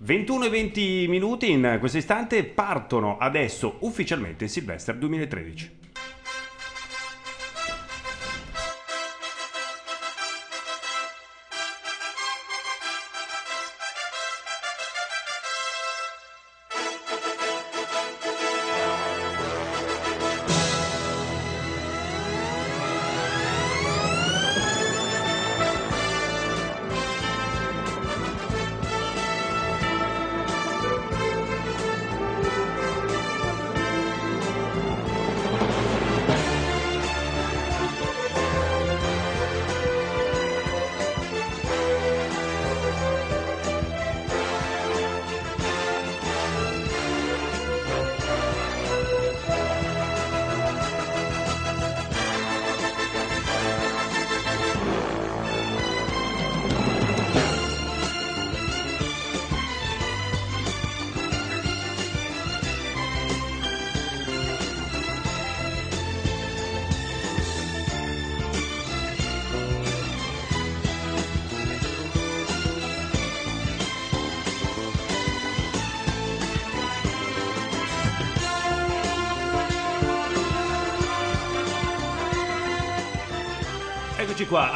21 e 20 minuti in questo istante partono adesso ufficialmente Silvester 2013.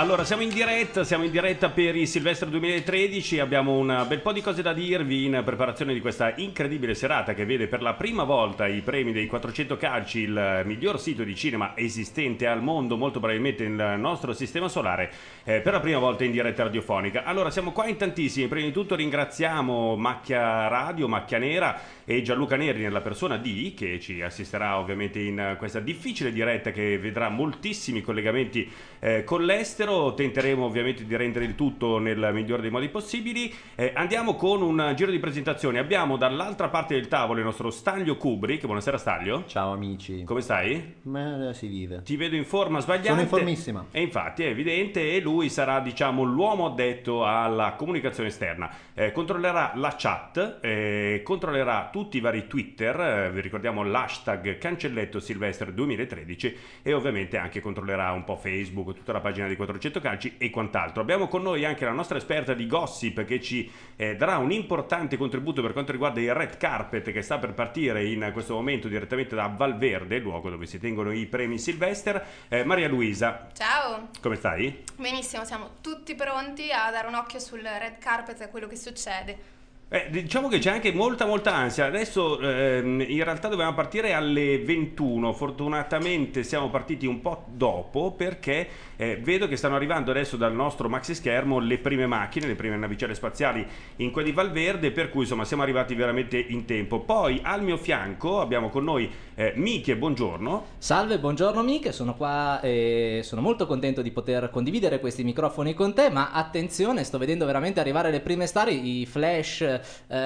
Allora siamo in diretta, siamo in diretta per il Silvestre 2013, abbiamo un bel po' di cose da dirvi in preparazione di questa incredibile serata che vede per la prima volta i premi dei 400 calci, il miglior sito di cinema esistente al mondo, molto probabilmente nel nostro sistema solare, eh, per la prima volta in diretta radiofonica. Allora siamo qua in tantissimi, prima di tutto ringraziamo Macchia Radio, Macchia Nera e Gianluca Neri nella persona di, che ci assisterà ovviamente in questa difficile diretta che vedrà moltissimi collegamenti eh, con l'estero, tenteremo ovviamente di rendere il tutto nel migliore dei modi possibili. Eh, andiamo con un giro di presentazioni. Abbiamo dall'altra parte del tavolo il nostro Staglio Kubrick. Buonasera Staglio. Ciao amici. Come stai? Ma si vive. Ti vedo in forma sbagliata. Sono informissima. E infatti è evidente e lui sarà diciamo l'uomo addetto alla comunicazione esterna. Eh, controllerà la chat, eh, controllerà tutti i vari Twitter, eh, vi ricordiamo l'hashtag cancelletto Silvestre 2013 e ovviamente anche controllerà un po' Facebook, tutta la pagina di 400 calci e quant'altro. Abbiamo con noi anche la nostra esperta di gossip che ci eh, darà un importante contributo per quanto riguarda il red carpet che sta per partire in questo momento direttamente da Valverde, luogo dove si tengono i premi Silvester. Eh, Maria Luisa. Ciao. Come stai? Benissimo, siamo tutti pronti a dare un occhio sul red carpet e a quello che succede. Eh, diciamo che c'è anche molta molta ansia. Adesso ehm, in realtà dovevamo partire alle 21. Fortunatamente siamo partiti un po' dopo perché eh, vedo che stanno arrivando adesso dal nostro maxi schermo le prime macchine, le prime navicelle spaziali in quel di Valverde, per cui insomma siamo arrivati veramente in tempo. Poi al mio fianco abbiamo con noi eh, Miche, buongiorno. Salve, buongiorno Miche, sono qua e sono molto contento di poter condividere questi microfoni con te, ma attenzione, sto vedendo veramente arrivare le prime star, i flash eh,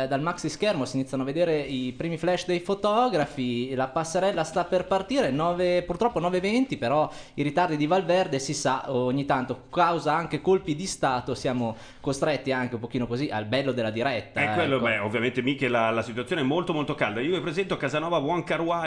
dal maxi schermo, si iniziano a vedere i primi flash dei fotografi, la passerella sta per partire, 9, purtroppo 9.20, però i ritardi di Valverde si sa ogni tanto causa anche colpi di stato, siamo costretti anche un pochino così al bello della diretta. E quello, ecco. beh, ovviamente Miche la, la situazione è molto molto calda. Io vi presento Casanova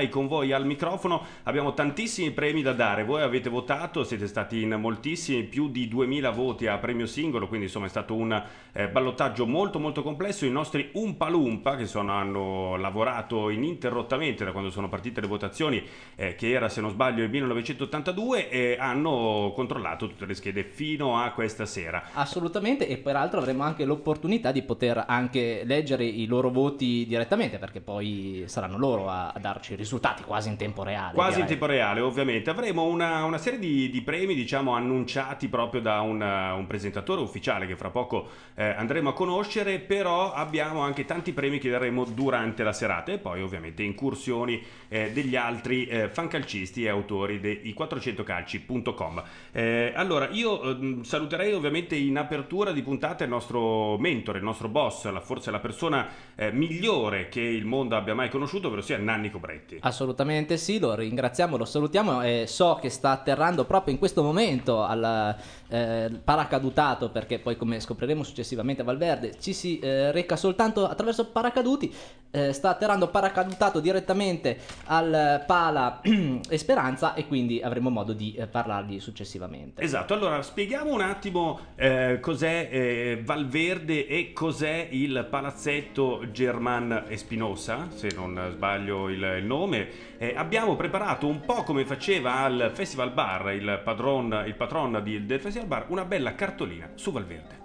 Con voi al microfono. Abbiamo tantissimi premi da dare. Voi avete votato, siete stati in moltissimi, più di 2000 voti a premio singolo, quindi insomma è stato un eh, ballottaggio molto molto complesso. I nostri Umpa Lumpa che sono, hanno lavorato ininterrottamente da quando sono partite le votazioni, eh, che era se non sbaglio il 1982, e hanno controllato tutte le schede fino a questa sera. Assolutamente, e peraltro avremo anche l'opportunità di poter anche leggere i loro voti direttamente, perché poi saranno loro a, a darci i risultati quasi in tempo reale. Quasi in direi. tempo reale, ovviamente. Avremo una, una serie di, di premi, diciamo, annunciati proprio da un, un presentatore ufficiale che fra poco eh, andremo a conoscere, però abbiamo anche tanti premi che daremo durante la serata e poi ovviamente incursioni eh, degli altri eh, fancalcisti e autori di 400calci.com. Eh, allora, io ehm, saluterei ovviamente in apertura di puntata il nostro mentore, il nostro boss, la- forse la persona eh, migliore che il mondo abbia mai conosciuto, ovvero sia Nanni Cobretti. Assolutamente sì, lo ringraziamo, lo salutiamo e so che sta atterrando proprio in questo momento al eh, paracadutato perché poi come scopriremo successivamente a Valverde ci si eh, becca soltanto attraverso paracaduti. eh, sta atterrando paracadutato direttamente al Pala Esperanza e quindi avremo modo di eh, parlargli successivamente. Esatto, allora spieghiamo un attimo eh, cos'è eh, Valverde e cos'è il palazzetto German Espinosa, se non sbaglio il, il nome. Eh, abbiamo preparato un po' come faceva al Festival Bar il, padron, il patron di- del Festival Bar, una bella cartolina su Valverde.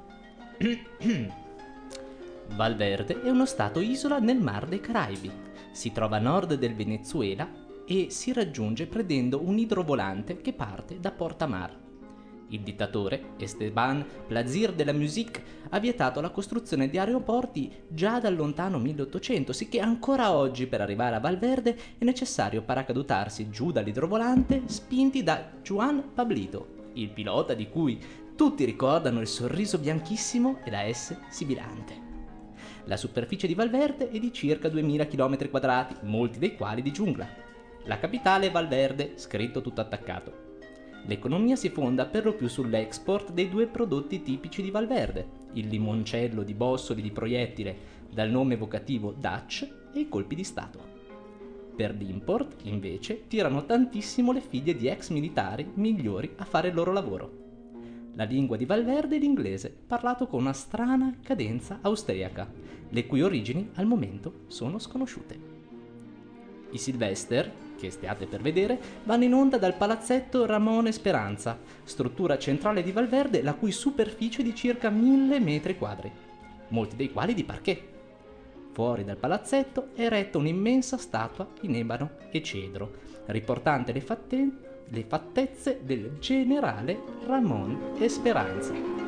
Valverde è uno stato isola nel Mar dei Caraibi. Si trova a nord del Venezuela e si raggiunge prendendo un idrovolante che parte da Porta Mar. Il dittatore Esteban Plazir de la Musique ha vietato la costruzione di aeroporti già dal lontano 1800, sicché ancora oggi per arrivare a Valverde è necessario paracadutarsi giù dall'idrovolante spinti da Juan Pablito, il pilota di cui tutti ricordano il sorriso bianchissimo e la S sibilante. La superficie di Valverde è di circa 2000 km quadrati, molti dei quali di giungla. La capitale è Valverde, scritto tutto attaccato. L'economia si fonda per lo più sull'export dei due prodotti tipici di Valverde, il limoncello di bossoli di proiettile dal nome evocativo Dutch e i colpi di Stato. Per l'import, invece, tirano tantissimo le figlie di ex militari migliori a fare il loro lavoro. La lingua di Valverde è l'inglese, parlato con una strana cadenza austriaca, le cui origini al momento sono sconosciute. I Sylvester, che stiate per vedere, vanno in onda dal palazzetto Ramone Speranza, struttura centrale di Valverde la cui superficie è di circa 1000 metri quadri, molti dei quali di parquet. Fuori dal palazzetto è eretta un'immensa statua in ebano e cedro, riportante le, fatte- le fattezze del generale Ramon Esperanza.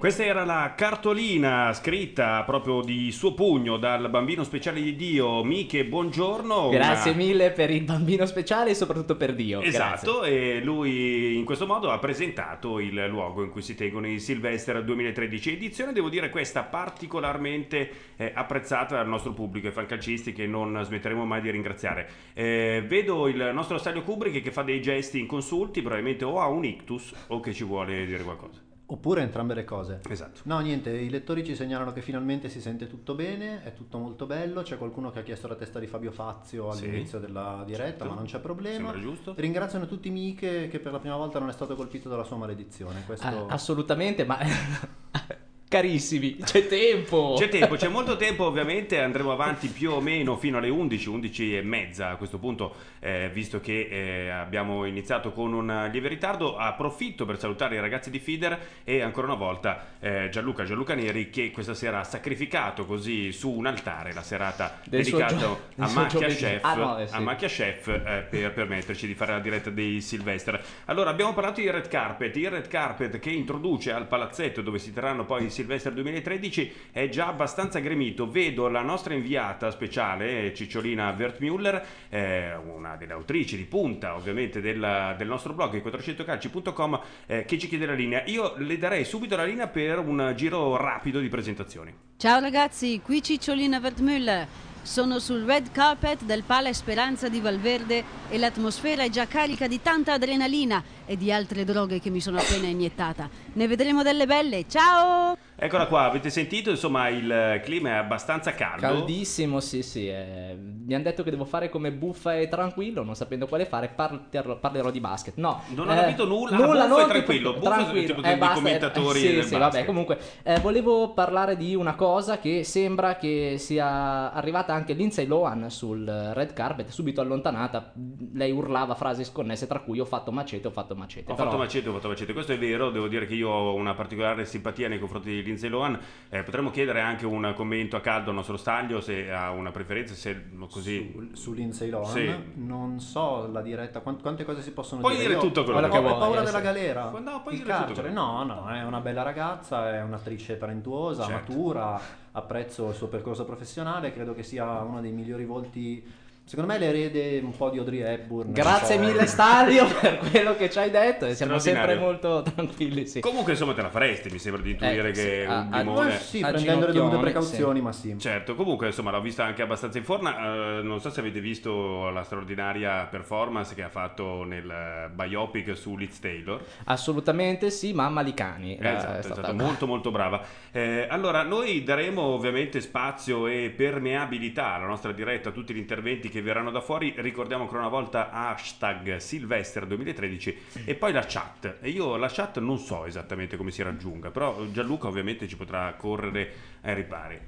Questa era la cartolina scritta proprio di suo pugno dal bambino speciale di Dio, Miche Buongiorno. Grazie una- mille per il bambino speciale e soprattutto per Dio. Esatto, e lui in questo modo ha presentato il luogo in cui si tengono i Silvester 2013 edizione, devo dire questa particolarmente eh, apprezzata dal nostro pubblico e fancalcisti che non smetteremo mai di ringraziare. Eh, vedo il nostro Stadio Kubrick che fa dei gesti inconsulti, probabilmente o ha un ictus o che ci vuole dire qualcosa. Oppure entrambe le cose. Esatto. No, niente, i lettori ci segnalano che finalmente si sente tutto bene, è tutto molto bello. C'è qualcuno che ha chiesto la testa di Fabio Fazio Sì. all'inizio della diretta, Certo. ma non c'è problema. Sembra giusto. Ringraziano tutti Miche che per la prima volta non è stato colpito dalla sua maledizione. Questo... Ah, assolutamente, ma carissimi, c'è tempo. C'è tempo, c'è molto tempo ovviamente, andremo avanti più o meno fino alle 11, 11 e mezza a questo punto, eh, visto che eh, abbiamo iniziato con un lieve ritardo, approfitto per salutare i ragazzi di Feeder e ancora una volta eh, Gianluca Gianluca Neri che questa sera ha sacrificato così su un altare la serata Del dedicata gio- a Macchia. Chef, Ah, no, eh, sì. a Macchia Chef eh, per permetterci di fare la diretta dei Silvestre. Allora abbiamo parlato di Red Carpet, il Red Carpet che introduce al palazzetto dove si terranno poi i Silvestre 2013 è già abbastanza gremito. Vedo la nostra inviata speciale, Cicciolina Wertmüller, eh, una delle autrici di punta ovviamente del, del nostro blog, i 400calci.com, eh, che ci chiede la linea. Io le darei subito la linea per un giro rapido di presentazioni. Ciao ragazzi, qui Cicciolina Wertmüller. Sono sul red carpet del Pala Speranza di Valverde e l'atmosfera è già carica di tanta adrenalina e di altre droghe che mi sono appena iniettata. Ne vedremo delle belle, ciao! Eccola qua, avete sentito? Insomma, il clima è abbastanza caldo. Caldissimo, sì, sì. eh, mi hanno detto che devo fare come buffa e tranquillo, non sapendo quale fare, parlerò, parlerò di basket. No, Non ho capito nulla. Ah, buffa e tranquillo. Buffa tranquillo. tipo dei basta, commentatori eh, sì, sì, basket. vabbè, comunque, eh, volevo parlare di una cosa che sembra che sia arrivata anche Lindsay Lohan sul red carpet, subito allontanata. Lei urlava frasi sconnesse, tra cui ho fatto macete, ho fatto macete. Ho Però- fatto macete, ho fatto macete, questo è vero, devo dire che io ho una particolare simpatia nei confronti di Lindsay Lohan, Eh, potremmo chiedere anche un commento a caldo al nostro staglio se ha una preferenza, se così... Su, su Lindsay Lohan, Sì. non so la diretta, quant- quante cose si possono Puoi dire. dire Io tutto quello ho, che ho vuoi, paura eh, della galera, No, puoi il dire tutto carcere. quello No, no, è una bella ragazza, è un'attrice talentuosa, Certo. matura, apprezzo il suo percorso professionale, credo che sia uno dei migliori volti Secondo me l'erede un po' di Audrey Hepburn. Grazie un po'- mille Stadio per quello che ci hai detto e siamo sempre molto tranquilli, sì. Comunque, insomma, te la faresti, mi sembra di intuire Eh, che sì, un a- a- limone. Eh, sì, Al prendendo le dovute precauzioni, ma sì. Certo, comunque insomma l'ho vista anche abbastanza in forma. Eh, non so se avete visto la straordinaria performance che ha fatto nel eh, biopic su Liz Taylor. Assolutamente sì, mamma Licani. Eh, esatto, è stata molto molto brava. Eh, allora, noi daremo ovviamente spazio e permeabilità alla nostra diretta a tutti gli interventi che verranno da fuori. Ricordiamo ancora una volta hashtag Silvester 2013 e poi la chat. Io la chat non so esattamente come si raggiunga, però Gianluca ovviamente ci potrà correre ai ripari.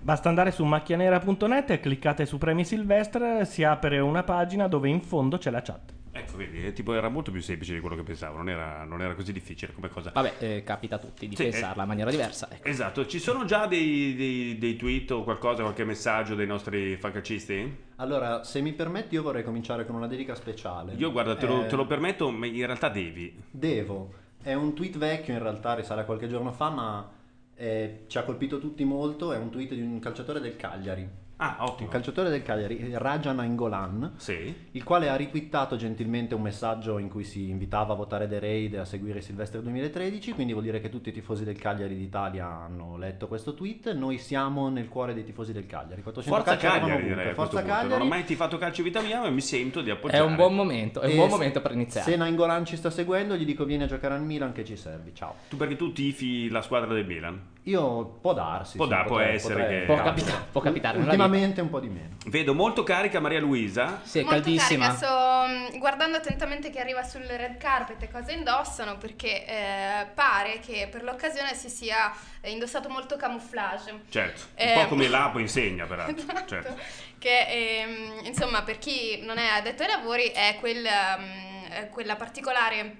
Basta andare su macchianera.net cliccate su Premi Silvestre, si apre una pagina dove in fondo c'è la chat. Ecco, vedi, eh, tipo era molto più semplice di quello che pensavo, non era, non era così difficile come cosa. Vabbè, eh, capita a tutti di Sì, pensarla in maniera diversa. ecco. Esatto, ci sono già dei, dei- dei tweet o qualcosa, qualche messaggio dei nostri fancacisti? Allora, se mi permetti, io vorrei cominciare con una dedica speciale. Io guarda, te lo, Eh, te lo permetto, ma in realtà devi. Devo. È un tweet vecchio, in realtà risale a qualche giorno fa, ma eh, ci ha colpito tutti molto. È un tweet di un calciatore del Cagliari. Ah, Un ottimo. calciatore del Cagliari, Rajan Angolan, Sì. il quale ha retweetato gentilmente un messaggio in cui si invitava a votare The Raid e a seguire Silvestre 2013, quindi vuol dire che tutti i tifosi del Cagliari d'Italia hanno letto questo tweet. Noi siamo nel cuore dei tifosi del Cagliari. 400 Forza Cagliari, direi. Forza. Cagliari. Non ho mai tifato calcio vita mia, ma mi sento di È appoggiare. un buon momento, è un E buon momento per iniziare. Se Nainggolan ci sta seguendo, gli dico vieni a giocare al Milan che ci servi. Ciao. Tu perché tu tifi la squadra del Milan? Io può darsi. Può sì, da- può potrei- essere potrei- che- Può, capita- può capitare Ultimamente un po' di meno. Vedo molto carica Maria Luisa. Sì, è Molto caldissima. carica, sto mm, guardando attentamente chi arriva sul red carpet e cosa indossano perché eh, pare che per l'occasione si sia indossato molto camouflage. Certo, un Eh, po' come l'Apo insegna peraltro. Esatto. Certo. Che ehm, insomma per chi non è addetto ai lavori è quel, ehm, eh, quella particolare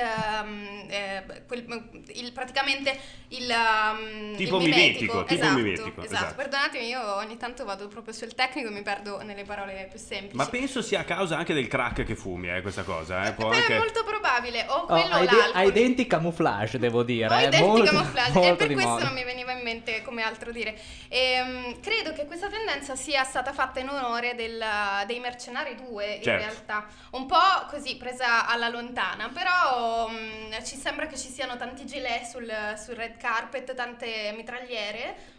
ehm, eh, quel- il- praticamente il, ehm, Tipo il mimetico, tipo esatto, mimetico, esatto. esatto. perdonatemi io ogni tanto vado proprio sul tecnico e mi perdo nelle parole più semplici Ma penso sia a causa anche del crack che fumi, eh, questa cosa. Eh. Può anche... è molto probabile o Oh, quello o hai, de- l'alcol hai denti camouflage, devo dire. Ho eh, i denti molto- camouflage e molto per di questo moda. non mi veniva in mente come altro dire. Ehm, credo che questa tendenza sia stata fatta in onore del- dei Mercenari 2 in Certo. realtà, un po' così presa alla lontana, però mm, ci sembra che ci siano tanti gilet sul, sul red carpet, tante mitragliere.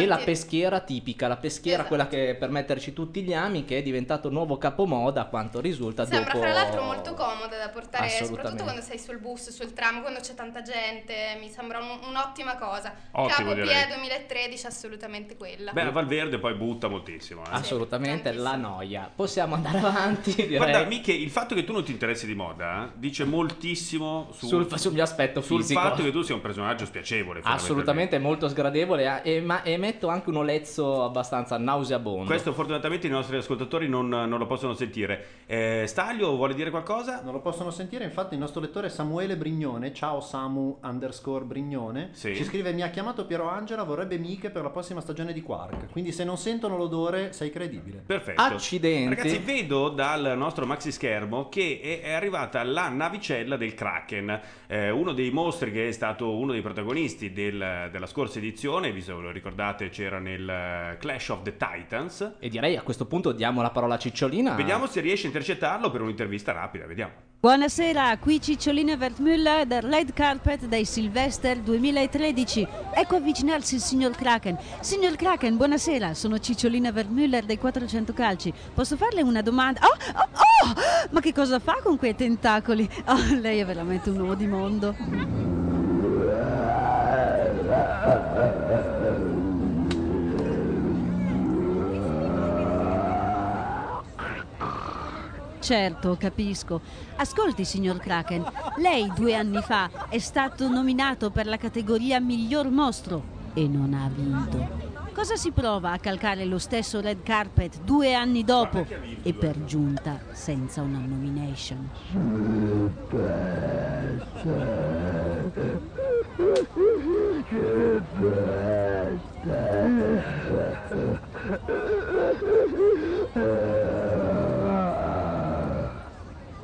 Che la peschiera tipica, la peschiera Esatto. quella che per metterci tutti gli ami, che è diventato nuovo capomoda a quanto risulta Sembra dopo... fra l'altro molto comoda da portare, soprattutto quando sei sul bus, sul tram, quando c'è tanta gente, mi sembra un- un'ottima cosa. Ottimo, Capo direi. Pie 2013 assolutamente quella. Beh, Valverde poi butta moltissimo. eh. Assolutamente tantissimo. la noia. Possiamo andare avanti, direi. Guarda, Miche, il fatto che tu non ti interessi di moda eh, dice moltissimo su- sul, sul mio aspetto sul fisico. fatto che tu sia un personaggio spiacevole. Assolutamente molto sgradevole eh, e, ma emetto anche un olezzo abbastanza nauseabondo. Questo fortunatamente i nostri ascoltatori non, non lo possono sentire. Eh, Staglio vuole dire qualcosa? Non lo possono sentire, infatti il nostro lettore Samuele Brignone, ciao Samu underscore Brignone, Sì. ci scrive mi ha chiamato Piero Angela, vorrebbe Miche per la prossima stagione di Quark, quindi se non sentono l'odore sei credibile. Perfetto. Accidenti. Ragazzi, vedo dal nostro maxi schermo che è arrivata la navicella del Kraken, eh, uno dei mostri che è stato uno dei protagonisti del- della scorsa edizione, che lo ricordate c'era nel eh, Clash of the Titans. E direi a questo punto diamo la parola a Cicciolina. Vediamo se riesce a intercettarlo per un'intervista rapida, vediamo. Buonasera, qui Cicciolina Vertmüller del Red Carpet dei Sylvester 2013. Ecco avvicinarsi il signor Kraken. Signor Kraken, buonasera, sono Cicciolina Vertmüller dei 400 calci. Posso farle una domanda? Oh, oh, oh! Ma che cosa fa con quei tentacoli? Oh, lei è veramente un uomo di mondo. Certo, capisco. Ascolti, signor Kraken, lei due anni fa è stato nominato per la categoria miglior mostro e non ha vinto. Cosa si prova a calcare lo stesso red carpet due anni dopo e per giunta senza una nomination?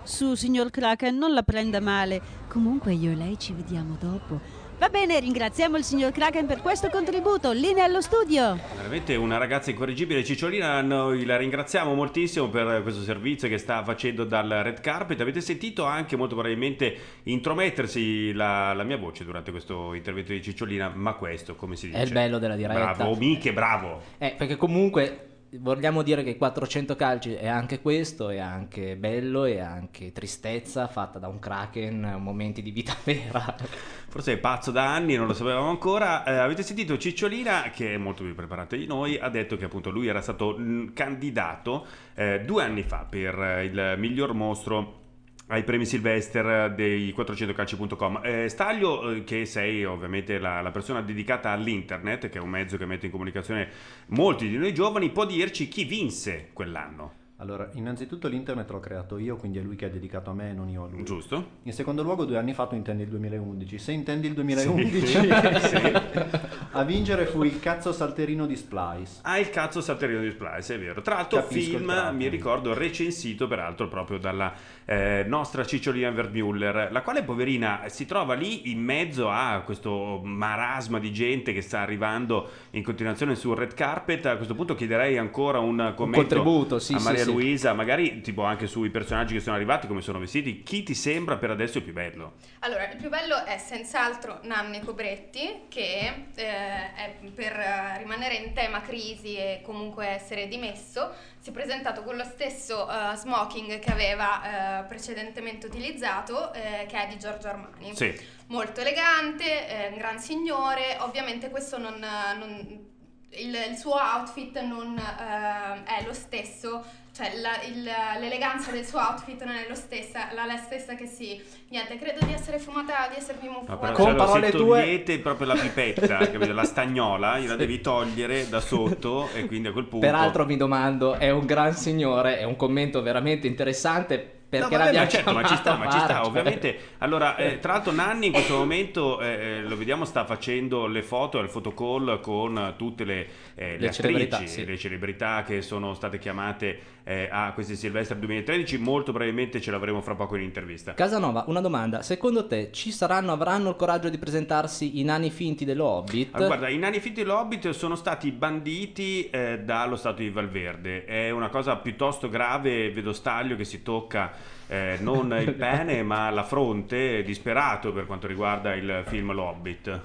Su, signor Kraken, non la prenda male. Comunque io e lei ci vediamo dopo. Va bene, ringraziamo il signor Kraken per questo contributo. Linea allo studio. Veramente una ragazza incorreggibile, Cicciolina, noi la ringraziamo moltissimo per questo servizio che sta facendo dal red carpet. Avete sentito anche molto probabilmente intromettersi la, la mia voce durante questo intervento di Cicciolina, ma questo, come si dice? È il bello della diretta. Bravo, Miche, bravo. Eh, perché comunque vogliamo dire che 400 calci è anche questo, è anche bello, è anche tristezza fatta da un Kraken, momenti di vita vera. Forse è pazzo da anni, non lo sapevamo ancora. Eh, avete sentito Cicciolina, che è molto più preparata di noi, ha detto che appunto lui era stato candidato eh, due anni fa per eh, il miglior mostro ai premi Sylvester dei 400calci.com. Eh, Staglio, eh, che sei ovviamente la, la, persona dedicata all'internet, che è un mezzo che mette in comunicazione molti di noi giovani, può dirci chi vinse quell'anno? Allora, innanzitutto l'internet l'ho creato io, quindi è lui che ha dedicato a me, non io a lui. Giusto. In secondo luogo, due anni fa tu intendi il 2011. Se intendi il 2011, sì. a vincere fu il cazzo salterino di Splice. Ah, il cazzo salterino di Splice, è vero. Tra l'altro, Capisco film, mi ricordo, recensito peraltro proprio dalla eh, nostra Cicciolina Verdmuller, la quale, poverina, si trova lì in mezzo a questo marasma di gente che sta arrivando in continuazione sul red carpet. A questo punto chiederei ancora un commento un contributo, sì, a Maria sì, Luisa, magari tipo anche sui personaggi che sono arrivati, come sono vestiti, chi ti sembra per adesso il più bello? Allora, il più bello è senz'altro Nanni Cobretti, che eh, è per rimanere in tema crisi e comunque essere dimesso, si è presentato con lo stesso uh, smoking che aveva uh, precedentemente utilizzato, eh, che è di Giorgio Armani. Sì. Molto elegante, eh, un gran signore, ovviamente questo non, non il, il, suo outfit non uh, è lo stesso, cioè la, il, l'eleganza del suo outfit non è lo stessa, la, la stessa che si... Niente, credo di essere fumata, di essermi fumata. Con parole se togliete tue... proprio la pipetta, capito? la stagnola, gliela devi togliere da sotto e quindi a quel punto... Peraltro mi domando, è un gran signore, è un commento veramente interessante perché no, vabbè, ma certo, ma ci sta, ma ci sta, ovviamente. Allora, eh, tra l'altro Nanni in questo momento, eh, eh, lo vediamo, sta facendo le foto al fotocall con tutte le, eh, le, le attrici, celebrità, sì. le celebrità che sono state chiamate eh, a questi Silvestre 2013, molto probabilmente ce l'avremo fra poco in intervista. Casanova, una domanda, secondo te ci saranno, avranno il coraggio di presentarsi i nani finti dello Hobbit? Allora, guarda, i nani finti dello Hobbit sono stati banditi eh, dallo Stato di Valverde, è una cosa piuttosto grave, vedo Staglio che si tocca eh, non il pene ma la fronte, disperato per quanto riguarda il film L'Hobbit.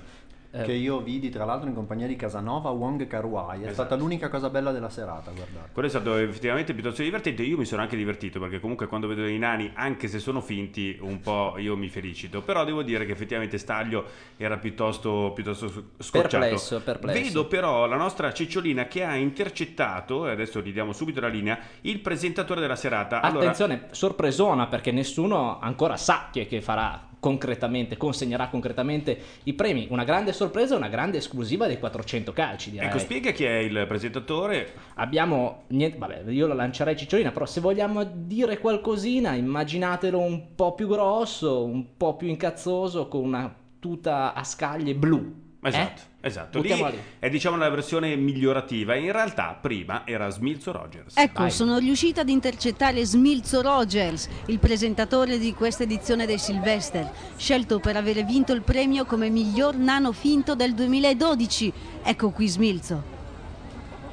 Eh. Che io vidi tra l'altro in compagnia di Casanova Wong Kar-wai, è esatto. stata l'unica cosa bella della serata, guardate. Quello è stato effettivamente piuttosto divertente, io mi sono anche divertito perché comunque quando vedo i nani, anche se sono finti, un po' io mi felicito, però devo dire che effettivamente Staglio era piuttosto, piuttosto scocciato. Perplesso, perplesso. Vedo però la nostra Cicciolina che ha intercettato, e adesso gli diamo subito la linea, il presentatore della serata. Attenzione, allora... sorpresona perché nessuno ancora sa chi è che farà concretamente, consegnerà concretamente i premi. Una grande sorpresa, una grande esclusiva dei 400 calci. Direi. Ecco, spiega chi è il presentatore. Abbiamo niente, vabbè, io lo lancerei cicciolina, però se vogliamo dire qualcosina, immaginatelo un po' più grosso, un po' più incazzoso, con una tuta a scaglie blu. Esatto. Eh? Esatto, lì, lì, è diciamo la versione migliorativa. In realtà prima era Smilzo Rogers. Ecco, Vai. sono riuscita ad intercettare Smilzo Rogers, il presentatore di questa edizione dei Sylvester, scelto per aver vinto il premio come miglior nano finto del 2012. Ecco qui Smilzo.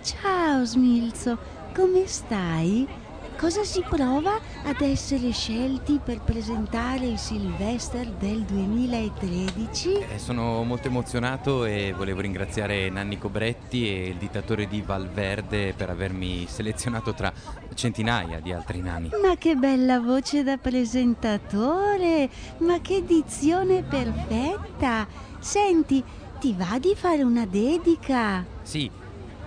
Ciao Smilzo, come stai? Cosa si prova ad essere scelti per presentare il Sylvester del 2013? Eh, sono molto emozionato e volevo ringraziare Nanni Cobretti e il dittatore di Valverde per avermi selezionato tra centinaia di altri nani. Ma che bella voce da presentatore! Ma che dizione perfetta! Senti, ti va di fare una dedica? Sì,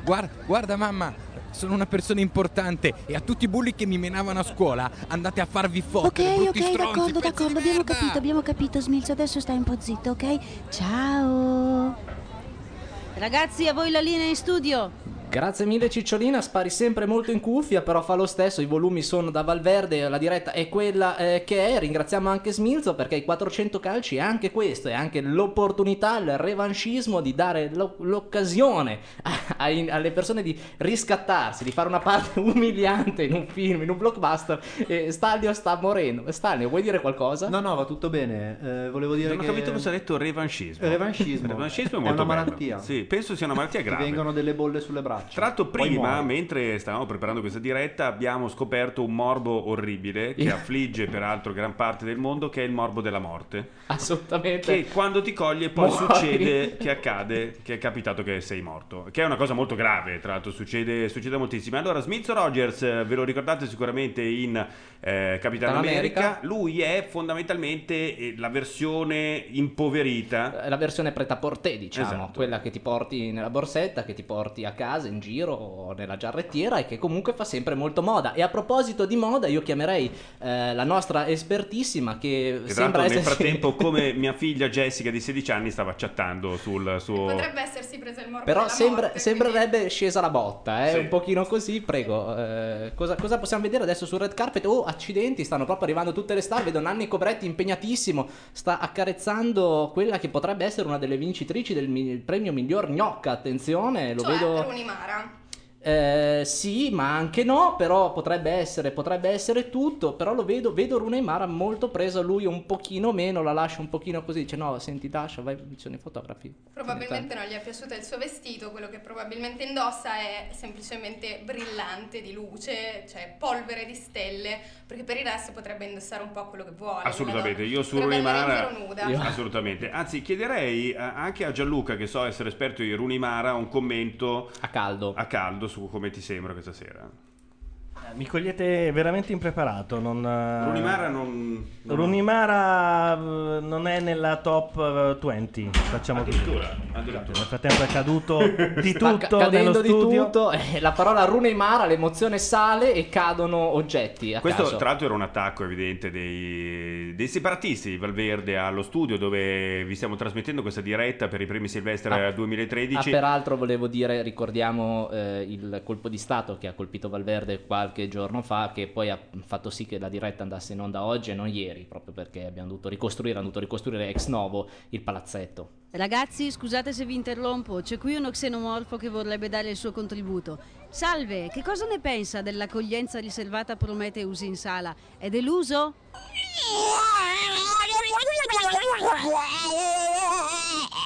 guarda, guarda mamma, sono una persona importante e a tutti i bulli che mi menavano a scuola andate a farvi fottere. Ok, ok, stronzi, d'accordo, d'accordo, abbiamo capito, abbiamo capito, Smilzo, adesso stai un po' zitto, ok? Ciao. Ragazzi, a voi la linea in studio. Grazie mille Cicciolina, spari sempre molto in cuffia, però fa lo stesso, i volumi sono da Valverde, la diretta è quella eh, che è, ringraziamo anche Smilzo perché i 400 calci è anche questo, è anche l'opportunità, il revanchismo di dare lo- l'occasione ai- alle persone di riscattarsi, di fare una parte umiliante in un film, in un blockbuster. E Stanlio sta morendo. Stanlio, vuoi dire qualcosa? No, no, va tutto bene. Eh, volevo dire Non ho che... capito cosa ha detto revanchismo. Revanchismo. Revanchismo è È una bello. malattia. Sì, penso sia una malattia Ti grave. vengono delle bolle sulle braccia. Tra l'altro prima, mentre stavamo preparando questa diretta, abbiamo scoperto un morbo orribile che affligge peraltro gran parte del mondo, che è il morbo della morte. Assolutamente. Che quando ti coglie poi Muori. succede che accade, che è capitato che sei morto. Che è una cosa molto grave, tra l'altro succede, succede moltissimo. Allora, Smith Rogers, eh, ve lo ricordate sicuramente in eh, Capitan Capitan America, America. lui è fondamentalmente eh, la versione impoverita. La versione preta-portè, diciamo, Esatto. quella che ti porti nella borsetta, che ti porti a casa, in giro o nella giarrettiera e che comunque fa sempre molto moda. E a proposito di moda, io chiamerei eh, la nostra espertissima che Che tra sembra nel essersi... frattempo, come mia figlia Jessica di 16 anni, stava chattando sul suo... Potrebbe essersi preso il morbo Però della sembra- morte, sembrerebbe scesa la botta, eh? Sì. un pochino così, prego. eh, cosa, cosa possiamo vedere adesso sul red carpet? Oh, accidenti, stanno proprio arrivando tutte le star. Vedo Nanni Cobretti impegnatissimo, sta accarezzando quella che potrebbe essere una delle vincitrici del mi- premio miglior gnocca. Attenzione, lo cioè, vedo. Rooney Mara. Eh, sì, ma anche no, però potrebbe essere, potrebbe essere tutto, però lo vedo, vedo Rune Mara molto preso, lui un pochino meno, la lascia un pochino così, dice no, senti Dasha, vai, sono i fotografi. Probabilmente non gli è piaciuto il suo vestito, quello che probabilmente indossa è semplicemente brillante di luce, cioè polvere di stelle, perché per il resto potrebbe indossare un po' quello che vuole. Assolutamente, io su in Mara. Io- assolutamente. Anzi, chiederei eh, anche a Gianluca, che so essere esperto di Rooney Mara, un commento A caldo. a caldo su come ti sembra questa sera. Eh, Mi cogliete veramente impreparato. Non, eh, Rooney Mara non, non- Rooney Mara, eh, non è nella top eh, 20. Facciamo così. addirittura, addirittura. Nel frattempo è caduto di tutto ca- nello cadendo di studio. tutto, eh, la parola Rune Mara, l'emozione sale e cadono oggetti a Questo caso. tra l'altro era un attacco evidente dei, dei separatisti di Valverde allo studio dove vi stiamo trasmettendo questa diretta per i primi Silvestre Ah. 2013. Ah, peraltro volevo dire, ricordiamo eh, il colpo di Stato che ha colpito Valverde qualche giorno fa, che poi ha fatto sì che la diretta andasse in onda oggi e non ieri, proprio perché abbiamo dovuto ricostruire, hanno dovuto ricostruire ex novo il palazzetto. Ragazzi, scusate se vi interrompo, c'è qui uno xenomorfo che vorrebbe dare il suo contributo. Salve, che cosa ne pensa dell'accoglienza riservata a Prometheus in sala? È deluso?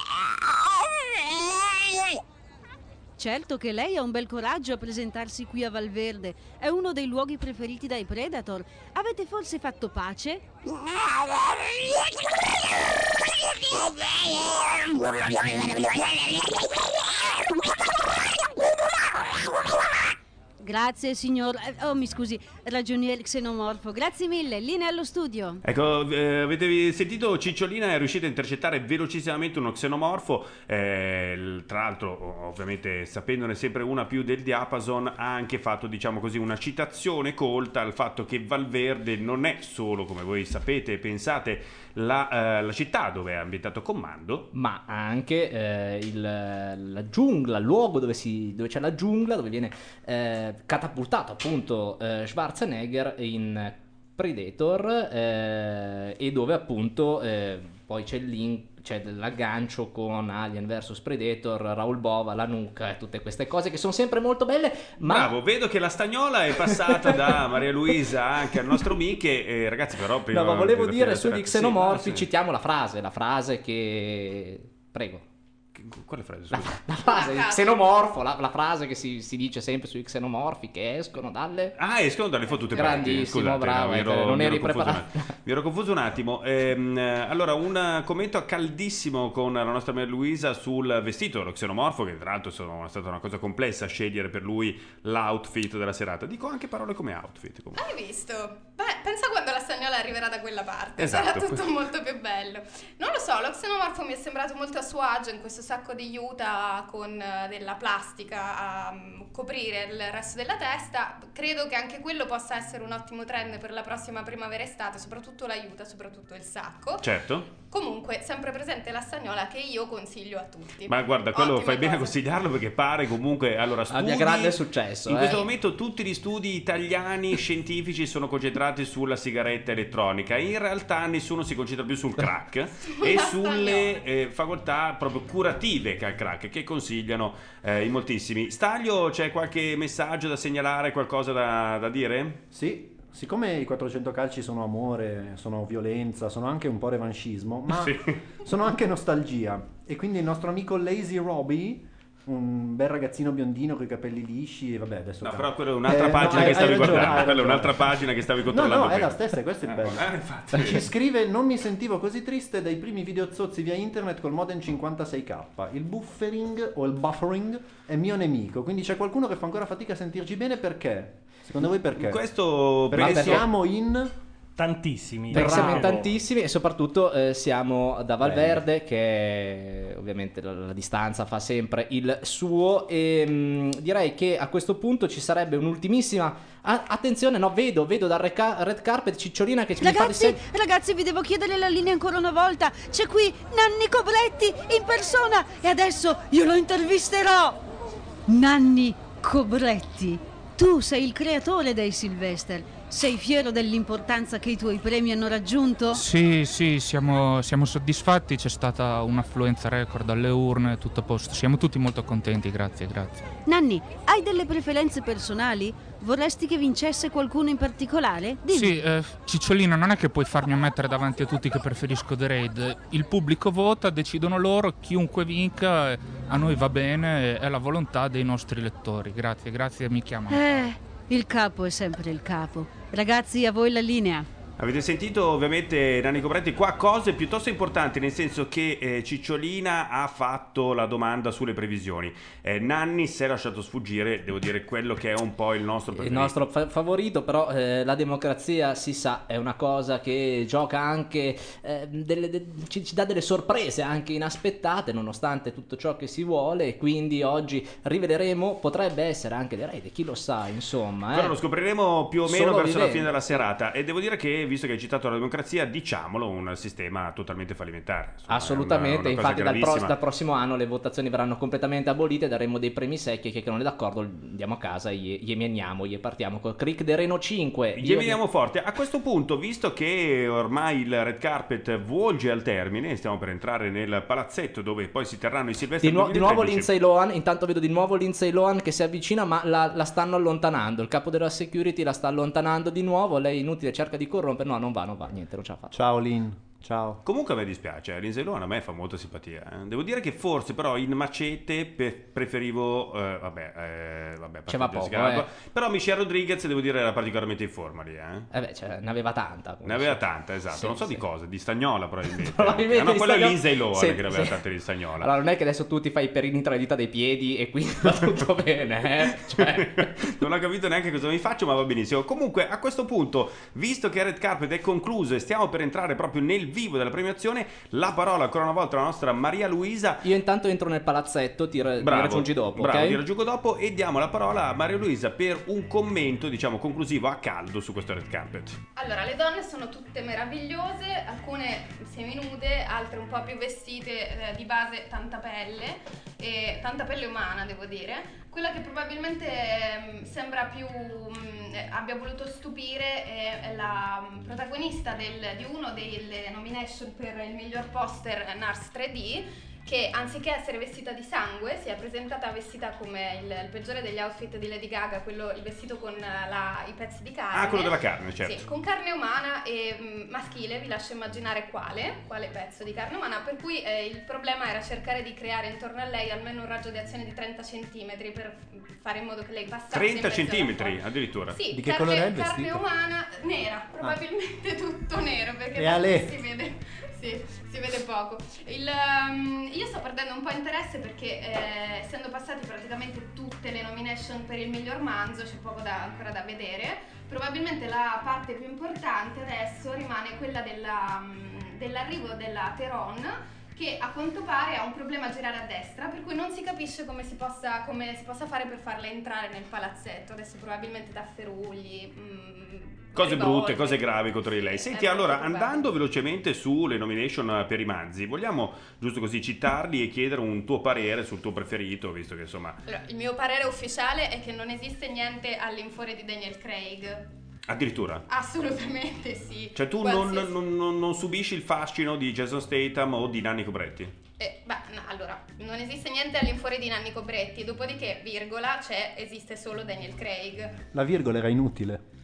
Certo che lei ha un bel coraggio a presentarsi qui a Valverde. È uno dei luoghi preferiti dai Predator. Avete forse fatto pace? Grazie signor... eh, Oh mi scusi, ragionier xenomorfo. Grazie mille, linea allo studio. Ecco, eh, avete sentito Cicciolina è riuscita a intercettare velocissimamente uno xenomorfo, eh, tra l'altro ovviamente sapendone sempre una più del diapason ha anche fatto diciamo così una citazione colta al fatto che Valverde non è solo come voi sapete e pensate la, eh, la città dove è ambientato Comando, ma anche eh, il- la giungla, il luogo dove, si- dove c'è la giungla, dove viene eh, catapultato appunto eh, Schwarzenegger in Predator eh, e dove appunto eh, poi c'è il link, c'è l'aggancio con Alien vs Predator, Raul Bova, la nuca e tutte queste cose che sono sempre molto belle, ma Bravo, vedo che la stagnola è passata da Maria Luisa anche al nostro Miche. E ragazzi, però. prima No, ma volevo dire sugli sì, xenomorfi, sì. citiamo la frase, la frase che... Prego. Quale frase? La, la frase, il Ah, xenomorfo, la, la frase che si, si dice sempre sui xenomorfi che escono dalle... Ah, escono dalle fottute parti. Grandissimo, Scusate, bravo, mi eh, non eri preparato. Mi ero confuso un attimo. Ehm, eh, allora, un commento caldissimo con la nostra Maria Luisa sul vestito dello xenomorfo, che tra l'altro sono- è stata una cosa complessa scegliere per lui l'outfit della serata. Dico anche parole come outfit. comunque. Hai visto? Beh, pensa quando la stagnola arriverà da quella parte, Esatto. sarà tutto molto più bello. Non lo so, lo xenomorfo mi è sembrato molto a suo agio in questo sacco di juta con eh, della plastica a mm, coprire il resto della testa. Credo che anche quello possa essere un ottimo trend per la prossima primavera-estate, soprattutto tutto l'aiuta, soprattutto il sacco. Certo. Comunque, sempre presente la stagnola che io consiglio a tutti. Ma guarda, quello Ottima fai bene a cosa. consigliarlo perché pare comunque. Allora, studi, Abbia grande successo, In eh. questo momento tutti gli studi italiani scientifici sono concentrati sulla sigaretta elettronica. In realtà nessuno si concentra più sul crack e sulle eh, facoltà proprio curative che ha il crack, che consigliano eh, in moltissimi. Staglio, c'è qualche messaggio da segnalare, qualcosa da, da dire? Sì, siccome i 400 calci sono amore, sono violenza, sono anche un po' revanchismo, ma Sì. sono anche nostalgia. E quindi il nostro amico Lazy Robbie, un bel ragazzino biondino con i capelli lisci, e vabbè adesso... No, però quella è un'altra Eh, no, pagina hai- che stavi ragione, guardando. Quella è un'altra pagina che stavi No, controllando. no, è la stessa, questo è il Eh, bello. eh, infatti. Ci scrive: Non mi sentivo così triste dai primi videozozzi via internet col modem 56k. Il buffering o il buffering è mio nemico. Quindi c'è qualcuno che fa ancora fatica a sentirci bene perché? Secondo voi perché? Questo Perché penso- siamo in. Tantissimi. Perché siamo in tantissimi e soprattutto eh, siamo da Valverde che ovviamente la, la distanza fa sempre il suo e mh, direi che a questo punto ci sarebbe un'ultimissima a- attenzione no vedo vedo dal re- ca- red carpet Cicciolina che ci mi fa Ragazzi, ragazzi, vi devo chiedere la linea ancora una volta. C'è qui Nanni Cobretti in persona e adesso io lo intervisterò. Nanni Cobretti, tu sei il creatore dei Sylvester. Sei fiero dell'importanza che i tuoi premi hanno raggiunto? Sì, sì, siamo, siamo soddisfatti, c'è stata un'affluenza record alle urne, tutto a posto. Siamo tutti molto contenti, grazie, grazie. Nanni, hai delle preferenze personali? Vorresti che vincesse qualcuno in particolare? Dimmi. Sì, eh, Cicciolina, non è che puoi farmi ammettere davanti a tutti che preferisco The Raid. Il pubblico vota, decidono loro, chiunque vinca, a noi va bene, è la volontà dei nostri lettori. Grazie, grazie, mi chiamano. Eh, il capo è sempre il capo. Ragazzi, a voi la linea. Avete sentito ovviamente Nanni Cobretti qua cose piuttosto importanti nel senso che eh, Cicciolina ha fatto la domanda sulle previsioni Eh, Nanni si è lasciato sfuggire devo dire quello che è un po' il nostro il preferito nostro fa- favorito, però eh, la democrazia si sa è una cosa che gioca anche, eh, delle- de- ci, ci dà delle sorprese anche inaspettate nonostante tutto ciò che si vuole e quindi oggi riveleremo, potrebbe essere anche raid, chi lo sa insomma. Però eh. lo scopriremo più o meno Solo verso la vivendo. fine della serata e devo dire che visto che hai citato la democrazia diciamolo un sistema totalmente fallimentare Insomma, Assolutamente, una- una infatti dal, pro- dal prossimo anno le votazioni verranno completamente abolite, daremo dei premi secchi e chi che non è d'accordo andiamo a casa gli, emeniamo, gli partiamo col Crick de Reno 5. Gli Io- veniamo forte. A questo punto, visto che ormai il red carpet volge al termine, stiamo per entrare nel palazzetto dove poi si terranno i silvestri Di, nuo- di nuovo 2013. Lindsay Lohan, intanto vedo di nuovo Lindsay Lohan che si avvicina ma la, la stanno allontanando, il capo della security la sta allontanando di nuovo, lei inutile cerca di corrompere, no non va, non va, niente, non ce la fa. Ciao Lin, ciao. Comunque a me dispiace, eh, Lindsay Lohan a me fa molta simpatia. eh. Devo dire che forse però in macete pe- preferivo, eh, vabbè, eh, vabbè, partito poco, eh. Però Michelle Rodriguez devo dire era particolarmente in forma lì, eh. Eh beh, cioè, ne aveva tanta. Ne aveva tanta, esatto. Sì, non so sì. di cosa, di stagnola probabilmente. Probabilmente Ah, no, di quello è stagnola- Lindsay Lohan Sì, che ne aveva tante di stagnola. Allora non è che adesso tu ti fai i perini tra le dita dei piedi e quindi va tutto bene, eh? Cioè... non ho capito neanche cosa mi faccio, ma va benissimo. Comunque, a questo punto, visto che Red Carpet è concluso e stiamo per entrare proprio nel vivo della premiazione, la parola ancora una volta alla nostra Maria Luisa. Io intanto entro nel palazzetto, ti, ra- mi Bravo, raggiungi dopo, bravo, ok? ti raggiungo dopo e diamo la parola a Maria Luisa per un commento, diciamo, conclusivo a caldo su questo Red Carpet. Allora, le donne sono tutte meravigliose, alcune seminude, altre un po' più vestite, eh, di base tanta pelle, e tanta pelle umana devo dire. Quella che probabilmente ehm, sembra più mm, eh, abbia voluto stupire è, la mm, protagonista del- di uno delle nomination per il miglior poster NARS 3D che anziché essere vestita di sangue si è presentata vestita come il, il peggiore degli outfit di Lady Gaga, quello, il vestito con la- i pezzi di carne. Ah, quello della carne, certo. Sì, con carne umana e mm, maschile, vi lascio immaginare quale, quale pezzo di carne umana, per cui eh, il problema era cercare di creare intorno a lei almeno un raggio di azione di 30 cm per fare in modo che lei passasse 30 in mezzo alla centimetri folla. addirittura. Sì, Di che carne, colore è il carne vestito? umana nera, probabilmente tutto nero perché si vede, sì, si vede poco. Il, um, io sto perdendo un po' interesse perché eh, essendo passati praticamente tutte le nomination per il miglior manzo c'è poco da- ancora da vedere. Probabilmente la parte più importante adesso rimane quella della, mm, dell'arrivo della Teron che a quanto pare ha un problema a girare a destra, per cui non si capisce come si possa, come si possa fare per farla entrare nel palazzetto. Adesso probabilmente tafferugli. mm, Cose brutte, cose gravi contro di lei. Senti, Eh, allora, molto probabile. andando velocemente sulle nomination per i manzi, vogliamo giusto così citarli e chiedere un tuo parere sul tuo preferito, visto che insomma, Allora, il mio parere ufficiale è che non esiste niente all'infuori di Daniel Craig. Addirittura. Assolutamente sì. Cioè tu non, non- non subisci il fascino di Jason Statham o di Nanni Cobretti? Eh, beh, no, allora, non esiste niente all'infuori di Nanni Cobretti, dopodiché, virgola, c'è, esiste solo Daniel Craig. La virgola era inutile.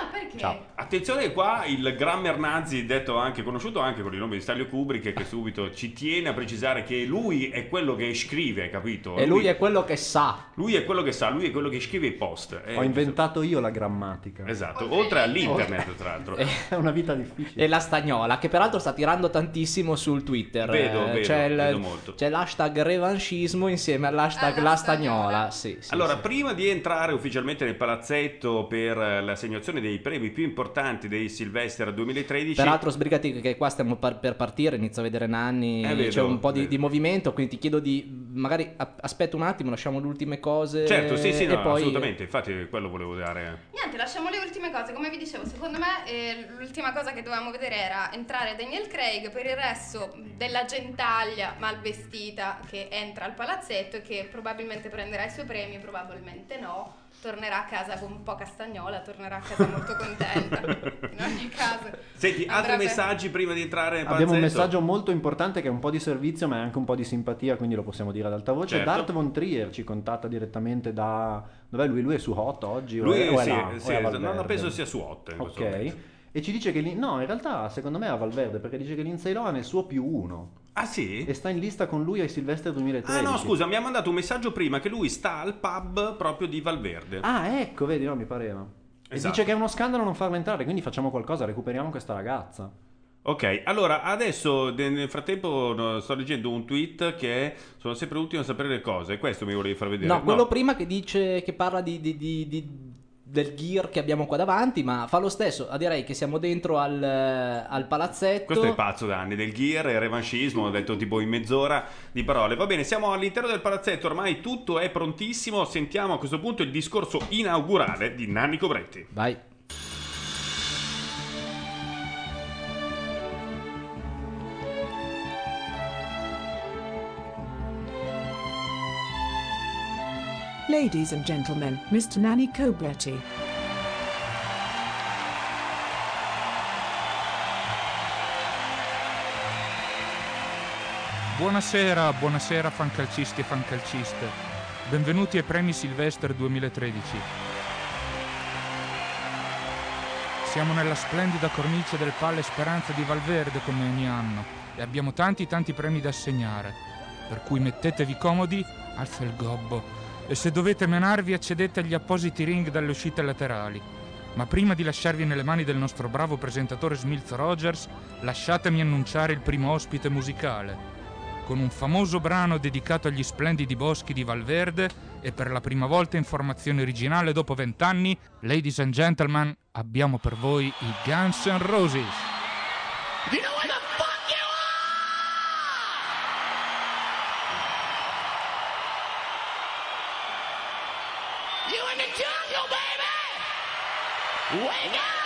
No, perché? Ciao. Attenzione qua, il Grammer Nazi, detto anche, conosciuto anche con il nome di Stanley Kubrick, che subito ci tiene a precisare che lui è quello che scrive, capito? E lui è quello che sa. lui è quello che sa, lui è quello che scrive i post. Eh, Ho inventato io la grammatica. Esatto, Oltre all'internet tra l'altro. È una vita difficile. E la stagnola, che peraltro sta tirando tantissimo sul Twitter. Vedo, Eh, vedo, c'è, il- vedo molto. c'è l'hashtag revanchismo insieme all'hashtag Ah, la la stagnola. stagnola. Sì, sì, Allora, sì. prima di entrare ufficialmente nel palazzetto per eh, l'assegnazione dei premi più importanti dei Sylvester 2013, Peraltro, sbrigati che qua stiamo par- per partire. Inizio a vedere Nanni. Eh, vedo, c'è un po' di, di movimento. Quindi ti chiedo di. Magari a- aspetta un attimo, lasciamo le ultime cose. certo, sì, sì, no, e poi... assolutamente, infatti quello volevo dare. Niente, lasciamo le ultime cose. Come vi dicevo, secondo me eh, l'ultima cosa che dovevamo vedere era entrare Daniel Craig. Per il resto, della gentaglia mal vestita che entra al palazzetto e che probabilmente prenderà i suoi premi, probabilmente no. Tornerà a casa con un po' castagnola, tornerà a casa molto contenta. In ogni caso, Senti, altri Avrebbe- messaggi prima di entrare nel Abbiamo un messaggio molto importante che è un po' di servizio ma è anche un po' di simpatia, quindi lo possiamo dire ad alta voce. Certo. Dart Von Trier ci contatta direttamente da... Dov'è lui? Lui è su Hot oggi? o Lui è, o è sì, là? sì, O è a Valverde? non penso sia su 8 in questo Ok. momento. E ci dice che... No, in realtà secondo me è a Valverde perché dice che Lindsay Lohan è suo più uno Ah sì? e sta in lista con lui ai Silvestre 2013. Ah no, scusa, mi ha mandato un messaggio prima che lui sta al pub proprio di Valverde. Ah, ecco, vedi, no, mi pareva. E Esatto. dice che è uno scandalo non farla entrare, quindi facciamo qualcosa, recuperiamo questa ragazza. Ok, allora adesso de- nel frattempo no, sto leggendo un tweet che è, sono sempre l'ultimo a sapere le cose, questo mi volevi far vedere. No, quello prima che dice che parla di, di- di- di- del gear che abbiamo qua davanti, ma fa lo stesso. Ah, direi che siamo dentro al, al palazzetto. Questo è pazzo Danni, del gear e revanchismo, ho detto tipo in mezz'ora di parole. Va bene, siamo all'interno del palazzetto, ormai tutto è prontissimo, sentiamo a questo punto il discorso inaugurale di Nanni Cobretti. Vai. Ladies and gentlemen, Mr. Nanny Cobretti. Buonasera, buonasera fancalcisti e fancalciste. Benvenuti ai premi Silvester 2013. Siamo nella splendida cornice del Palle Speranza di Valverde come ogni anno e abbiamo tanti tanti premi da assegnare. Per cui mettetevi comodi, alza il gobbo e se dovete menarvi accedete agli appositi ring dalle uscite laterali. Ma prima di lasciarvi nelle mani del nostro bravo presentatore Smith Rogers, lasciatemi annunciare il primo ospite musicale con un famoso brano dedicato agli splendidi boschi di Valverde e per la prima volta in formazione originale dopo vent'anni, ladies and gentlemen, abbiamo per voi i Guns N' Roses. Wake up!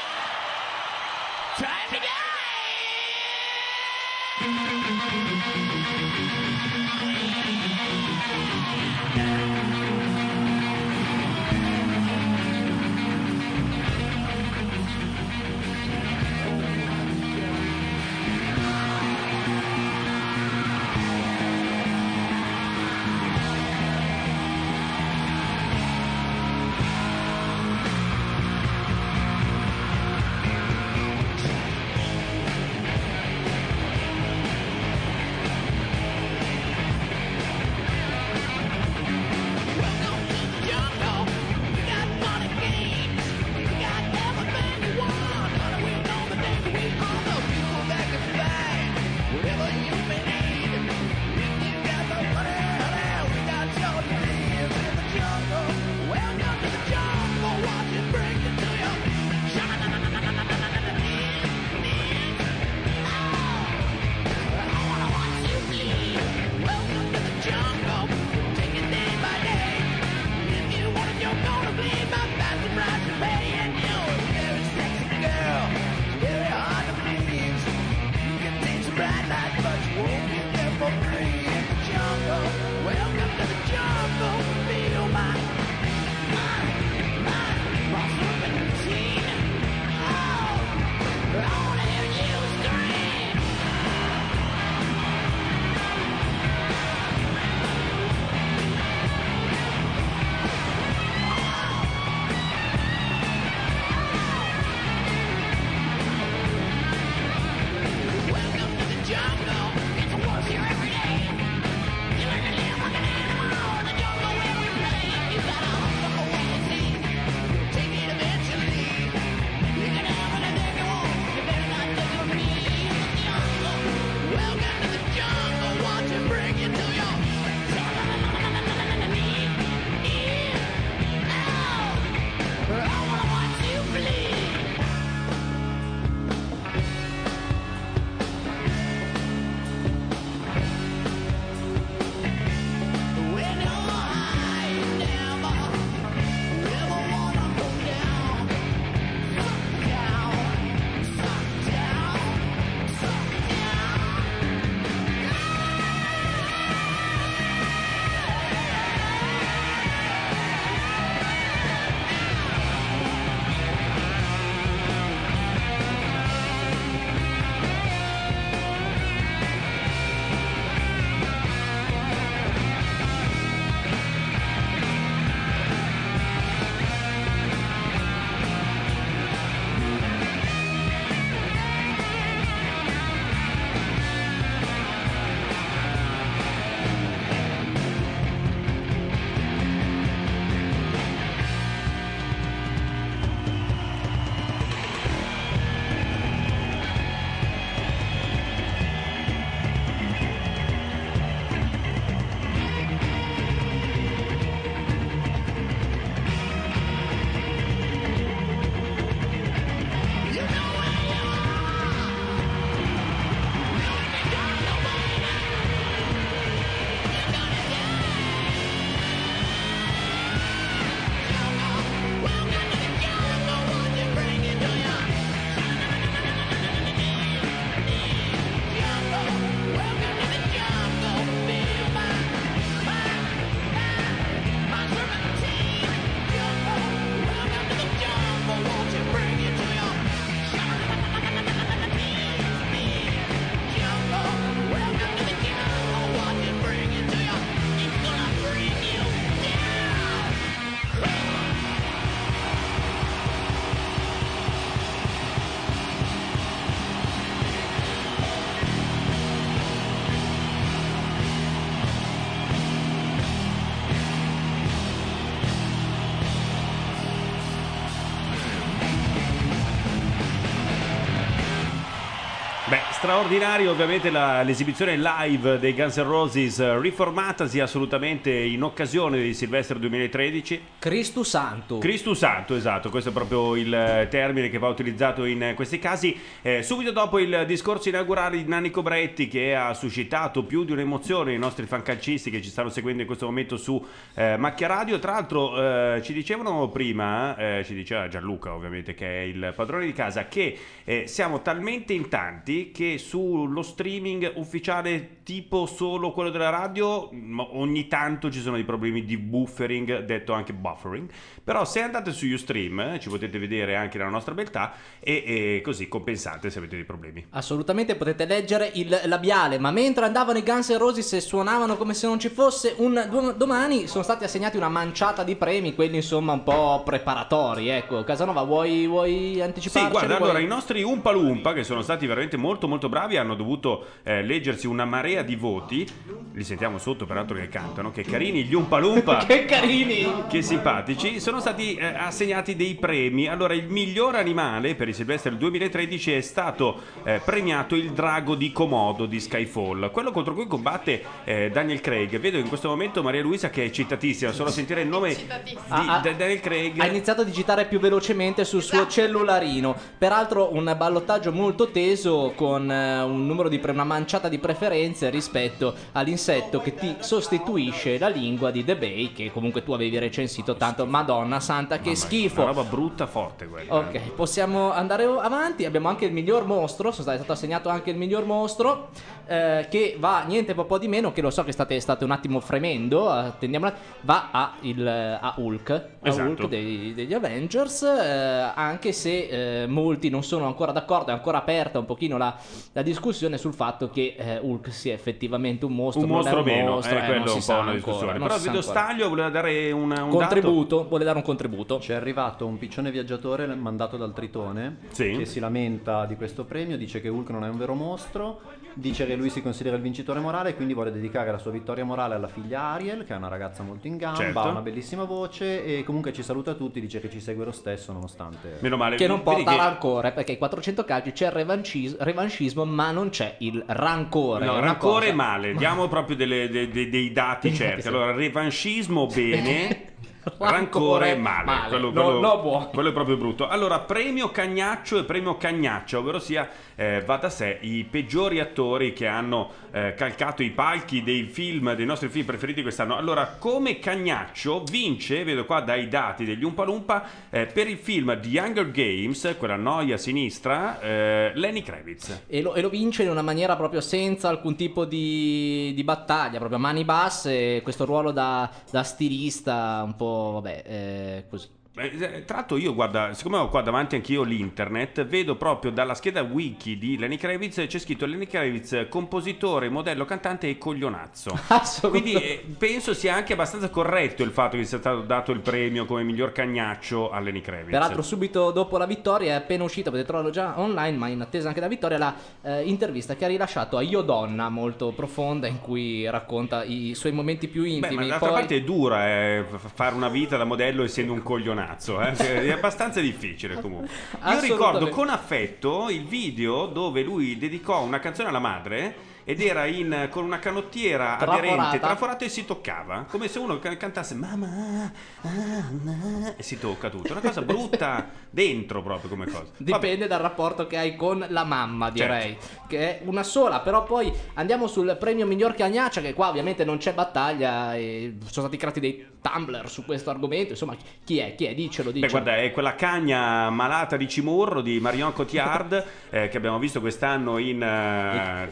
Straordinario ovviamente la- l'esibizione live dei Guns N' Roses eh, riformatasi assolutamente in occasione di Silvestre 2013. Cristo Santo. Cristo Santo, esatto, questo è proprio il eh, termine che va utilizzato in eh, questi casi. Eh, subito dopo il discorso inaugurale di Nanni Cobretti che ha suscitato più di un'emozione i nostri fancalcisti che ci stanno seguendo in questo momento su eh, Macchia Radio. Tra l'altro eh, ci dicevano prima, ci diceva Gianluca ovviamente che è il padrone di casa, che siamo talmente in tanti che sullo streaming ufficiale tipo solo quello della radio ogni tanto ci sono dei problemi di buffering, detto anche buffering, però se andate su Ustream eh, ci potete vedere anche la nostra beltà e, e così compensate se avete dei problemi. Assolutamente potete leggere il labiale, ma mentre andavano i Guns N' Roses e suonavano come se non ci fosse un dom- domani, sono stati assegnati una manciata di premi, quelli insomma un po' preparatori, ecco. Casanova, vuoi, vuoi Sì, anticiparci? guarda, allora i nostri Umpa Lumpa, che sono stati veramente molto molto bravi, hanno dovuto eh, leggersi una marea di voti, li sentiamo sotto peraltro che cantano, che carini gli Umpa Lumpa, che carini, che simpatici, sono stati eh, assegnati dei premi. Allora il miglior animale per il Silvestre del 2013 è stato eh, premiato il drago di Komodo di Skyfall, quello contro cui combatte eh, Daniel Craig. Vedo in questo momento Maria Luisa che è citatissima, solo a sentire il nome di Ah. Da- Daniel Craig. Ha iniziato a digitare più velocemente sul suo cellularino. Peraltro un ballottaggio molto teso con con eh, un numero di pre- una manciata di preferenze rispetto all'insetto che ti sostituisce la lingua di The Bay, che comunque tu avevi recensito tanto. Madonna santa, che schifo! Una roba brutta forte quella. Ok, eh. possiamo andare avanti. Abbiamo anche il miglior mostro. Sono stato assegnato anche il miglior mostro. Eh, che va niente po' po' di meno. Che lo so che state, state un attimo fremendo. Attendiamo. Va a, il, a Hulk. A Esatto. Hulk dei- degli Avengers. eh, anche se eh, molti non sono ancora d'accordo. È ancora aperta un pochino la, la discussione sul fatto che eh, Hulk sia effettivamente un mostro. Un non mostro è un meno, mostro, eh, eh, è si un sa po' una ancora, discussione. non Però vedo ancora. Staglio voleva dare un, un dato. Contributo, vuole dare un contributo. Ci è arrivato un piccione viaggiatore mandato dal Tritone Sì. che si lamenta di questo premio, dice che Hulk non è un vero mostro, dice che lui si considera il vincitore morale e quindi vuole dedicare la sua vittoria morale alla figlia Ariel, che è una ragazza molto in gamba, Certo. ha una bellissima voce e comunque ci saluta tutti, dice che ci segue lo stesso nonostante... Meno male. Che non porta che- rancore, perché ai 400 calci c'è il revanchis- revanchismo, ma non c'è il rancore. No, rancore cosa- è male, diamo proprio delle- de- de- dei dati certi. Allora, revanchismo bene, rancore Rancore male. male. Quello, No, quello- no, buono. quello è proprio brutto. Allora, premio Cagnaccio e premio Cagnaccia, ovvero sia, eh, va da sé, i peggiori attori che hanno eh, calcato i palchi dei film, dei nostri film preferiti quest'anno. Allora, come Cagnaccio vince, vedo qua dai dati degli Umpa Lumpa, eh, per il film The Hunger Games, quella noia sinistra, eh, Lenny Kravitz. E lo, e lo vince in una maniera proprio senza alcun tipo di, di battaglia, proprio a mani basse, questo ruolo da, da stilista un po', vabbè, eh, così. Eh, Tra l'altro io guarda, siccome ho qua davanti anch'io l'internet, vedo proprio dalla scheda wiki di Lenny Kravitz c'è scritto Lenny Kravitz, compositore, modello, cantante e coglionazzo. Quindi eh, penso sia anche abbastanza corretto il fatto che sia stato dato il premio come miglior cagnaccio a Lenny Kravitz. Peraltro subito dopo la vittoria è appena uscita, potete trovarlo già online, ma in attesa anche della vittoria, la eh, intervista che ha rilasciato a Io Donna, molto profonda, in cui racconta i suoi momenti più Beh, intimi. ma d'altra Poi- parte è dura eh, fare una vita da modello essendo un coglionazzo, eh? è abbastanza difficile comunque. Io ricordo con affetto il video dove lui dedicò una canzone alla madre ed era in, con una canottiera Traforata. aderente, traforata e si toccava, come se uno ca- cantasse mamma ah, ah", e si tocca tutto, una cosa brutta dentro proprio come cosa. Dipende dal rapporto che hai con la mamma, Certo. direi. Che è una sola, però poi andiamo sul premio miglior cagnaccia, che qua ovviamente non c'è battaglia. E sono stati creati dei Tumblr su questo argomento. Insomma, chi è? Chi è? Dicelo, Beh, dicelo. guarda, è quella cagna malata di Cimurro di Marion Cotillard eh, che abbiamo visto quest'anno in eh,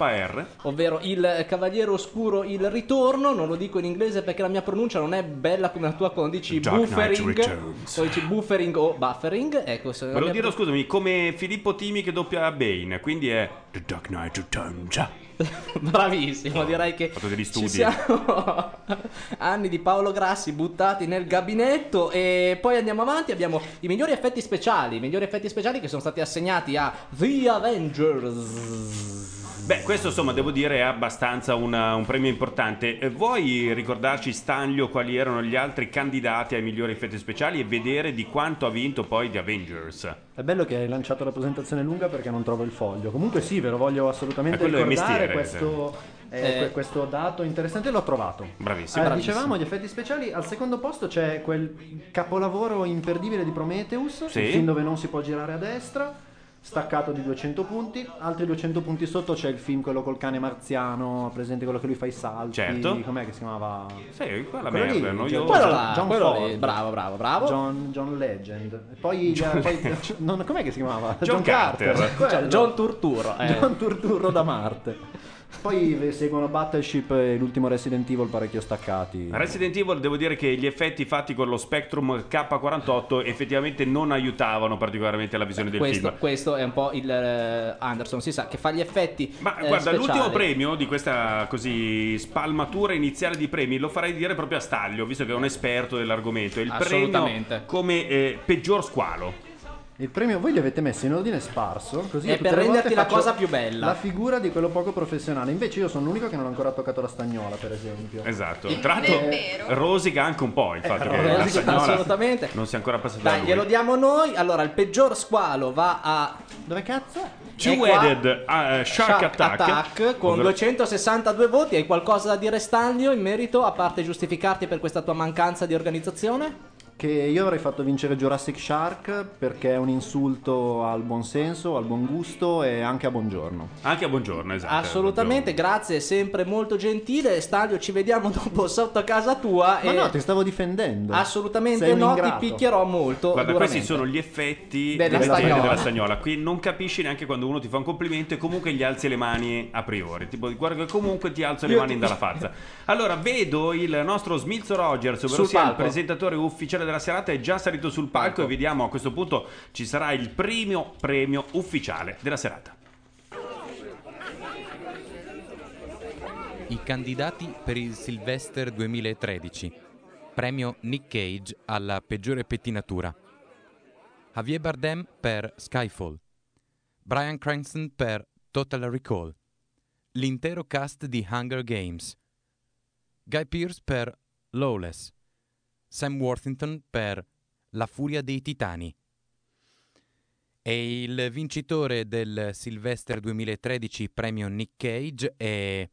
TDKR. Ovvero il Cavaliere Oscuro, il ritorno. Non lo dico in inglese perché la mia pronuncia non è bella come la tua quando dici Dark buffering. Quando dici buffering o buffering. Ecco, se la Volevo dirlo, scusami, come Filippo Timi che doppia Bane, quindi è The Dark Knight Returns. Bravissimo, direi che fatto degli studi. siamo anni di Paolo Grassi buttati nel gabinetto e poi andiamo avanti, abbiamo i migliori effetti speciali, i migliori effetti speciali che sono stati assegnati a The Avengers. Beh, questo insomma devo dire è abbastanza una- un premio importante. Eh, Vuoi ricordarci, Stanlio, quali erano gli altri candidati ai migliori effetti speciali e vedere di quanto ha vinto poi The Avengers? È bello che hai lanciato la presentazione lunga perché non trovo il foglio. Comunque sì, ve lo voglio assolutamente Eh, quello è ricordare. mestiere, questo, eh, Eh. que- questo dato interessante l'ho trovato. Bravissimo. Eh, Bravissimo. dicevamo gli effetti speciali, al secondo posto c'è quel capolavoro imperdibile di Prometheus, Sì. il film dove non si può girare a destra, staccato di 200 punti, altri 200 punti sotto c'è il film quello col cane marziano, presente quello che lui fa i salti, Certo. com'è che si chiamava? Sì, quella Quello merda, lì. John- Quello là, John quello Ford. lì, bravo, bravo, bravo. John, John Legend. E Poi, John poi- non- com'è che si chiamava? John Carter. Quello. John- John Turturro, eh. John Turturro da Marte. Poi seguono Battleship e l'ultimo Resident Evil parecchio staccati. Resident Evil devo dire che gli effetti fatti con lo Spectrum K48 effettivamente non aiutavano particolarmente la visione del Questo, film. questo è un po' il eh, Anderson, si sa, che fa gli effetti. Ma eh, guarda, speciali. l'ultimo premio di questa così spalmatura iniziale di premi lo farei dire proprio a Staglio, visto che è un esperto dell'argomento. È il premio Assolutamente. come eh, peggior squalo. Il premio voi li avete messi in ordine sparso, così È per renderti la cosa più bella. La figura di quello poco professionale. Invece io sono l'unico che non ha ancora toccato la stagnola, per esempio. Esatto. Non Tra l'altro, è vero. rosica anche un po' il fatto che la rosica stagnola assolutamente. non sia ancora passata da Dai, lui. glielo diamo noi. Allora, il peggior squalo va a. Dove cazzo? Two-headed eh, shark, attack, con ovvero- 262 voti. Hai qualcosa da dire, Stanlio, in merito, a parte giustificarti per questa tua mancanza di organizzazione? Che io avrei fatto vincere Jurassic Shark perché è un insulto al buon senso, al buon gusto e anche a buongiorno. Anche a buongiorno, esatto. Assolutamente, grazie, è sempre molto gentile. Stadio, ci vediamo dopo sotto a casa tua. Ma e- no, ti stavo difendendo. Assolutamente no, ti picchierò molto. Guarda, duramente. questi sono gli effetti Della della, stagnola. della stagnola. Qui non capisci neanche quando uno ti fa un complimento e comunque gli alzi le mani a priori. Tipo, guarda che comunque ti alzo le Io mani ti- dalla faccia. Allora, vedo il nostro Smilzo Rogers, ovvero sia il presentatore ufficiale della serata, è già salito sul palco e vediamo a questo punto ci sarà il primo premio ufficiale della serata. I candidati per il Sylvester 2013. Premio Nick Cage alla peggiore pettinatura. Javier Bardem per Skyfall. Brian Cranston per Total Recall. L'intero cast di Hunger Games. Guy Pearce per Lawless. Sam Worthington per La furia dei titani. E il vincitore del Sylvester 2013 premio Nick Cage è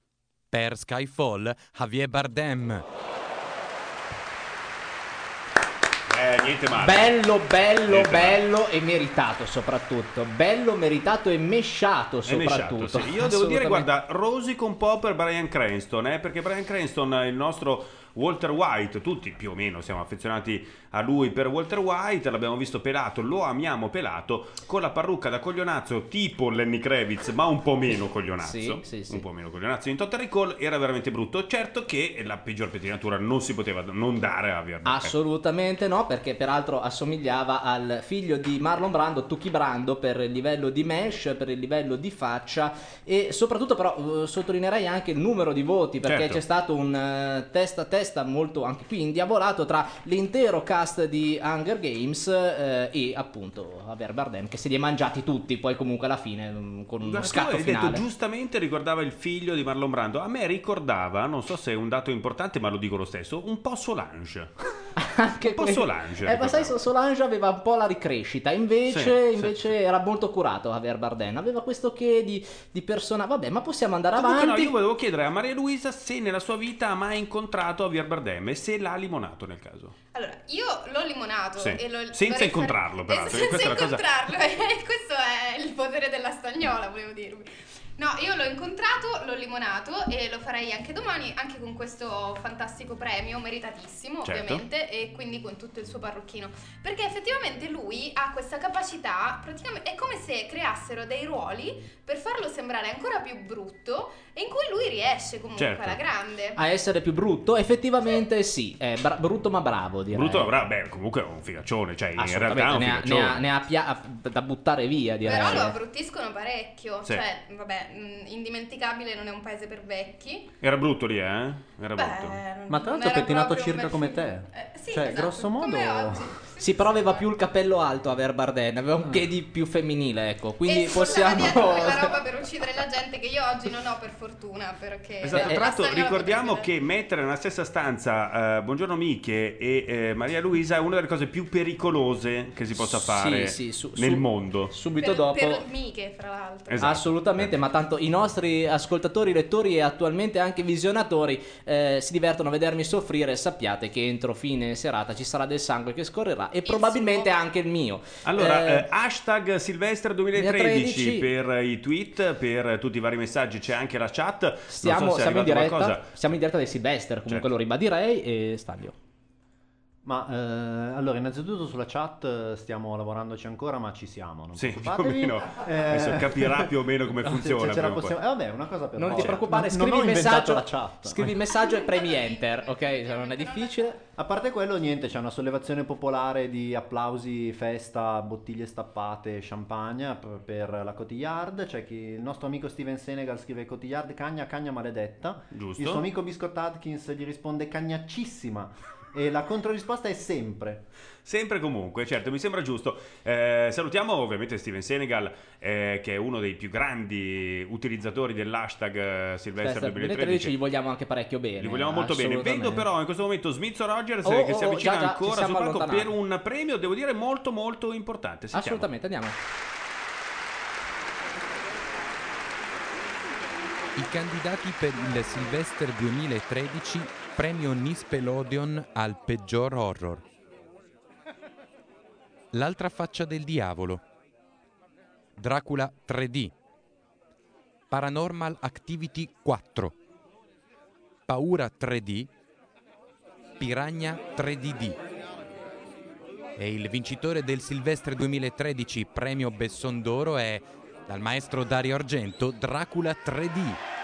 per Skyfall Javier Bardem. Eh, niente male. Bello, bello, Niente male. bello e meritato soprattutto. Bello, meritato e mesciato È mesciato, soprattutto. sì. Io devo dire, guarda, rosico un po' per Brian Cranston, eh, perché Brian Cranston è il nostro Walter White, tutti più o meno siamo affezionati a lui per Walter White, l'abbiamo visto pelato, lo amiamo pelato, con la parrucca da coglionazzo tipo Lenny Kravitz, ma un po' meno coglionazzo, Sì, sì, sì. un po' meno coglionazzo. In Total Recall era veramente brutto, certo che la peggior pettinatura non si poteva non dare a Bardem. Assolutamente no, perché peraltro assomigliava al figlio di Marlon Brando, Tuki Brando, per il livello di mesh, per il livello di faccia e soprattutto però eh, sottolineerei anche il numero di voti, perché Certo. c'è stato un eh, testa a testa molto anche qui indiavolato tra l'intero cast di Hunger Games eh, e appunto Javier Bardem che se li è mangiati tutti poi comunque alla fine mm, con uno tu scatto hai finale. detto giustamente ricordava il figlio di Marlon Brando. A me ricordava, non so se è un dato importante, ma lo dico lo stesso, un po' Solange. Anche un po' Solange. Eh, ma sai. Solange aveva un po' la ricrescita, invece, Sì, invece era molto curato Javier Bardem. Aveva questo che di, di persona. Vabbè, ma possiamo andare Comunque no, avanti. io volevo chiedere a Maria Luisa se nella sua vita ha mai incontrato Javier Bardem e se l'ha limonato nel caso. Allora, io l'ho limonato Sì. e l'ho Senza incontrarlo, fare- Eh, è senza la cosa- incontrarlo, eh, questo è il potere della stagnola, volevo dirvi. No, io l'ho incontrato, l'ho limonato e lo farei anche domani, anche con questo fantastico premio, meritatissimo Certo. ovviamente, e quindi con tutto il suo parrucchino. Perché effettivamente lui ha questa capacità, praticamente è come se creassero dei ruoli per farlo sembrare ancora più brutto e in cui lui riesce comunque Certo. alla grande. A essere più brutto, effettivamente sì, è bra- brutto ma bravo direi. Brutto avrà, beh, comunque è un figaccione, cioè in realtà è un ne ha, ne ha- ne ha pia- da buttare via direi. Però lo abbruttiscono parecchio, Sì. cioè, vabbè, mh, indimenticabile non è un paese per vecchi. Era brutto lì, eh? Era Beh, brutto. Ma tra l'altro è pettinato circa come te. Eh, sì, cioè, esatto, grosso modo... Sì, però aveva più il capello alto a Ver Bardem, aveva un che di più femminile, ecco. Quindi e possiamo. quella roba per uccidere la gente che io oggi non ho per fortuna, perché... Esatto, tra l'altro ricordiamo che mettere nella stessa stanza eh, Buongiorno Miche e eh, Maria Luisa è una delle cose più pericolose che si possa Sì, fare sì, su- nel su- mondo. Subito per, dopo. per miche, fra l'altro. Esatto. Assolutamente, ma tanto i nostri ascoltatori, lettori e attualmente anche visionatori eh, si divertono a vedermi soffrire. Sappiate che entro fine serata ci sarà del sangue che scorrerà e probabilmente anche il mio. Allora, Eh, eh, hashtag Silvestre 2013 2013. per i tweet, per tutti i vari messaggi, c'è anche la chat. stiamo, non so siamo in diretta. qualcosa. Siamo in diretta del Silvester, comunque Certo. lo ribadirei. E Staglio. Ma eh, allora, innanzitutto sulla chat eh, stiamo lavorandoci ancora, ma ci siamo. Non Sì, più o meno. Adesso capirà più o meno come funziona, ce o possiamo... Eh, vabbè, una cosa per Non ti volta. preoccupare, Non- scrivi il messaggio. la chat. Scrivi il messaggio e premi enter, ok? Se non è difficile. A parte quello, niente, c'è una sollevazione popolare di applausi, festa, bottiglie stappate, champagne per la Cotillard. C'è chi, il nostro amico Steven Senegal scrive Cotillard, cagna, cagna maledetta. Giusto. Il suo amico Biscott Atkins gli risponde cagnaccissima. E la controrisposta è sempre. Sempre comunque, certo, mi sembra giusto. Eh, salutiamo ovviamente Steven Senegal, eh, che è uno dei più grandi utilizzatori dell'hashtag Silvestre Silvester 2013. 2013 gli vogliamo anche parecchio bene. Li vogliamo molto bene. Vedo però in questo momento Smith Rogers Oh, che oh, si oh, avvicina già, già, ancora sul palco per un premio, devo dire, molto molto importante. Sentiamo. Assolutamente, andiamo. I candidati per il Sylvester 2013 premio Nispelodion al peggior horror. L'altra faccia del diavolo. Dracula 3D. Paranormal Activity 4. Paura 3D. Piranha 3DD. E il vincitore del Silvestre 2013 premio Besson d'Oro è, dal maestro Dario Argento, Dracula 3D.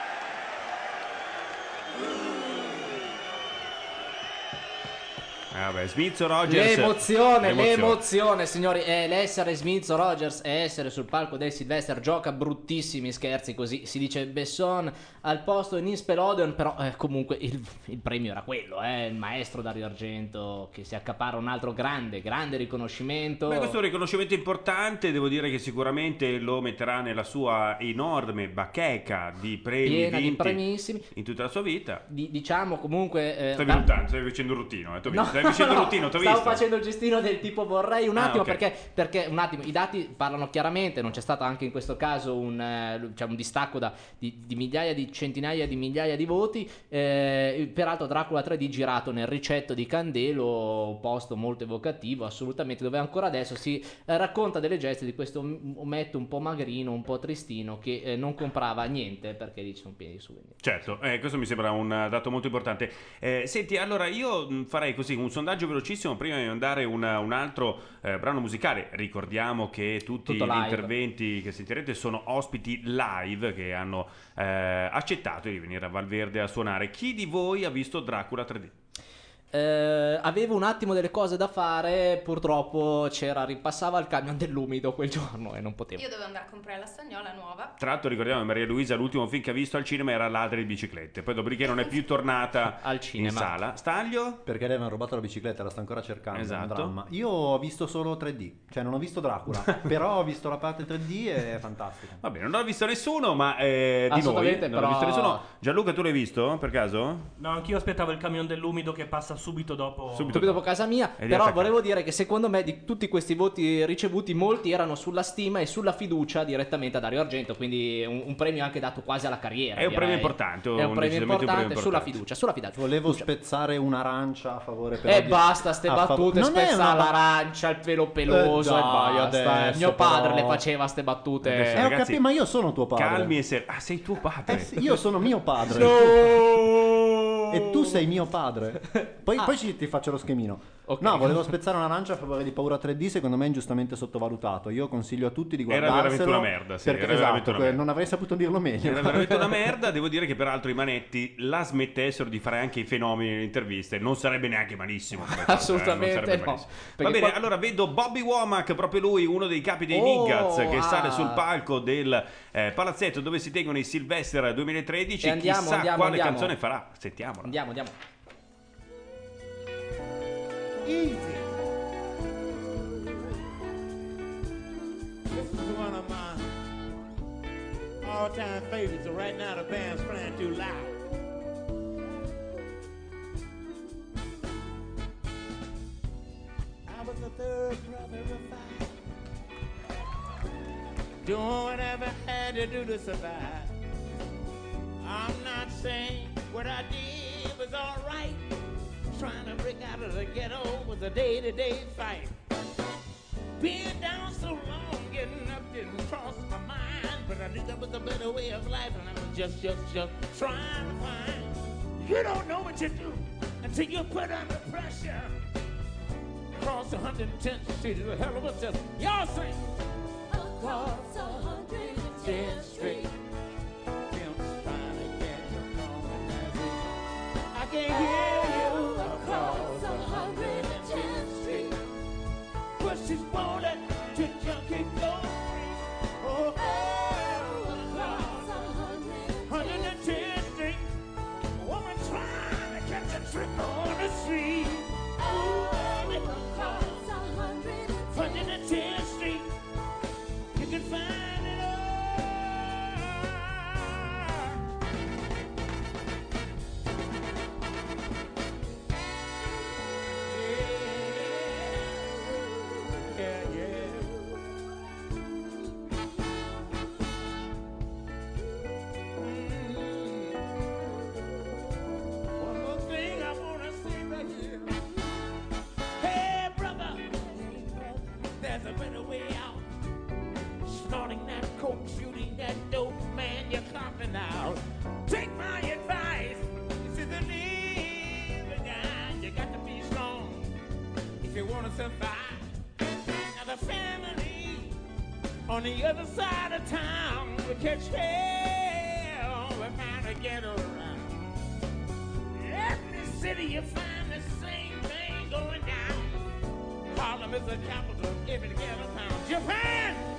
Ah, vabbè, Smith o Rogers. L'emozione, l'emozione, signori. E l'essere Smith o Rogers e essere sul palco del Sylvester gioca bruttissimi scherzi. Così si dice Besson al posto di Nispelodion. Però eh, comunque il, il premio era quello, eh, il maestro Dario Argento che si accapara un altro grande, grande riconoscimento. Beh, questo è un riconoscimento importante, devo dire che sicuramente lo metterà nella sua enorme bacheca di premi Piena di premissimi. in tutta la sua vita. Di- diciamo comunque. eh, Stai da- stai facendo un routino, eh, t'ho No, facendo un no, t'ho stavo visto. facendo il gestino del tipo vorrei un Ah, attimo ok. perché, perché un attimo i dati parlano chiaramente non c'è stato anche in questo caso un, eh, cioè, un distacco da- di, di migliaia di centinaia di migliaia di voti eh, peraltro Dracula 3D girato nel ricetto di Candelo posto molto evocativo assolutamente dove ancora adesso si eh, racconta delle geste di questo ometto un po' magrino un po' tristino che eh, non comprava niente perché lì ci sono piedi su. Certo, eh, questo mi sembra un dato molto importante. Eh, senti, allora io farei così un sondaggio velocissimo prima di mandare un, un altro eh, brano musicale. Ricordiamo che tutti Tutto gli live. interventi che sentirete sono ospiti live che hanno eh, accettato di venire a Valverde a suonare. Chi di voi ha visto Dracula 3D? Eh, avevo un attimo delle cose da fare, purtroppo c'era, ripassava il camion dell'umido quel giorno e non potevo. Io dovevo andare a comprare la stagnola nuova. Tra l'altro ricordiamo che Maria Luisa l'ultimo film che ha visto al cinema era Ladri di biciclette, poi dopodiché non è più tornata Al in cinema. sala. Staglio? Perché lei aveva rubato la bicicletta, la sta ancora cercando. è Esatto. un dramma. Io ho visto solo 3D, cioè non ho visto Dracula, però ho visto la parte 3D e è fantastica. Va bene, non l'ho visto nessuno, ma eh, di noi non però- visto nessuno. Gianluca, tu l'hai visto per caso? No, anch'io aspettavo il camion dell'umido che passa subito dopo. Subito dopo casa mia, però volevo dire che secondo me di tutti questi voti ricevuti, molti erano sulla stima e sulla fiducia direttamente a Dario Argento, quindi un, un premio anche dato quasi alla carriera. È un direi. premio importante, È un- un premio decisamente un importante, premio sulla importante. fiducia, sulla fiducia. Volevo spezzare un'arancia a favore però E di- basta ste fav- battute, Non è spezza una l'arancia, il pelo peloso Eh, e dai, basta. eh. adesso, Mio padre però. le faceva ste battute. Adesso, Eh, ho capito, ma io sono tuo padre. Calmi e seri. Ah, sei tuo padre. Eh sì, io sono mio padre. E tu sei mio padre. Poi, Ah. poi ci- ti faccio lo schemino. Ok. No, volevo spezzare un'arancia a favore di Paura 3D, secondo me è ingiustamente sottovalutato. Io consiglio a tutti di Era guardarselo. veramente una merda, sì, perché, era esatto, una que- merda. non avrei saputo dirlo meglio. Era veramente una merda. Devo dire che peraltro i manetti la smettessero di fare anche i fenomeni nelle interviste. Non sarebbe neanche malissimo. eh, Assolutamente non sarebbe no. malissimo. Va bene, qua- allora vedo Bobby Womack, proprio lui, uno dei capi dei Oh, Niggaz, che ah. sale sul palco del eh, palazzetto dove si tengono i Sylvester 2013. E andiamo, Chissà andiamo, quale andiamo. canzone farà. Sentiamola. Andiamo, andiamo. Easy. This is one of my all-time favorites. So right now the band's playing too loud. I was the third brother of five, doing whatever I had to do to survive. I'm not saying what I did was all right. Trying to break out of the ghetto was a day-to-day fight. Being down so long, getting up didn't cross my mind, but I knew there was a better way of life, and I was just, just, just trying to find. You don't know what you do until you're put under pressure. Across 110th Street is a hell of a test. Y'all sing. Across 110th Street. Pimps trying to get you going as I can't hear you across 110th Street. But she's wanted to On the other side of town, we catch hell. We find a ghetto around. Every city you find the same thing going down. Harlem is the capital of every ghetto town. Japan!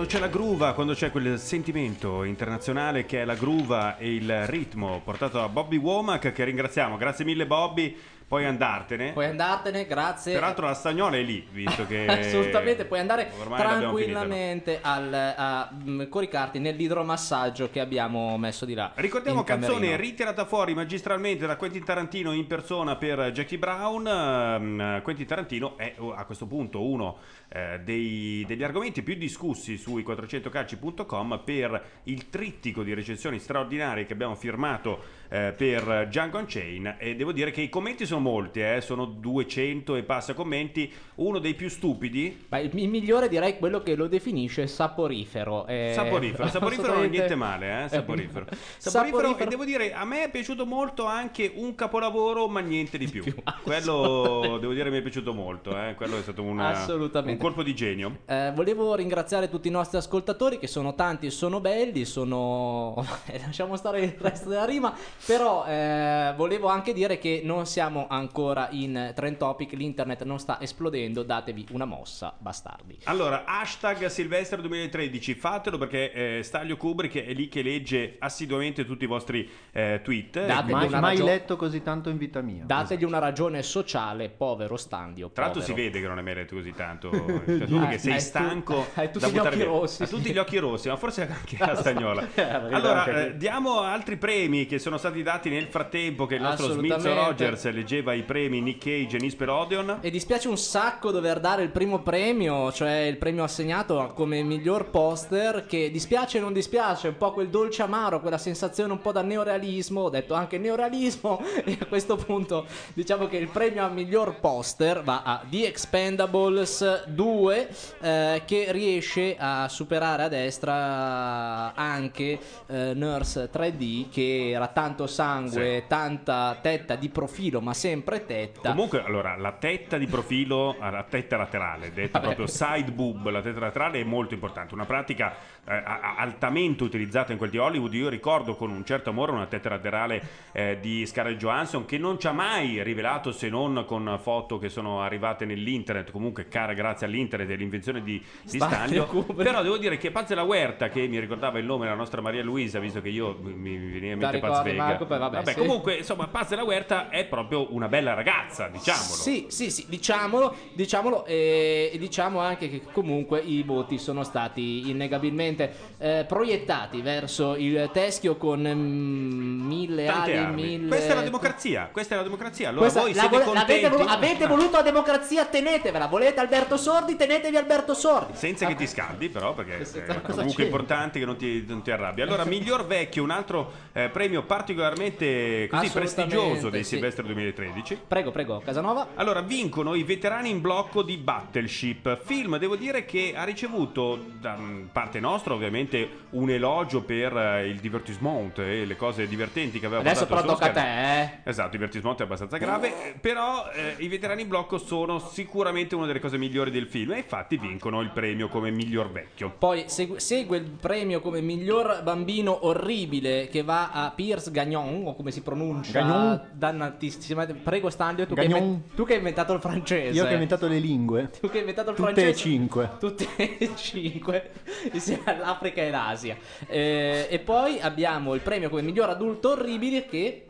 Quando c'è la gruva, quando c'è quel sentimento internazionale che è la gruva e il ritmo portato da Bobby Womack, che ringraziamo, grazie mille Bobby, puoi andartene. Puoi andartene, grazie. Peraltro la stagnola è lì, visto che... Assolutamente, puoi andare tranquillamente al, a mm, coricarti nell'idromassaggio che abbiamo messo di là. Ricordiamo canzone camerino. ritirata fuori magistralmente da Quentin Tarantino in persona per Jackie Brown. Ehm, Quentin Tarantino è oh, a questo punto uno eh, dei- degli argomenti più discussi sui 400calci.com per il trittico di recensioni straordinarie che abbiamo firmato eh, per Django Unchained e devo dire che i commenti sono molti, eh, sono 200 e passa commenti, uno dei più stupidi Ma il, migliore direi quello che lo definisce saporifero. eh, Saporifero, saporifero non è niente male, eh? Saporifero. Saporifero, Saporifero. e devo dire, a me è piaciuto molto anche un capolavoro, ma niente di più. Quello devo dire mi è piaciuto molto, eh? Quello è stato una- un colpo di genio. Eh, volevo ringraziare tutti i nostri ascoltatori che sono tanti e sono belli, sono... lasciamo stare il resto della rima, però eh, volevo anche dire che non siamo ancora in trend topic, l'internet non sta esplodendo, datevi una mossa, bastardi. Allora, hashtag Silvestre 2013, fatelo perché eh, Staglio Kubrick è lì che legge assiduamente tutti i vostri eh, tweet. Dategli Mai, una mai ragione- letto così tanto in vita mia. Dategli una ragione sociale, povero Standio. Tra l'altro si vede che non hai mai letto così tanto, cioè, tu perché sei Hai stanco hai tutti gli occhi via. rossi, Ha sì. tutti gli occhi rossi, ma forse anche la stagnola. arriva Allora, eh, diamo altri premi che sono stati dati nel frattempo che il nostro Smith. Rogers leggeva i premi Nick Cage e Nisperodion. E dispiace un sacco dover dare il primo premio, cioè il premio assegnato come miglior poster, che dispiace e non dispiace, un po' quel dolce amaro, quella sensazione un po' da neorealismo, ho detto anche neorealismo, e a questo punto diciamo che il premio a miglior poster va a The Expendables 2, eh, che riesce a superare a destra anche eh, Nurse 3D, che era tanto sangue, tanta tetta di profilo, ma sempre tetta. Comunque, allora, la tetta di profilo, ah, la tetta laterale, detta Vabbè. proprio side boob, la tetta laterale è molto importante. Una pratica eh, altamente utilizzata in quel di Hollywood. Io ricordo con un certo amore una tetta laterale eh, di Scarlett Johansson che non ci ha mai rivelato se non con foto che sono arrivate nell'internet. Comunque, cara, grazie all'internet e all'invenzione di, di Stanlio. Però devo dire che Paz della Huerta, che mi ricordava il nome della nostra Maria Luisa, visto che io mi, mi veniva in mente Paz ricordi, Vega. Marco, poi vabbè, sì. comunque, insomma, Paz della Huerta è proprio una bella ragazza, diciamolo. Sì, sì, sì, diciamolo, diciamolo e, e diciamo anche che comunque i voti sono stati innegabilmente eh, proiettati verso il teschio con mm, mille Tante ali, armi. mille... Questa è la democrazia, questa è la democrazia. Allora Questa- voi la siete vole- l'avete, contenti? volu- avete voluto la democrazia, tenetevela. Volete Alberto Sordi, tenetevi Alberto Sordi. Senza che ti scaldi, però, perché è cosa comunque c'entra? importante che non ti, non ti arrabbi. Allora, miglior vecchio, un altro eh, premio particolarmente così prestigioso dei sì. Silvestre 2013. Prego, prego, Casanova. Allora, vincono i veterani in blocco di Battleship, film, devo dire che ha ricevuto da parte nostra ovviamente un elogio per eh, il divertissement e le cose divertenti che aveva Adesso però tocca a te, eh. Esatto, il divertissement è abbastanza grave, però eh, i veterani in blocco sono sicuramente una delle cose migliori del film e infatti vincono il premio come miglior vecchio. Poi segu- segue il premio come miglior bambino orribile che va a Piers Gagnon, o come si pronuncia? Gagnon. Dannatissima. Prego Stanlio, tu che, hai Gagnon. inven- tu che hai inventato il francese. Io che ho inventato le lingue. Tu che hai inventato il Tutte francese. e cinque. Tutte e cinque, insieme all'Africa e l'Asia. Eh, e poi abbiamo il premio come miglior adulto orribile che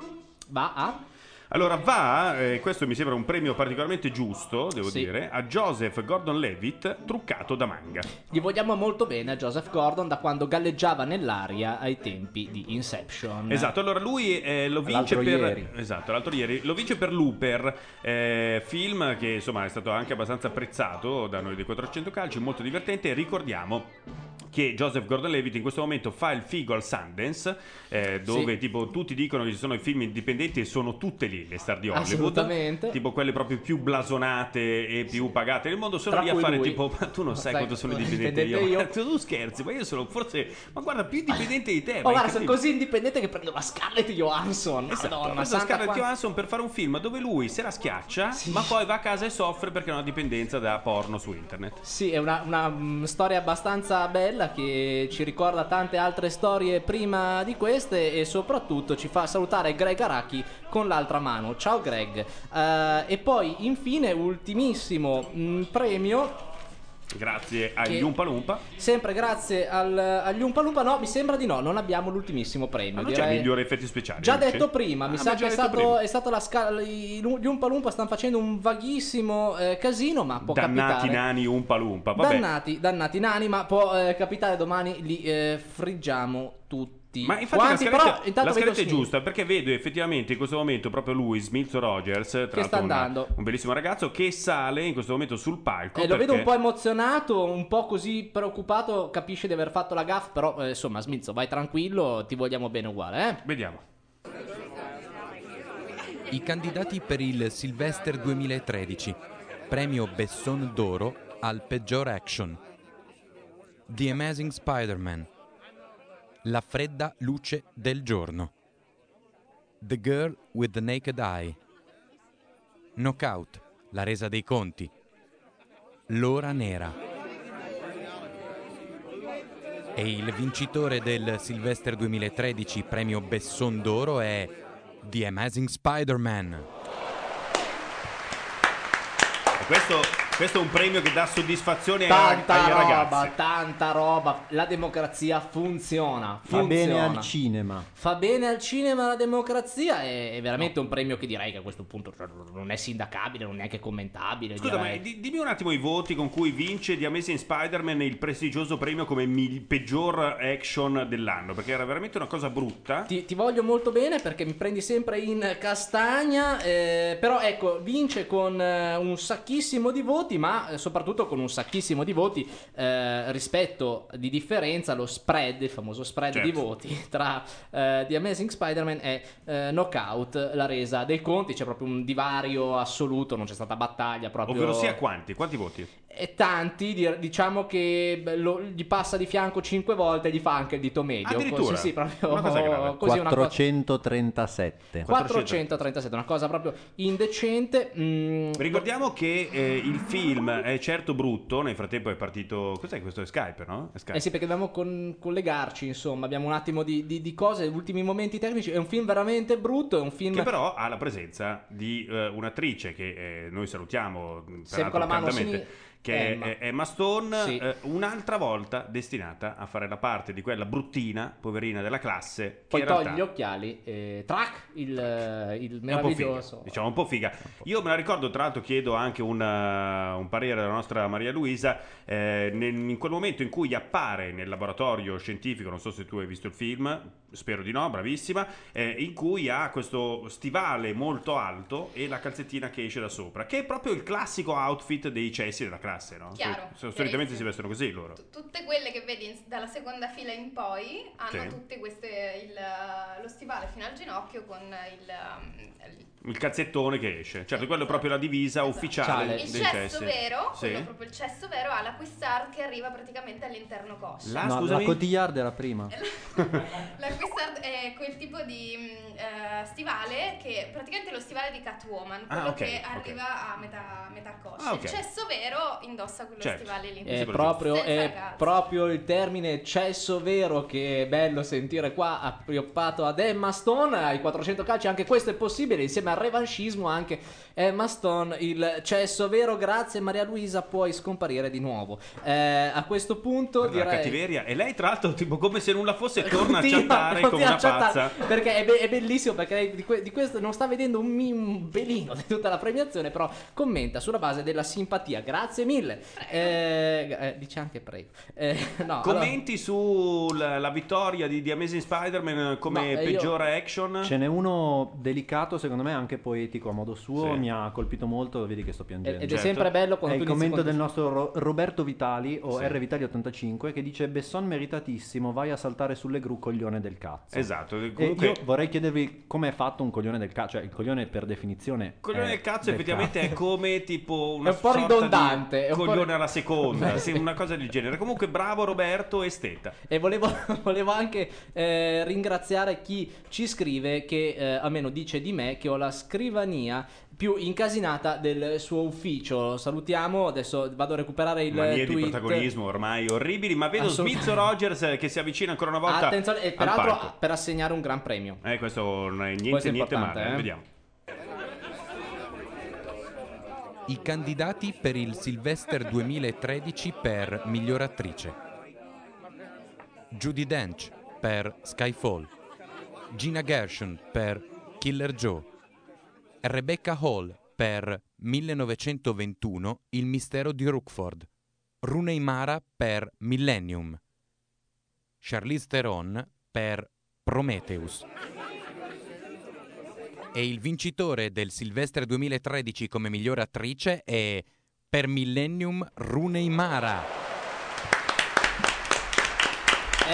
va a... Allora va, eh, questo mi sembra un premio particolarmente giusto, devo Sì. dire, a Joseph Gordon-Levitt, truccato da manga. Gli vogliamo molto bene a Joseph Gordon da quando galleggiava nell'aria ai tempi di Inception. Esatto, allora lui eh, lo vince L'altro per ieri. Esatto, l'altro ieri lo vince per Looper, eh, film che insomma è stato anche abbastanza apprezzato da noi dei 400 calci, molto divertente. Ricordiamo che Joseph Gordon-Levitt in questo momento fa il figo al Sundance, eh, dove Sì. tipo tutti dicono che ci sono i film indipendenti e sono tutte lì le star di Hollywood. Assolutamente. Tipo quelle proprio più blasonate e più pagate del mondo sono Tra lì a fare lui. tipo ma tu non sai Sai, quanto sono indipendente io. indipendente Ma tu scherzi, ma io sono forse ma guarda più indipendente di te. Oh, ma guarda, sono così indipendente che prendo la Scarlett Johansson. Esatto, Madonna, Scarlett quanta- Johansson per fare un film dove lui se la schiaccia, ma poi va a casa e soffre perché ha una dipendenza da porno su internet. Sì, è una, una, mm, storia abbastanza bella che ci ricorda tante altre storie prima di queste e soprattutto ci fa salutare Greg Araki con l'altra mano. Ciao Greg. Eh, e poi infine ultimissimo mm, premio Grazie agli Umpa Lumpa. Sempre grazie al, agli Umpa Lumpa. No, mi sembra di no, non abbiamo l'ultimissimo premio. Ma non direi- migliori effetti speciali. Già detto prima, mi Ah, sa ma che è stato, prima. è stata la scala. Gli Umpa Lumpa stanno facendo un vaghissimo eh, casino, ma può Dannati capitare. nani Umpa Lumpa. Vabbè. Dannati, dannati nani, ma può eh, capitare domani li eh, friggiamo tutti. Ma infatti Quanti, la scaletta, però, la scaletta vedo è Smith. giusta perché vedo effettivamente in questo momento proprio lui, Smith Rogers, tra l'altro sta una- andando. un bellissimo ragazzo che sale in questo momento sul palco. Eh, lo vedo un po' emozionato, un po' così preoccupato, capisce di aver fatto la gaff, però eh, insomma Smizzo vai tranquillo, ti vogliamo bene uguale, eh? Vediamo. I candidati per il Sylvester 2013, premio Besson d'Oro al peggior action. The Amazing Spider-Man. La fredda luce del giorno. The Girl with the Naked Eye. Knockout, la resa dei conti. L'ora nera. E il vincitore del Sylvester 2013 premio Besson d'Oro è The Amazing Spider-Man. E Questo, questo è un premio che dà soddisfazione ai, Tanta ai roba, ragazzi. tanta roba. La democrazia funziona. Fa bene funziona. al cinema. Fa bene al cinema la democrazia. È, è veramente un premio che direi che a questo punto cioè, non è sindacabile, non è neanche commentabile. Scusa, ma direi. di- dimmi un attimo i voti con cui vince The Amazing Spider-Man il prestigioso premio come mil- peggior action dell'anno, perché era veramente una cosa brutta. Ti, ti voglio molto bene perché mi prendi sempre in castagna, eh, però ecco, vince con eh, un sacchissimo di voti, ma eh, soprattutto con un sacchissimo di voti eh, rispetto di differenza lo spread, il famoso spread Certo. di voti tra eh, The Amazing Spider-Man e eh, Knockout, la resa dei conti, c'è proprio un divario assoluto, non c'è stata battaglia proprio. Ovvero sia quanti? Quanti voti? E tanti, di- diciamo che lo- gli passa di fianco 5 volte e gli fa anche il dito medio. Addirittura? Così, sì, proprio Una cosa grave. così una cosa- 437. 437, una cosa proprio indecente. mm, Ricordiamo che eh, il film è certo brutto, nel frattempo è partito... Cos'è questo? È Skype, no? È Skype. Eh sì, perché dobbiamo con- collegarci, insomma, abbiamo un attimo di, di- di cose, ultimi momenti tecnici. È un film veramente brutto, è un film... Che però ha la presenza di eh, un'attrice che eh, noi salutiamo Sempre con la mano sinistra. Che è- Emma. è Emma Stone, Sì. eh, un'altra volta destinata a fare la parte di quella bruttina, poverina della classe, che Poi in togli realtà gli occhiali, e track, il, eh, il un meraviglioso. figa, diciamo un po' figa. Io me la ricordo, tra l'altro chiedo anche una- un parere alla nostra Maria Luisa, eh, nel- in quel momento in cui appare nel laboratorio scientifico, non so se tu hai visto il film, spero di no, bravissima, eh, in cui ha questo stivale molto alto e la calzettina che esce da sopra, che è proprio il classico outfit dei cessi della classe, no? Chiaro, So- solitamente chiarissimo. si vestono così loro. Tutte quelle che vedi in- dalla seconda fila in poi hanno Sì. tutte queste il- lo stivale fino al ginocchio con il, um, il- Il calzettone che esce, certo, quello è proprio la divisa ufficiale il dei cesso cessi. vero, Sì. quello proprio il cesso vero ha la quistard che arriva praticamente all'interno coscia. La- No, la? Cotillard era prima. La quistard è quel tipo di eh, stivale che praticamente è lo stivale di Catwoman, quello Ah, ok, che arriva a metà, metà coscia. Ah, ok. Il cesso vero indossa quello Certo. stivale lì. È proprio, è proprio il termine cesso vero che è bello sentire qua appioppato ad Emma Stone ai 400 calci anche questo è possibile insieme al revanchismo anche Emma Stone il cesso vero grazie Maria Luisa puoi scomparire di nuovo Eh, a questo punto Guarda la direi cattiveria e lei tra l'altro tipo come se nulla fosse torna a chattare come una chattare. piazza. perché è, be- è bellissimo perché lei di, que- di questo non sta vedendo un, mi- un belino di tutta la premiazione però commenta sulla base della simpatia grazie mille eh, eh, dice anche prego Eh, no, allora- Commenti sulla la vittoria di, di Amazing Spider-Man come No, eh, io- peggiore action? Ce n'è uno delicato, secondo me anche poetico a modo suo, Sì. mi ha colpito molto, vedi che sto piangendo. Ed è Certo. sempre bello quando È il commento con- del nostro Ro- Roberto Vitali o Sì. R Vitali 85 che dice Besson meritatissimo, vai a saltare sulle gru coglione del cazzo. Esatto, comunque- io vorrei chiedervi come è fatto un coglione del cazzo, cioè il coglione per definizione Coglione del cazzo del effettivamente cazzo. è come tipo una È un po' ridondante, è un po' coglione ri- alla seconda, sì, una cosa del genere. Comunque bravo Roberto Esteta. E volevo, volevo anche eh, ringraziare chi ci scrive che eh, almeno dice di me che ho la scrivania più incasinata del suo ufficio. Salutiamo, adesso vado a recuperare il Manie di tweet. protagonismo ormai orribili, ma vedo. Smith Rogers che si avvicina ancora una volta. Attenzione, e al peraltro per assegnare un gran premio. Eh, questo non è niente, Questo è niente male. eh. Vediamo. I candidati per il Sylvester 2013 per miglior attrice. Judy Dench per Skyfall. Gina Gershon per Killer Joe. Rebecca Hall per 1921 Il mistero di Rookford. Rooney Mara per Millennium. Charlize Theron per Prometheus. E il vincitore del Silvestre 2013 come miglior attrice è per Millennium Rooney Mara.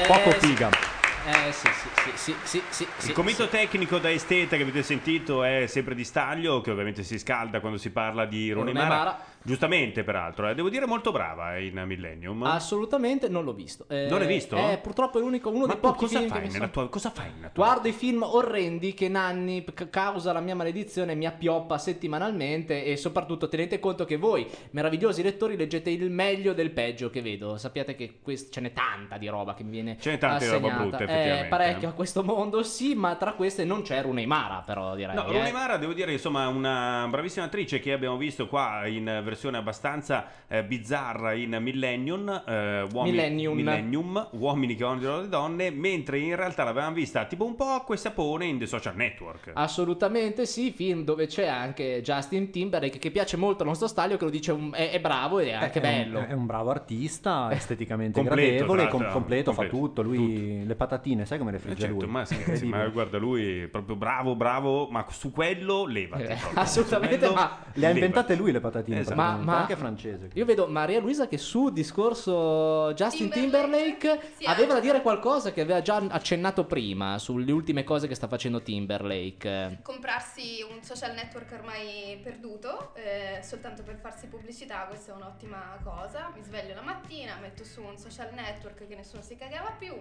Poco figa. Eh sì, sì, sì, sì, sì, Il commento sì. tecnico da esteta che avete sentito è sempre di Staglio, che ovviamente si scalda quando si parla di Rooney Mara. Giustamente, peraltro, eh, devo dire molto brava in Millennium. Assolutamente non l'ho visto. Eh, Non l'hai visto? Eh, purtroppo è l'unico, uno Ma dei pochi cosa film fai che nella tua- cosa fai nella tua Guardo i film orrendi che Nanni c- causa la mia maledizione mi appioppa settimanalmente e soprattutto tenete conto che voi, meravigliosi lettori, leggete il meglio del peggio che vedo. Sappiate che quest- ce n'è tanta di roba che mi viene Ce n'è tanta di roba assegnata. brutta, Eh, effettivamente. parecchio a questo mondo, sì, ma tra queste non c'è Rooney Mara, però direi. No, eh. Rooney Mara devo dire insomma una bravissima attrice che abbiamo visto qua in versione abbastanza eh, bizzarra in Millennium, eh, uomini, Millennium. Millennium, uomini che odiano le donne, mentre in realtà l'avevamo vista tipo un po' acqua e sapone in The Social Network. Assolutamente sì, film dove c'è anche Justin Timberlake che piace molto al nostro staglio, che lo dice un- è, è bravo e è anche È bello. È un bravo artista, esteticamente completo, gradevole, com- l'altro, completo, fa completo, tutto. Lui le patatine, sai come le Eh, frigge certo, lui? ma, scherzi, ma guarda lui è proprio bravo, bravo, ma su quello levati. Eh, assolutamente, ma- Le ha inventate lui le patatine, Esatto. praticamente, Ma- ma- anche francese. Io vedo Maria Luisa che su discorso Justin Timberlake, Sì, aveva da dire qualcosa che aveva già accennato prima sulle ultime cose che sta facendo Timberlake. comprarsi un social network ormai perduto eh, soltanto per farsi pubblicità, questa è un'ottima cosa. Mi sveglio la mattina, metto su un social network che nessuno si cagava più,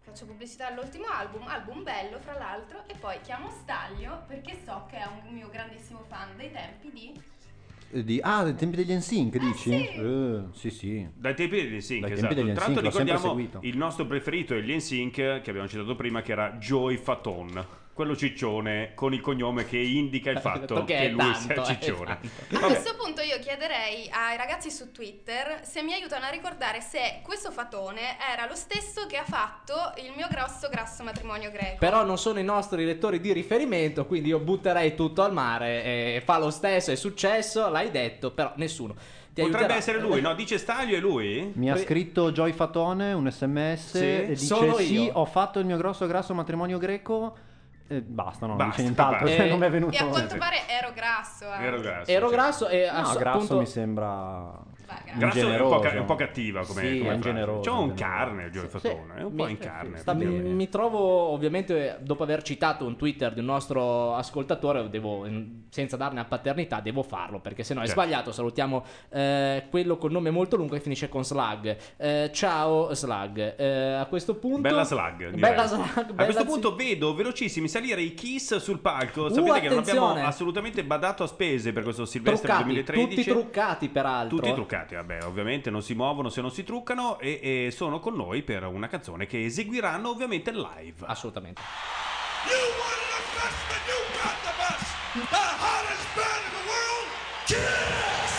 faccio pubblicità all'ultimo album, album bello fra l'altro, e poi chiamo Staglio perché so che è un mio grandissimo fan dei tempi di... Di, ah, dai tempi degli NSYNC, dici? sì. Eh, sì, sì. Dai tempi degli NSYNC, Dai esatto. degli Tra l'altro ricordiamo il nostro preferito degli NSYNC che abbiamo citato prima che era Joey Faton. Quello ciccione con il cognome che indica il fatto Che che, è lui tanto, sia eh, ciccione. A Vabbè. questo punto io chiederei ai ragazzi su Twitter se mi aiutano a ricordare se questo fatone era lo stesso che ha fatto il mio grosso grasso matrimonio greco. Però non sono i nostri lettori di riferimento, quindi io butterei tutto al mare e fa lo stesso, è successo, l'hai detto, però nessuno. Potrebbe aiuterà. essere lui, no? Dice Staglio è lui? Mi ha scritto Joy Fatone un sms Sì? e dice Sono sì, io." ho fatto il mio grosso grasso matrimonio greco. E basta, no, non Basta, dice nient'altro, basta. cioè, Eh, non mi è venuto. E a quanto pare ero grasso. eh. Ero grasso. Ero sì. grasso e No, ass- grasso appunto- mi sembra Grasso è un, po', ca- ingeneroso. è un po' cattiva come, Sì, come è C'è un carne Joey Sì, Fatone, è un mi- po' in sì, carne. sta Mi, mi trovo ovviamente dopo aver citato un Twitter di un nostro ascoltatore, devo, senza darne a paternità, devo farlo perché sennò è Certo. sbagliato. Salutiamo eh, quello col nome molto lungo che finisce con Slug. Eh, ciao Slug. Eh, a questo punto, Bella slug. direi. Bella slug. A bella questo zi- punto vedo velocissimi salire i Kiss sul palco. Sapete Uh, che non abbiamo assolutamente badato a spese per questo Silvestre truccati, 2013. tutti truccati peraltro. Tutti truccati, vabbè, ovviamente non si muovono se non si truccano e, e sono con noi per una canzone che eseguiranno ovviamente live. Assolutamente. You want the best, then you got the best. The hottest band in the world, Kiss!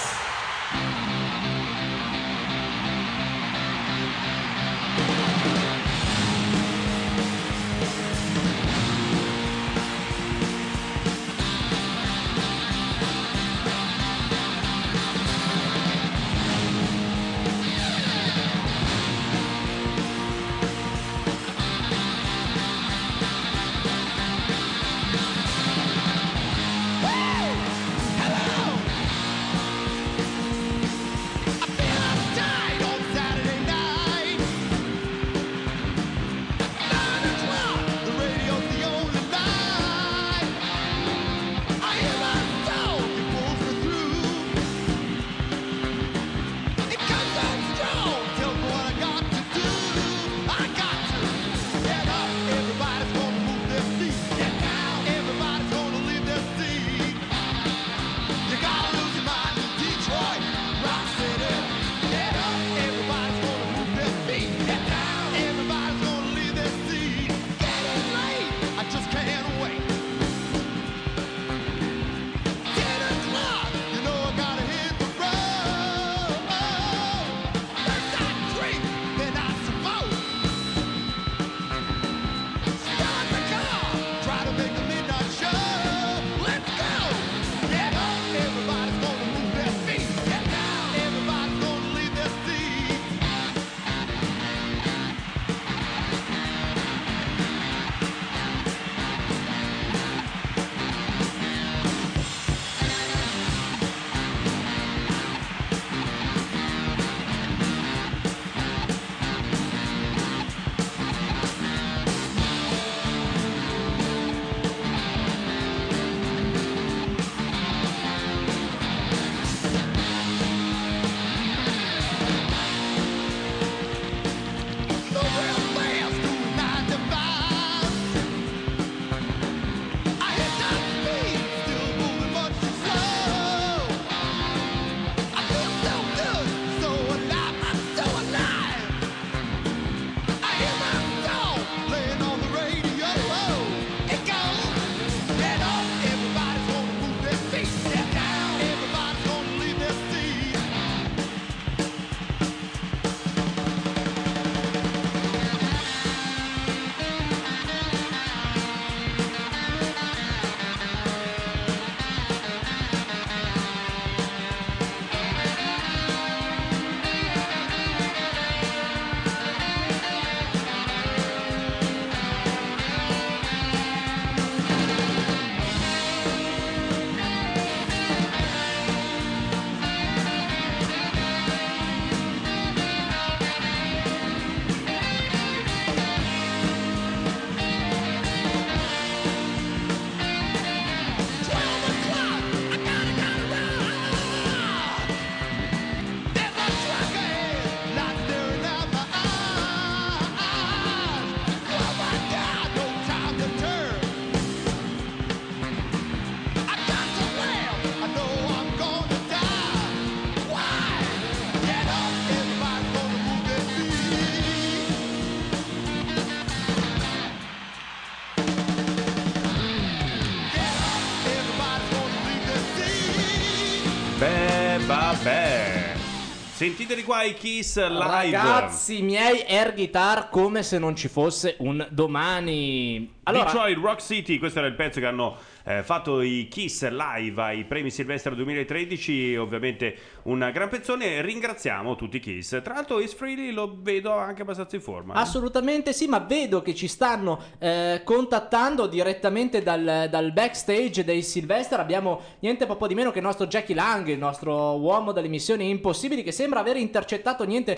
Sentiteli qua i Kiss live. Ragazzi miei, air guitar come se non ci fosse un domani. Allora, Detroit Rock City, questo era il pezzo che hanno eh, fatto i Kiss live ai premi Silvestre 2013, ovviamente un gran pezzone. Ringraziamo tutti i Kiss. Tra l'altro, Is Freely lo vedo anche abbastanza in forma. eh. Assolutamente sì, ma vedo che ci stanno eh, contattando direttamente dal, dal backstage dei Sylvester. Abbiamo niente po' di meno che il nostro Jackie Lang, il nostro uomo delle missioni impossibili, che sembra aver intercettato niente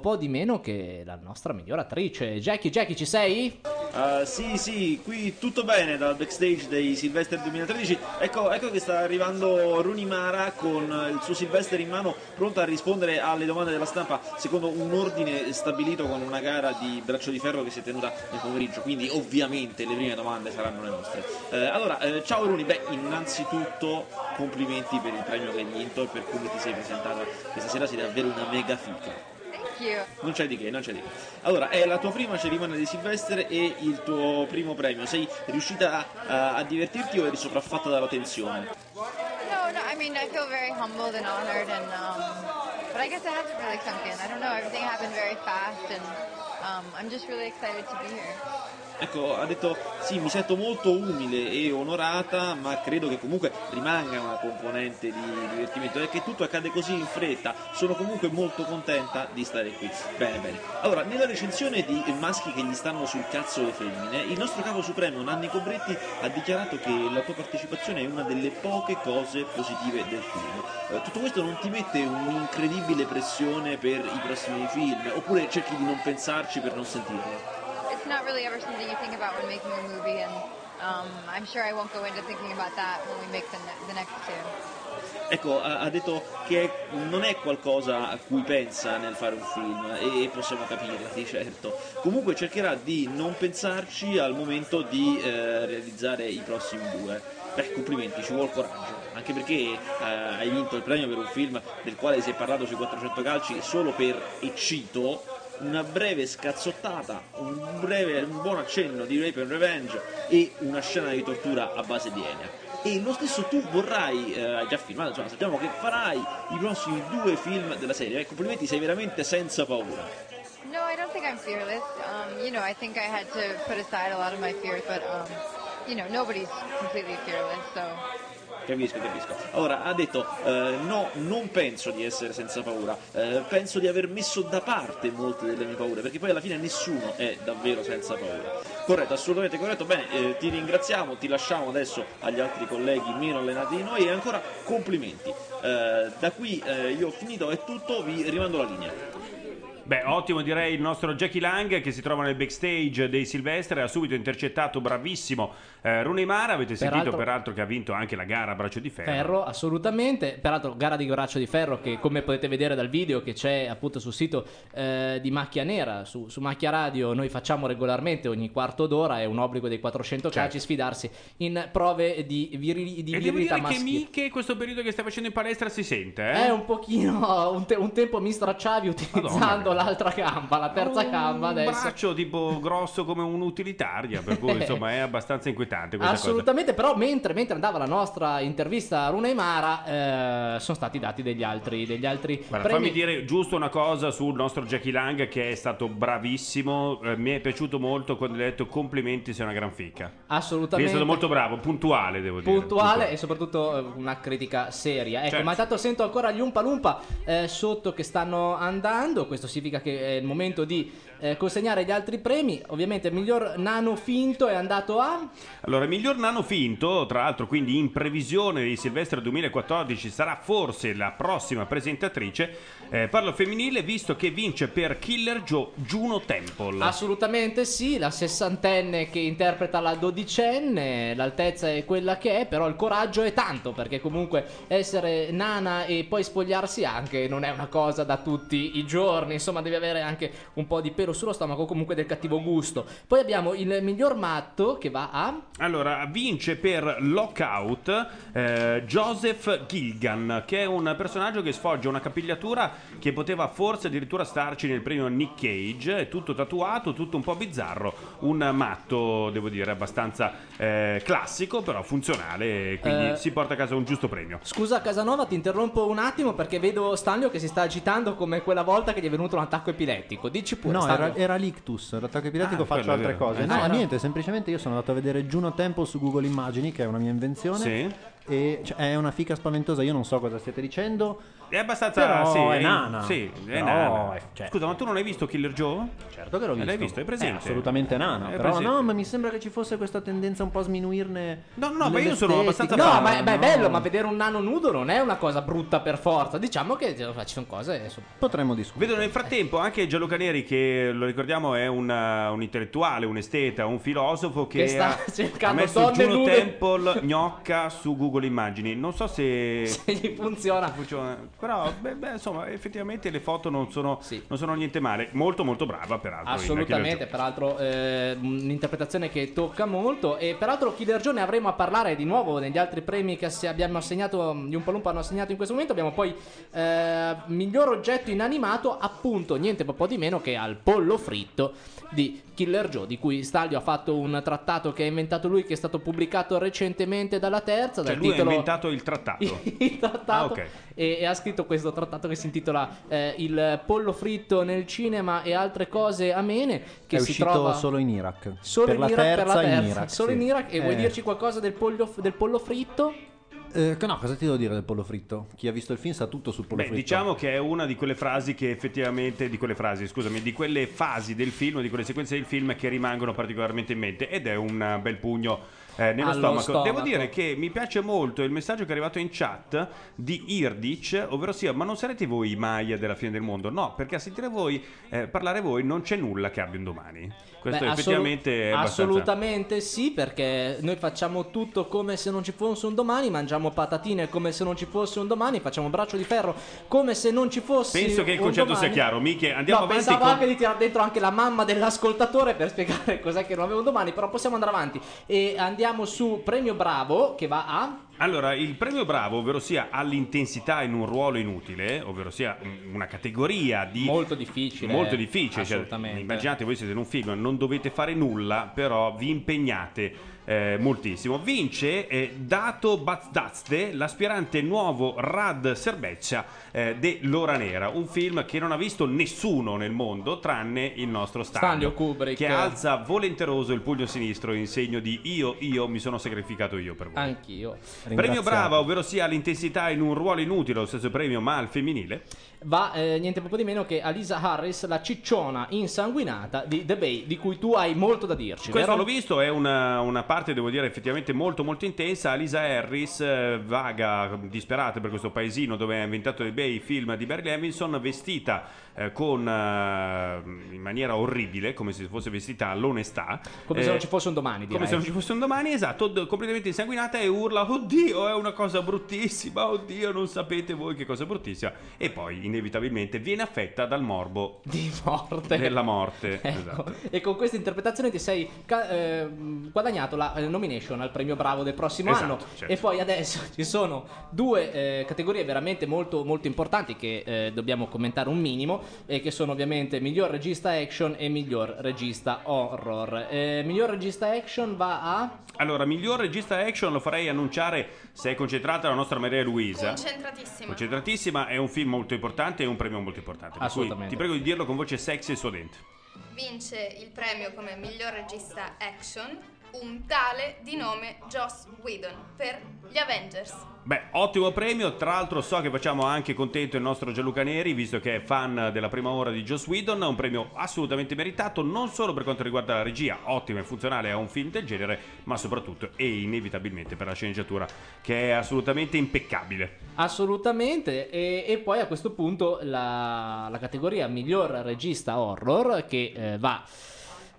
po' di meno che la nostra miglior attrice. Jackie, Jackie, ci sei? Uh, sì, sì, qui tutto bene dal backstage dei Sylvester 2013. Ecco, ecco che sta arrivando Rooney Mara con il suo Sylvester in mano, pronta a rispondere alle domande della stampa secondo un ordine stabilito con una gara di braccio di ferro che si è tenuta nel pomeriggio. Quindi, ovviamente, le prime domande saranno le nostre. Eh, allora, eh, ciao Rooney, beh, innanzitutto complimenti per il premio che hai vinto e per come ti sei presentata questa sera, sei davvero una mega fica. Non c'è di che, non c'è di che. Allora, è la tua prima cerimonia di Silvestre e il tuo primo premio. Sei riuscita a, a divertirti o eri sopraffatta dalla tensione? No, no. I mean, I feel very humbled and honored, and um, but I guess it hasn't really sunk in. I don't know. Everything happened very fast, and um, I'm just really excited to be here. Ecco, ha detto sì, mi sento molto umile e onorata, ma credo che comunque rimanga una componente di divertimento. È che tutto accade così in fretta, sono comunque molto contenta di stare qui. Bene, bene. Allora, nella recensione di maschi che gli stanno sul cazzo le femmine, il nostro capo supremo Nanni Cobretti ha dichiarato che la tua partecipazione è una delle poche cose positive del film. Eh, tutto questo non ti mette un'incredibile pressione per i prossimi film, oppure cerchi di non pensarci per non sentirlo? It's not really ever something you think about when making a movie, and um, I'm sure I won't go into thinking about that when we make the, ne- the next two. Ecco, ha, detto che non è qualcosa a cui pensa nel fare un film e possiamo capirla, di certo. Comunque cercherà di non pensarci al momento di eh, realizzare i prossimi due. Beh, complimenti, ci vuole coraggio, anche perché eh, hai vinto il premio per un film del quale si è parlato sui 400 calci solo per, e cito, una breve scazzottata, un, breve, un buon accenno di Rape and Revenge e una scena di tortura a base di Enya. E lo stesso tu vorrai, eh, hai già filmato, insomma, sappiamo che farai i prossimi due film della serie. Eh, complimenti, sei veramente senza paura. No, I don't think I'm fearless. Um, you know, I think I had to put aside a lot of my fears, but um, you know, nobody's completely fearless. So Capisco, capisco. Allora, ha detto, eh, no, non penso di essere senza paura, eh, penso di aver messo da parte molte delle mie paure, perché poi alla fine nessuno è davvero senza paura. Corretto, assolutamente corretto. Bene, eh, ti ringraziamo, ti lasciamo adesso agli altri colleghi meno allenati di noi e ancora complimenti. Eh, da qui eh, io ho finito, è tutto, vi rimando la linea. Beh, ottimo direi il nostro Jackie Lang che si trova nel backstage dei Silvestre, ha subito intercettato bravissimo eh, Rooney Mara, avete sentito Peraltro- peraltro che ha vinto anche la gara a braccio di ferro. Ferro, assolutamente. Peraltro, gara di braccio di ferro che, come potete vedere dal video che c'è appunto sul sito eh, di Macchia Nera, su, su Macchia Radio, noi facciamo regolarmente ogni quarto d'ora, è un obbligo dei 400 Certo. calci sfidarsi in prove di, virili- di E devo virilità dire che maschile. Miche questo periodo che stai facendo in palestra si sente, eh? Eh, un pochino, un, te- un tempo mi stracciavi utilizzando. L'altra gamba, la terza gamba un adesso. braccio tipo grosso come un'utilitaria, per cui insomma è abbastanza inquietante questa cosa. Assolutamente, però mentre, mentre andava la nostra intervista a Runa Mara eh, sono stati dati degli altri, degli altri Guarda, premi. fammi dire giusto una cosa sul nostro Jackie Lang che è stato bravissimo, eh, mi è piaciuto molto quando hai detto complimenti, sei una gran ficca. Assolutamente. È stato molto bravo, puntuale devo dire. puntuale e soprattutto eh, una critica seria. Ecco, Certo. ma intanto sento ancora gli Umpa Lumpa eh, sotto che stanno andando. Questo significa che è il momento di eh, consegnare gli altri premi. Ovviamente il miglior nano finto è andato a. Allora, il miglior nano finto, tra l'altro, quindi in previsione di Silvestre 2014, sarà forse la prossima presentatrice. Eh, parlo femminile, visto che vince per Killer Joe Juno Temple. Assolutamente sì, la sessantenne che interpreta la dodicenne, l'altezza è quella che è, però il coraggio è tanto, perché comunque essere nana e poi spogliarsi anche non è una cosa da tutti i giorni, insomma devi avere anche un po' di pelo sullo stomaco comunque del cattivo gusto. Poi abbiamo il miglior matto che va a... Allora, vince per Lockout eh, Joseph Gilgan, che è un personaggio che sfoggia una capigliatura che poteva forse addirittura starci nel premio Nick Cage, è tutto tatuato, tutto un po' bizzarro, un matto, devo dire, abbastanza eh, classico, però funzionale, quindi Eh, si porta a casa un giusto premio. Scusa Casanova, ti interrompo un attimo perché vedo Stanlio che si sta agitando come quella volta che gli è venuto un attacco epilettico. Dici pure. No, Stanlio. Era, era l'ictus, l'attacco epiletico Ah, faccio altre cose. Eh, no, sì. niente, semplicemente io sono andato a vedere Juno Temple su Google Immagini, che è una mia invenzione. Sì. E cioè, è una fica spaventosa, io non so cosa stiate dicendo. È abbastanza. Però sì, è nana. Sì, è Però nana. è- cioè- Scusa, ma tu non hai visto Killer Joe? Certo che l'ho Eh, visto. L'hai visto, è presente? È assolutamente nana. È però presente. no, ma mi sembra che ci fosse questa tendenza un po' a sminuirne. No, no, ma io sono abbastanza No, fan. ma, è- è no. bello, ma vedere un nano nudo non è una cosa brutta per forza. Diciamo che cioè, ci sono cose. insomma. Potremmo discutere. Vedo nel frattempo anche Gianluca Neri, che lo ricordiamo è un, uh, un intellettuale, un esteta, un filosofo che, Che sta ha, cercando ha messo donne Juno. Temple gnocca su Google Immagini. Non so se, Se gli funziona. funziona, però beh, beh, insomma effettivamente le foto non sono, non sono niente male. Molto molto brava peraltro. Assolutamente, peraltro eh, un'interpretazione che tocca molto e peraltro Killer Joe ne avremo a parlare di nuovo negli altri premi che abbiamo assegnato, gli Umpalumpa hanno assegnato in questo momento, abbiamo poi eh, miglior oggetto inanimato appunto niente po' di meno che al pollo fritto di Killer Joe di cui Staglio ha fatto un trattato che ha inventato lui che è stato pubblicato recentemente dalla terza Cioè dal lui titolo ha inventato il trattato. il trattato Ah, ok. e, e ha scritto questo trattato che si intitola eh, Il pollo fritto nel cinema e altre cose amene che è si uscito trova solo in Iraq. solo per in la Iraq terza, per la terza in Iraq. solo sì. in Iraq e vuoi Eh, dirci qualcosa del pollo, del pollo fritto? Eh, no, cosa ti devo dire del pollo fritto? Chi ha visto il film sa tutto sul pollo Beh, fritto. diciamo che è una di quelle frasi che effettivamente, di quelle frasi, scusami, di quelle fasi del film, di quelle sequenze del film che rimangono particolarmente in mente ed è un bel pugno eh, nello stomaco. stomaco. Devo dire che mi piace molto il messaggio che è arrivato in chat di Irdic, ovvero sia, ma non sarete voi i Maya della fine del mondo? No, perché a sentire voi, eh, parlare voi, non c'è nulla che abbia un domani. Questo Beh, effettivamente assolu- è abbastanza... assolutamente sì perché noi facciamo tutto come se non ci fosse un domani mangiamo patatine come se non ci fosse un domani facciamo braccio di ferro come se non ci fosse Penso che il concetto domani. sia chiaro. Miche, andiamo no, avanti pensavo con- anche di tirare dentro anche la mamma dell'ascoltatore per spiegare cos'è che non aveva un domani però possiamo andare avanti e andiamo su premio bravo che va a Allora, il premio Bravo, ovvero sia all'intensità in un ruolo inutile, ovvero sia una categoria di... Molto difficile, Molto difficile. cioè, assolutamente. immaginate, voi siete in un film, non dovete fare nulla, però vi impegnate eh, moltissimo. Vince eh, Dato Bazdazde, l'aspirante nuovo Rad Serbeccia eh, de L'Ora Nera, un film che non ha visto nessuno nel mondo, tranne il nostro Stanlio, Stanlio Kubrick. che alza volenteroso il pugno sinistro in segno di io, io mi sono sacrificato io per voi. anch'io Premio Brava, ovvero sia l'intensità in un ruolo inutile, lo stesso premio ma al femminile. va eh, niente poco di meno che a Lisa Harris la cicciona insanguinata di The Bay di cui tu hai molto da dirci Questo vero? l'ho visto, è una, una parte, devo dire, effettivamente molto molto intensa. Lisa Harris, eh, vaga, disperata per questo paesino dove ha inventato dei bei film di Barry Levinson, vestita eh, con, eh, in maniera orribile, come se fosse vestita all'onestà. come se Eh, non ci fosse un domani direi. Come se non ci fosse un domani, esatto, d- completamente insanguinata e urla: Oddio, è una cosa bruttissima, oddio, non sapete voi che cosa bruttissima. E poi, inevitabilmente, viene affetta dal morbo di morte. della morte. Ecco, Esatto. E con questa interpretazione ti sei ca- eh, guadagnato la eh, nomination al premio Bravo del prossimo Esatto, anno. certo. E poi adesso ci sono due eh, categorie veramente molto, molto importanti che eh, dobbiamo commentare un minimo. E che sono ovviamente miglior regista action e miglior regista horror. Eh, miglior regista action va a. Allora, miglior regista action lo farei annunciare se è concentrata la nostra Maria Luisa. Concentratissima. Concentratissima, è un film molto importante e un premio molto importante. Assolutamente. ti prego di dirlo con voce sexy e suadente. Vince il premio come miglior regista action un tale di nome Joss Whedon per gli Avengers. Beh, ottimo premio. Tra l'altro, so che facciamo anche contento il nostro Gianluca Neri, visto che è fan della prima ora di Joss Whedon. Un premio assolutamente meritato, non solo per quanto riguarda la regia, ottima e funzionale a un film del genere, ma soprattutto e inevitabilmente per la sceneggiatura, che è assolutamente impeccabile. Assolutamente, e, e poi a questo punto la, la categoria miglior regista horror che eh, va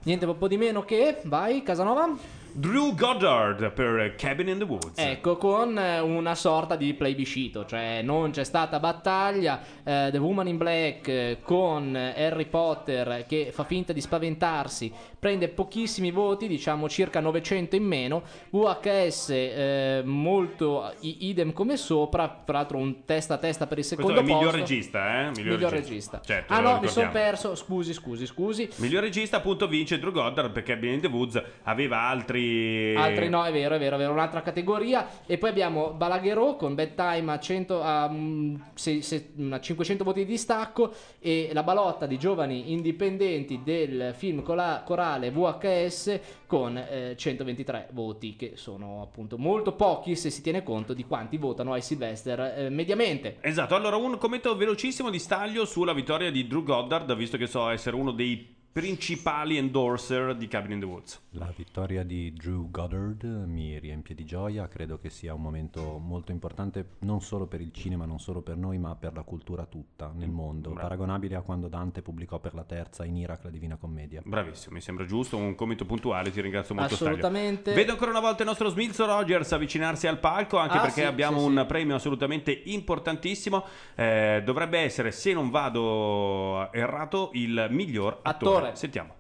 niente po' di meno che vai Casanova. Drew Goddard per Cabin in the Woods. Ecco, con eh, una sorta di plebiscito, cioè non c'è stata battaglia, eh, The Woman in Black eh, con Harry Potter che fa finta di spaventarsi, prende pochissimi voti, diciamo circa 900 in meno, VHS eh, molto idem come sopra, tra l'altro un testa a testa per il Questo secondo è il miglior posto. regista, eh? Miglior, regista. Certo, ah no, mi sono perso, scusi, scusi, scusi. Miglior regista appunto vince Drew Goddard perché Cabin in the Woods aveva altri... Altri no, è vero, è vero, è vero, un'altra categoria. E poi abbiamo Balaguerò con Bedtime a, 100, a, mm, se- se- a 500 voti di distacco e la balotta di giovani indipendenti del film corale VHS con eh, 123 voti, che sono appunto molto pochi se si tiene conto di quanti votano ai Sylvester eh, mediamente. Esatto, allora un commento velocissimo di staglio sulla vittoria di Drew Goddard, visto che so essere uno dei principali endorser di Cabin in the Woods. La vittoria di Drew Goddard mi riempie di gioia, credo che sia un momento molto importante non solo per il cinema, non solo per noi, ma per la cultura tutta nel mondo, Bravo. paragonabile a quando Dante pubblicò per la terza in Iraq la Divina Commedia. Bravissimo, mi sembra giusto, un commento puntuale, ti ringrazio molto Assolutamente. Staglio. Vedo ancora una volta il nostro Smilzo Rogers avvicinarsi al palco, anche Ah, perché sì, abbiamo sì, un sì. premio assolutamente importantissimo. Eh, dovrebbe essere, se non vado errato, il miglior attore. Attore. Sentiamo.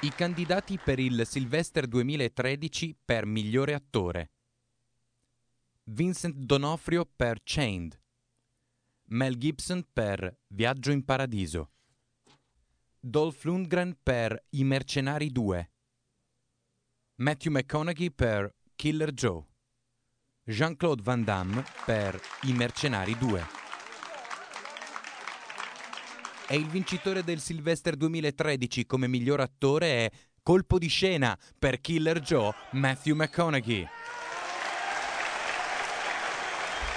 I candidati per il Sylvester 2013 per migliore attore. Vincent D'Onofrio per Chained. Mel Gibson per Viaggio in Paradiso. Dolph Lundgren per I Mercenari 2. Matthew McConaughey per Killer Joe. Jean-Claude Van Damme per I Mercenari 2. E il vincitore del Sylvester 2013 come miglior attore è Colpo di scena per Killer Joe, Matthew McConaughey.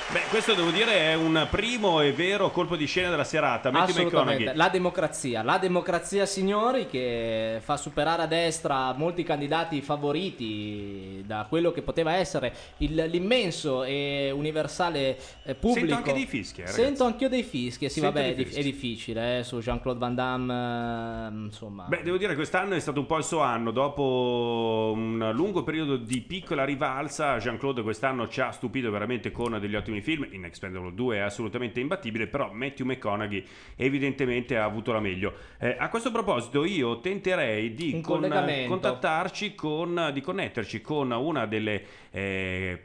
Beh, questo devo dire è un primo e vero colpo di scena della serata. Matthew Assolutamente, McConaughey. la democrazia, la democrazia signori che fa superare a destra molti candidati favoriti da quello che poteva essere il- l'immenso e universale eh, pubblico. Sento anche dei fischi, eh. Sento anch'io dei fischi, eh, sì Sento vabbè è, fischi. è difficile eh, su Jean-Claude Van Damme, eh, insomma. Beh, devo dire che quest'anno è stato un po' il suo anno. Dopo un lungo periodo di piccola rivalsa, Jean-Claude quest'anno ci ha stupito veramente con degli ottimi film. In Expendable 2 è assolutamente imbattibile, però Matthew McConaughey evidentemente ha avuto la meglio. Eh, a questo proposito, io tenterei di con- contattarci con, di connetterci con una delle. eh,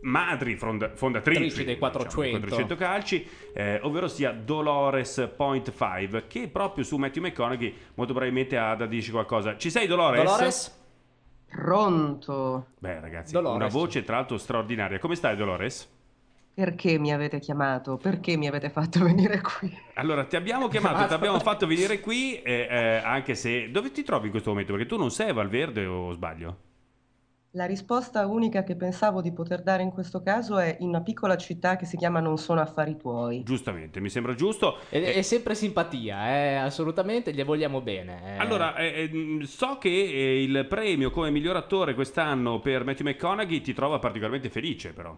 madri fonda- fondatrici dei 400. 400 calci, eh, ovvero sia Dolores Point 5, che proprio su Matthew McConaughey molto probabilmente ha da dirci qualcosa. Ci sei Dolores? Dolores? Pronto? Beh ragazzi, Dolores. una voce tra l'altro straordinaria. Come stai Dolores? Perché mi avete chiamato? Perché mi avete fatto venire qui? Allora, ti abbiamo chiamato, ti abbiamo fatto venire qui, eh, eh, anche se... Dove ti trovi in questo momento? Perché tu non sei a Valverde o sbaglio? La risposta unica che pensavo di poter dare in questo caso è in una piccola città che si chiama Non sono affari tuoi. Giustamente, mi sembra giusto. È, è sempre simpatia, eh, assolutamente, gli vogliamo bene. eh. Allora, eh, eh, so che eh, il premio come miglior attore quest'anno per Matthew McConaughey ti trova particolarmente felice, però.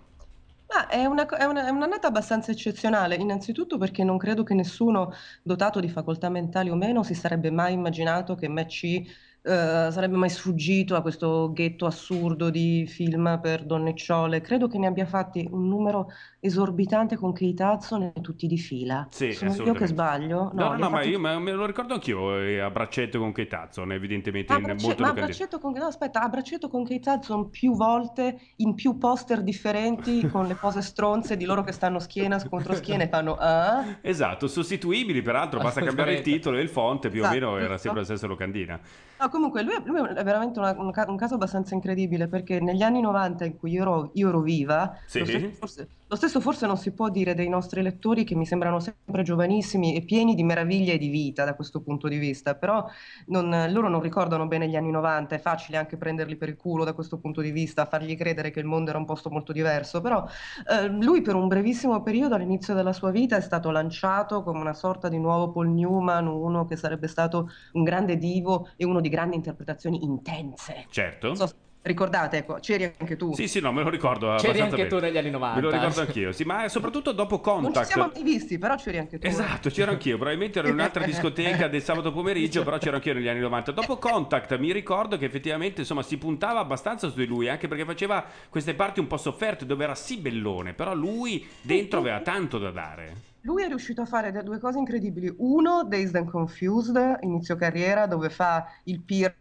Ma è una, co- è una- è un'annata abbastanza eccezionale, innanzitutto perché non credo che nessuno dotato di facoltà mentali o meno si sarebbe mai immaginato che Match eh, sarebbe mai sfuggito a questo ghetto assurdo di film per donnicciole. Credo che ne abbia fatti un numero esorbitante con Kate Hudson e tutti di fila. Sì, Sono io che sbaglio? No, no, ha no, ma io me, me lo ricordo anch'io eh, a braccetto con Kate Hudson, evidentemente A in bracce- molte ma braccetto con, no, aspetta, a braccetto con Kate Hudson più volte in più poster differenti con le pose stronze di loro che stanno schiena contro schiena e fanno ah? Esatto, sostituibili peraltro, basta cambiare il titolo e il font, più o Esatto, meno era sempre la stessa locandina. No, comunque lui è, lui è veramente una- un, ca- un caso abbastanza incredibile perché negli anni 90 in cui io ero, io ero viva, Sì. forse, lo stesso forse non si può dire dei nostri lettori che mi sembrano sempre giovanissimi e pieni di meraviglie e di vita da questo punto di vista, però non- loro non ricordano bene gli anni 90, è facile anche prenderli per il culo da questo punto di vista, fargli credere che il mondo era un posto molto diverso, però eh, lui per un brevissimo periodo all'inizio della sua vita è stato lanciato come una sorta di nuovo Paul Newman, uno che sarebbe stato un grande divo e uno di grandi interpretazioni intense. Certo. So, Ricordate, ecco, c'eri anche tu. Sì, sì, no, me lo ricordo. C'eri anche tu bene. negli anni 90. Me lo ricordo anch'io, sì, ma soprattutto dopo Non ci Contact. siamo mai visti, però c'eri anche tu. Esatto, c'ero anch'io, probabilmente ero in un'altra discoteca del sabato pomeriggio, però c'ero anch'io negli anni 90. Dopo Contact mi ricordo che effettivamente insomma si puntava abbastanza su di lui, anche perché faceva queste parti un po' sofferte dove era sì bellone, però lui dentro aveva tanto da dare. Lui è riuscito a fare due cose incredibili. Uno, Dazed and Confused, inizio carriera, dove fa il peer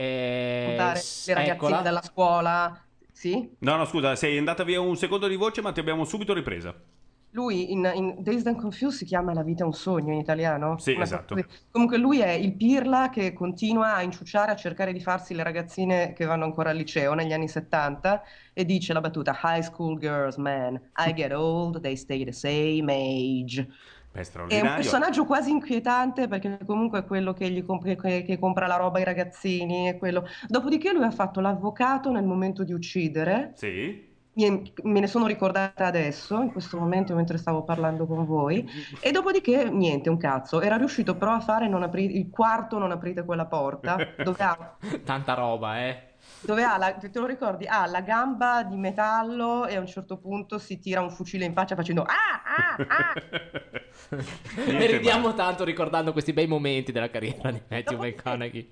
Eh, le ragazzine eccola. della scuola. Sì? No, no, scusa, sei andata via un secondo di voce, ma ti abbiamo subito ripresa. Lui in, in Dazed and Confused si chiama La vita è un sogno in italiano? Sì, Una cosa esatto. così. Comunque lui è il pirla che continua a inciuciare, a cercare di farsi le ragazzine che vanno ancora al liceo negli anni 70 e dice la battuta High school girls, man, I get old, they stay the same age. Beh, È un personaggio quasi inquietante perché comunque è quello che, gli comp- che- che compra la roba ai ragazzini, è quello. Dopodiché lui ha fatto l'avvocato nel momento di uccidere. Sì. Me ne sono ricordata adesso, in questo momento, mentre stavo parlando con voi. E dopodiché, niente, un cazzo. Era riuscito però a fare non apri- il quarto Non aprite quella porta, dove ha, Tanta roba, eh. Dove ha la, te lo ricordi? Ha la gamba di metallo e a un certo punto si tira un fucile in faccia facendo ah, ah, ah. E ridiamo tanto ricordando questi bei momenti della carriera di Matthew McConaughey.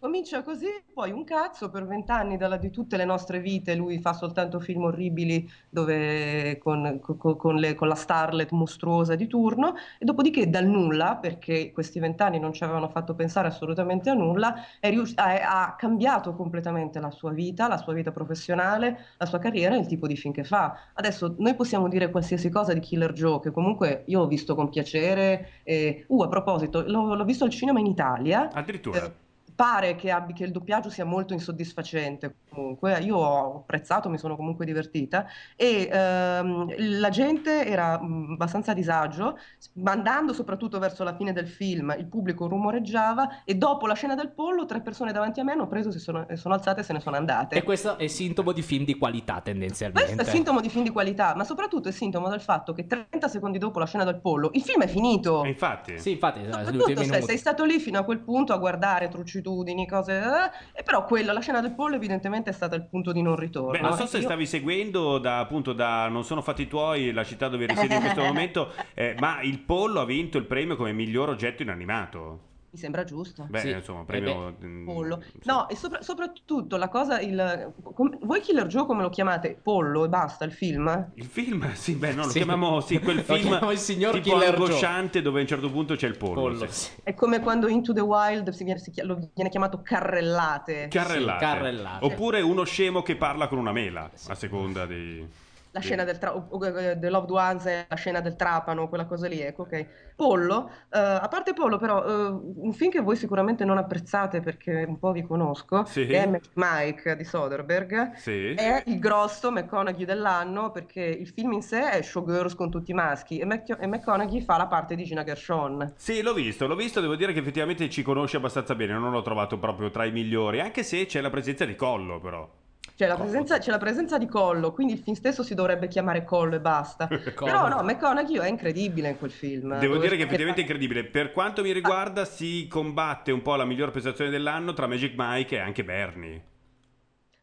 Comincia così, poi un cazzo per vent'anni dalla- di tutte le nostre vite, lui fa soltanto film orribili dove, con, con- con le- con la starlet mostruosa di turno, e dopodiché dal nulla, perché questi vent'anni non ci avevano fatto pensare assolutamente a nulla, è rius- ha, ha cambiato completamente la sua vita, la sua vita professionale, la sua carriera e il tipo di film che fa. Adesso noi possiamo dire qualsiasi cosa di Killer Joe, che comunque io ho visto con piacere. e- Uh, a proposito, l'ho, l'ho visto al cinema in Italia. Addirittura. Pare che, abbi- che il doppiaggio sia molto insoddisfacente comunque, io ho apprezzato, mi sono comunque divertita e ehm, la gente era mh, abbastanza a disagio, andando soprattutto verso la fine del film, il pubblico rumoreggiava e dopo la scena del pollo tre persone davanti a me hanno preso, si sono, e sono alzate e se ne sono andate. E questo è sintomo di film di qualità tendenzialmente. Questo è sintomo di film di qualità, ma soprattutto è sintomo del fatto che 30 secondi dopo la scena del pollo il film è finito. infatti. Sì, infatti, gli Soprattutto ultimi se minuti. sei stato lì fino a quel punto a guardare trucitudini, cose. eh, e però quello, la scena del pollo, evidentemente è stata il punto di non ritorno. Beh, non so E se io- stavi seguendo da appunto da Non sono fatti tuoi, la città dove risiedi in questo momento, eh, ma il pollo ha vinto il premio come miglior oggetto inanimato. Mi sembra giusto. Beh, Sì. insomma, Eh premio. beh, pollo. No, e sopra- soprattutto la cosa, il, com- voi Killer Joe come lo chiamate? Pollo e basta, il film? Il film? Sì, beh, no, lo Sì. chiamiamo sì, quel film il signor tipo Killer Joe. angosciante dove a un certo punto c'è il pollo. Pollo, sì. È come quando Into the Wild si viene, si chia- lo viene chiamato carrellate. Carrellate. Oppure uno scemo che parla con una mela, a seconda di... La scena del tra- The Loved Ones la scena del trapano, quella cosa lì, ecco, ok. Pollo, eh, a parte Pollo però, eh, un film che voi sicuramente non apprezzate perché un po' vi conosco, Sì. è Mike di Soderbergh, Sì. è il grosso McConaughey dell'anno perché il film in sé è showgirls con tutti i maschi e, Mac- e McConaughey fa la parte di Gina Gershon. Sì, l'ho visto, l'ho visto, devo dire che effettivamente ci conosce abbastanza bene, non l'ho trovato proprio tra i migliori, anche se c'è la presenza di Collo però. C'è la, presenza, c'è la presenza di Collo, quindi il film stesso si dovrebbe chiamare Collo e basta. Però no, McConaughey è incredibile in quel film. Devo dire che effettivamente è incredibile. Per quanto mi riguarda, si combatte un po' la miglior prestazione dell'anno tra Magic Mike e anche Bernie.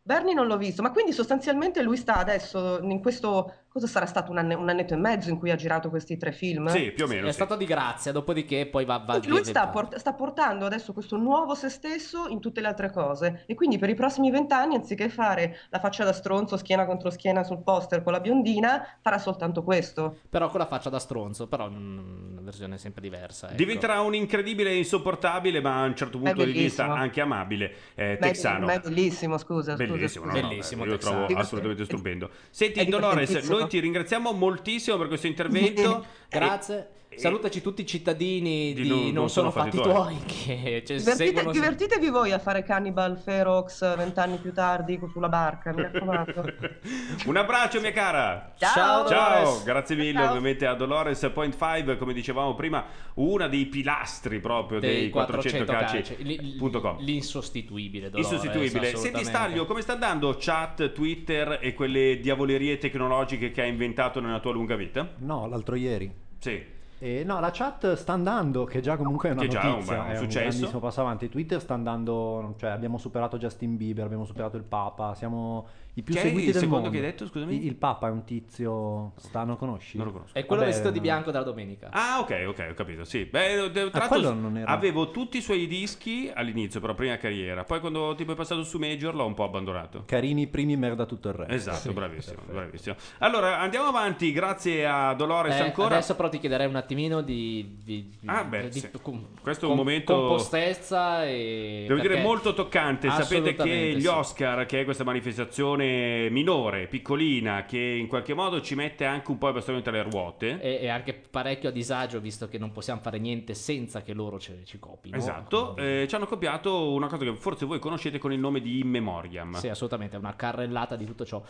Bernie non l'ho visto, ma quindi sostanzialmente lui sta adesso in questo. Cosa sarà stato un, anne- un annetto e mezzo in cui ha girato questi tre film? Sì, più o meno. È sì. stato di grazia, dopodiché poi va, va Lui sta, port- sta portando adesso questo nuovo se stesso in tutte le altre cose e quindi per i prossimi vent'anni anziché fare la faccia da stronzo schiena contro schiena sul poster con la biondina farà soltanto questo. Però con la faccia da stronzo, però mm, una versione sempre diversa. ecco. Diventerà un incredibile e insopportabile, ma a un certo punto di vista anche amabile, eh, è- texano. ma è bellissimo, scusa. scusa, Bellissimo, no, scusa. no, Bellissimo, io lo trovo assolutamente stupendo. Senti, È Dolores, noi ti ringraziamo moltissimo per questo intervento. Grazie. Salutaci tutti i cittadini di, di non, sono fatti tuoi, che cioè, Divertite- seguono divertitevi voi a fare Cannibal Ferox vent'anni più tardi sulla barca, mi raccomando. Un abbraccio, mia cara. Ciao. Ciao, Dolores. grazie mille Ciao. ovviamente a Dolores Point 5, come dicevamo prima, una dei pilastri proprio dei, dei 400 calci. calci.com. L'insostituibile. Dolores, Insostituibile. Senti. Staglio, come sta andando chat, Twitter e quelle diavolerie tecnologiche che hai inventato nella tua lunga vita? No, l'altro ieri. Sì. E no, la chat sta andando, che già comunque è una Che già è un- notizia, un è un successo. grandissimo passo avanti. Twitter sta andando, cioè abbiamo superato Justin Bieber, abbiamo superato il Papa, siamo i più Chi è seguiti il del secondo mondo. che hai detto, scusami? Il, il Papa è un tizio, sta, lo conosci? Non lo conosco. È quello Vabbè, vestito di no. bianco dalla domenica. Ah, ok, ok, ho capito. Sì, beh, tra l'altro quello non era- avevo tutti i suoi dischi all'inizio, però prima carriera. Poi quando tipo è passato su Major l'ho un po' abbandonato. Carini primi, merda tutto il resto. Esatto, Sì, bravissimo, perfetto. bravissimo. Allora, andiamo avanti, grazie a Dolores Eh, ancora. Adesso però ti chiederei un attimino di, di, di- Ah, beh, di- sì. com- Questo è un com- momento- compostezza e Devo dire perché- molto toccante, sapete che Assolutamente gli sì. Oscar, che è questa manifestazione minore, piccolina, che in qualche modo ci mette anche un po' il bastone tra le ruote. E, e anche parecchio a disagio visto che non possiamo fare niente senza che loro ce- ci copino. Esatto, eh, ci hanno copiato una cosa che forse voi conoscete con il nome di In Memoriam. Sì, assolutamente, è una carrellata di tutto ciò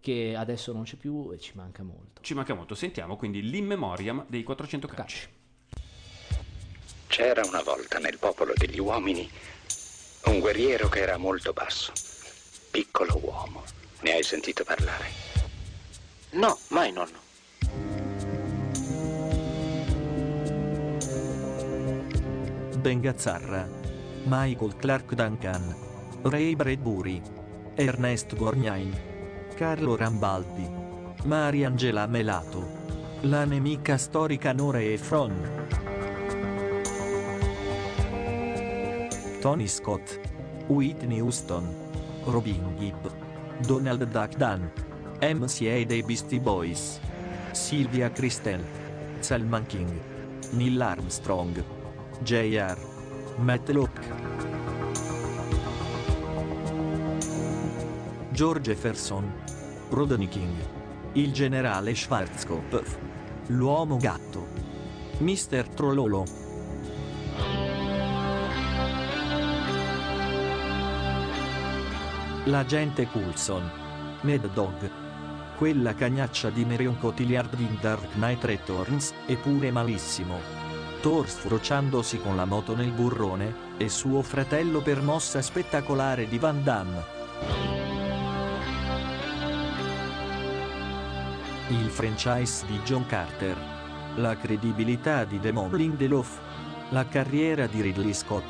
che adesso non c'è più e ci manca molto. Ci manca molto. Sentiamo quindi l'In Memoriam dei 400 calci. C'era una volta nel popolo degli uomini un guerriero che era molto basso. Piccolo uomo. Ne hai sentito parlare? No, mai nonno. Ben Gazzarra, Michael Clark Duncan, Ray Bradbury, Ernest Borgnine, Carlo Rambaldi, Mariangela Melato, la nemica storica Nore Efron, Tony Scott, Whitney Houston, Robin Gibb, Donald Duck Dunn, MCA dei Beastie Boys, Sylvia Christel, Salman King, Neil Armstrong, J.R. Matlock, George Jefferson, Rodney King, il generale Schwarzkopf, l'uomo gatto, Mr. Trollolo. L'agente Coulson, Mad Dog, quella cagnaccia di Marion Cotillard in Dark Knight Returns, eppure malissimo. Thor sfrociandosi con la moto nel burrone, e suo fratello per mossa spettacolare di Van Damme. Il franchise di John Carter. La credibilità di Damon Lindelof. La carriera di Ridley Scott.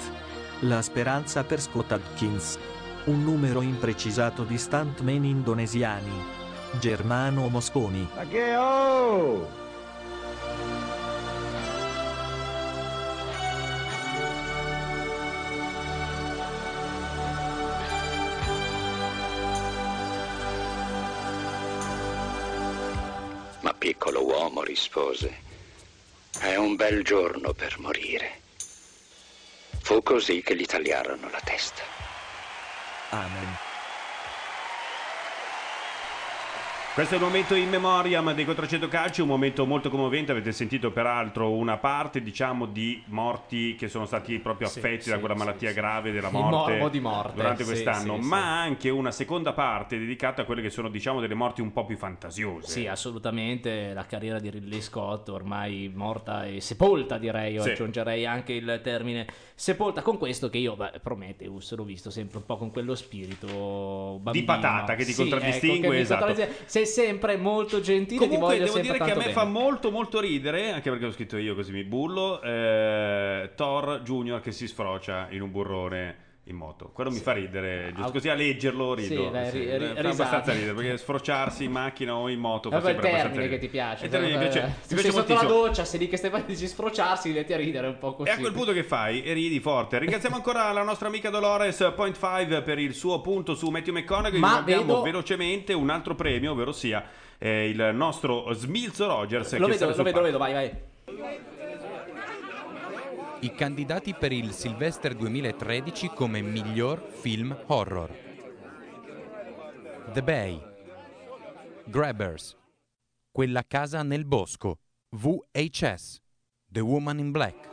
La speranza per Scott Adkins. Un numero imprecisato di stuntman indonesiani. Germano Mosconi. Ma che oh! Ma piccolo uomo rispose, è un bel giorno per morire. Fu così che gli tagliarono la testa. Amen. Questo è il momento in memoriam dei 400 calci, un momento molto commovente, avete sentito peraltro una parte diciamo di morti che sono stati proprio Sì, affetti da sì, quella sì, malattia sì. grave della Il morte, morbo di morte, durante sì, quest'anno, sì, sì. ma anche una seconda parte dedicata a quelle che sono diciamo delle morti un po' più fantasiose. Sì, assolutamente. La carriera di Ridley Scott ormai morta e sepolta, direi. Io Sì. aggiungerei anche il termine sepolta. Con questo che io, beh, Prometheus l'ho visto sempre un po' con quello spirito bambino. patata che ti Sì, contraddistingue, ecco, esatto. contraddistingue. Sei sempre molto gentile, ti Comunque voglio devo dire che a me bene. fa molto molto ridere, anche perché l'ho scritto io così mi bullo, eh, Thor Junior che si sfrocia in un burrone in moto. Quello mi fa ridere, giusto così a leggerlo rido. sì, beh, ri- ri- fa abbastanza ridere, perché sfrociarsi in macchina o in moto fa sempre abbastanza termine che ridere. ti piace. Mi piace, Eh, mi Se piace sei sotto la doccia, sei lì che stai facendo di sfrociarsi, metti a ridere un po' così. E a quel punto che fai? E ridi forte. Ringraziamo ancora la nostra amica Dolores Point 5 per il suo punto su Matthew McConaughey. Ma abbiamo vedo- velocemente un altro premio, ovvero sia eh, il nostro Smilzo Rogers. Lo vedo, lo vedo, lo vedo, vai, vai. I candidati per il Sylvester 2013 come miglior film horror. The Bay. Grabbers. Quella casa nel bosco. VHS. The Woman in Black.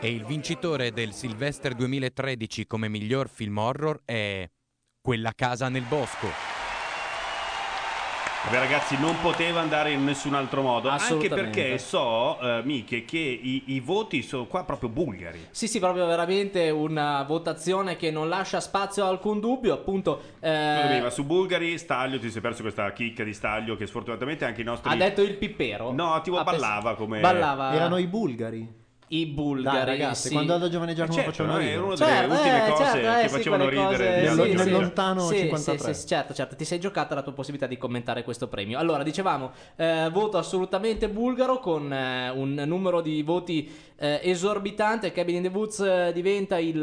E il vincitore del Sylvester 2013 come miglior film horror è Quella casa nel bosco. Beh ragazzi non poteva andare in nessun altro modo anche perché so eh, Miche che i, i voti sono qua proprio bulgari Sì, sì, proprio veramente una votazione che non lascia spazio a alcun dubbio, appunto. eh, Scusami, ma su Bulgari Staglio ti sei perso questa chicca di Staglio che sfortunatamente anche i nostri ha detto il pippero. No, tipo pens- ballava come Ballava. Erano i bulgari. I bulgari. Dai, ragazzi, sì. quando Aldo Giovanni Giacomo Eh, certo, facevano no, ridere. era una delle Certo, ultime eh, cose certo, eh, che sì, facevano ridere cose- di Aldo Nel lontano Sì, 53. sì, sì, certo, certo, ti sei giocata la tua possibilità di commentare questo premio. Allora, dicevamo, eh, voto assolutamente bulgaro con eh, un numero di voti eh, esorbitante. Cabin in the Woods eh, diventa il,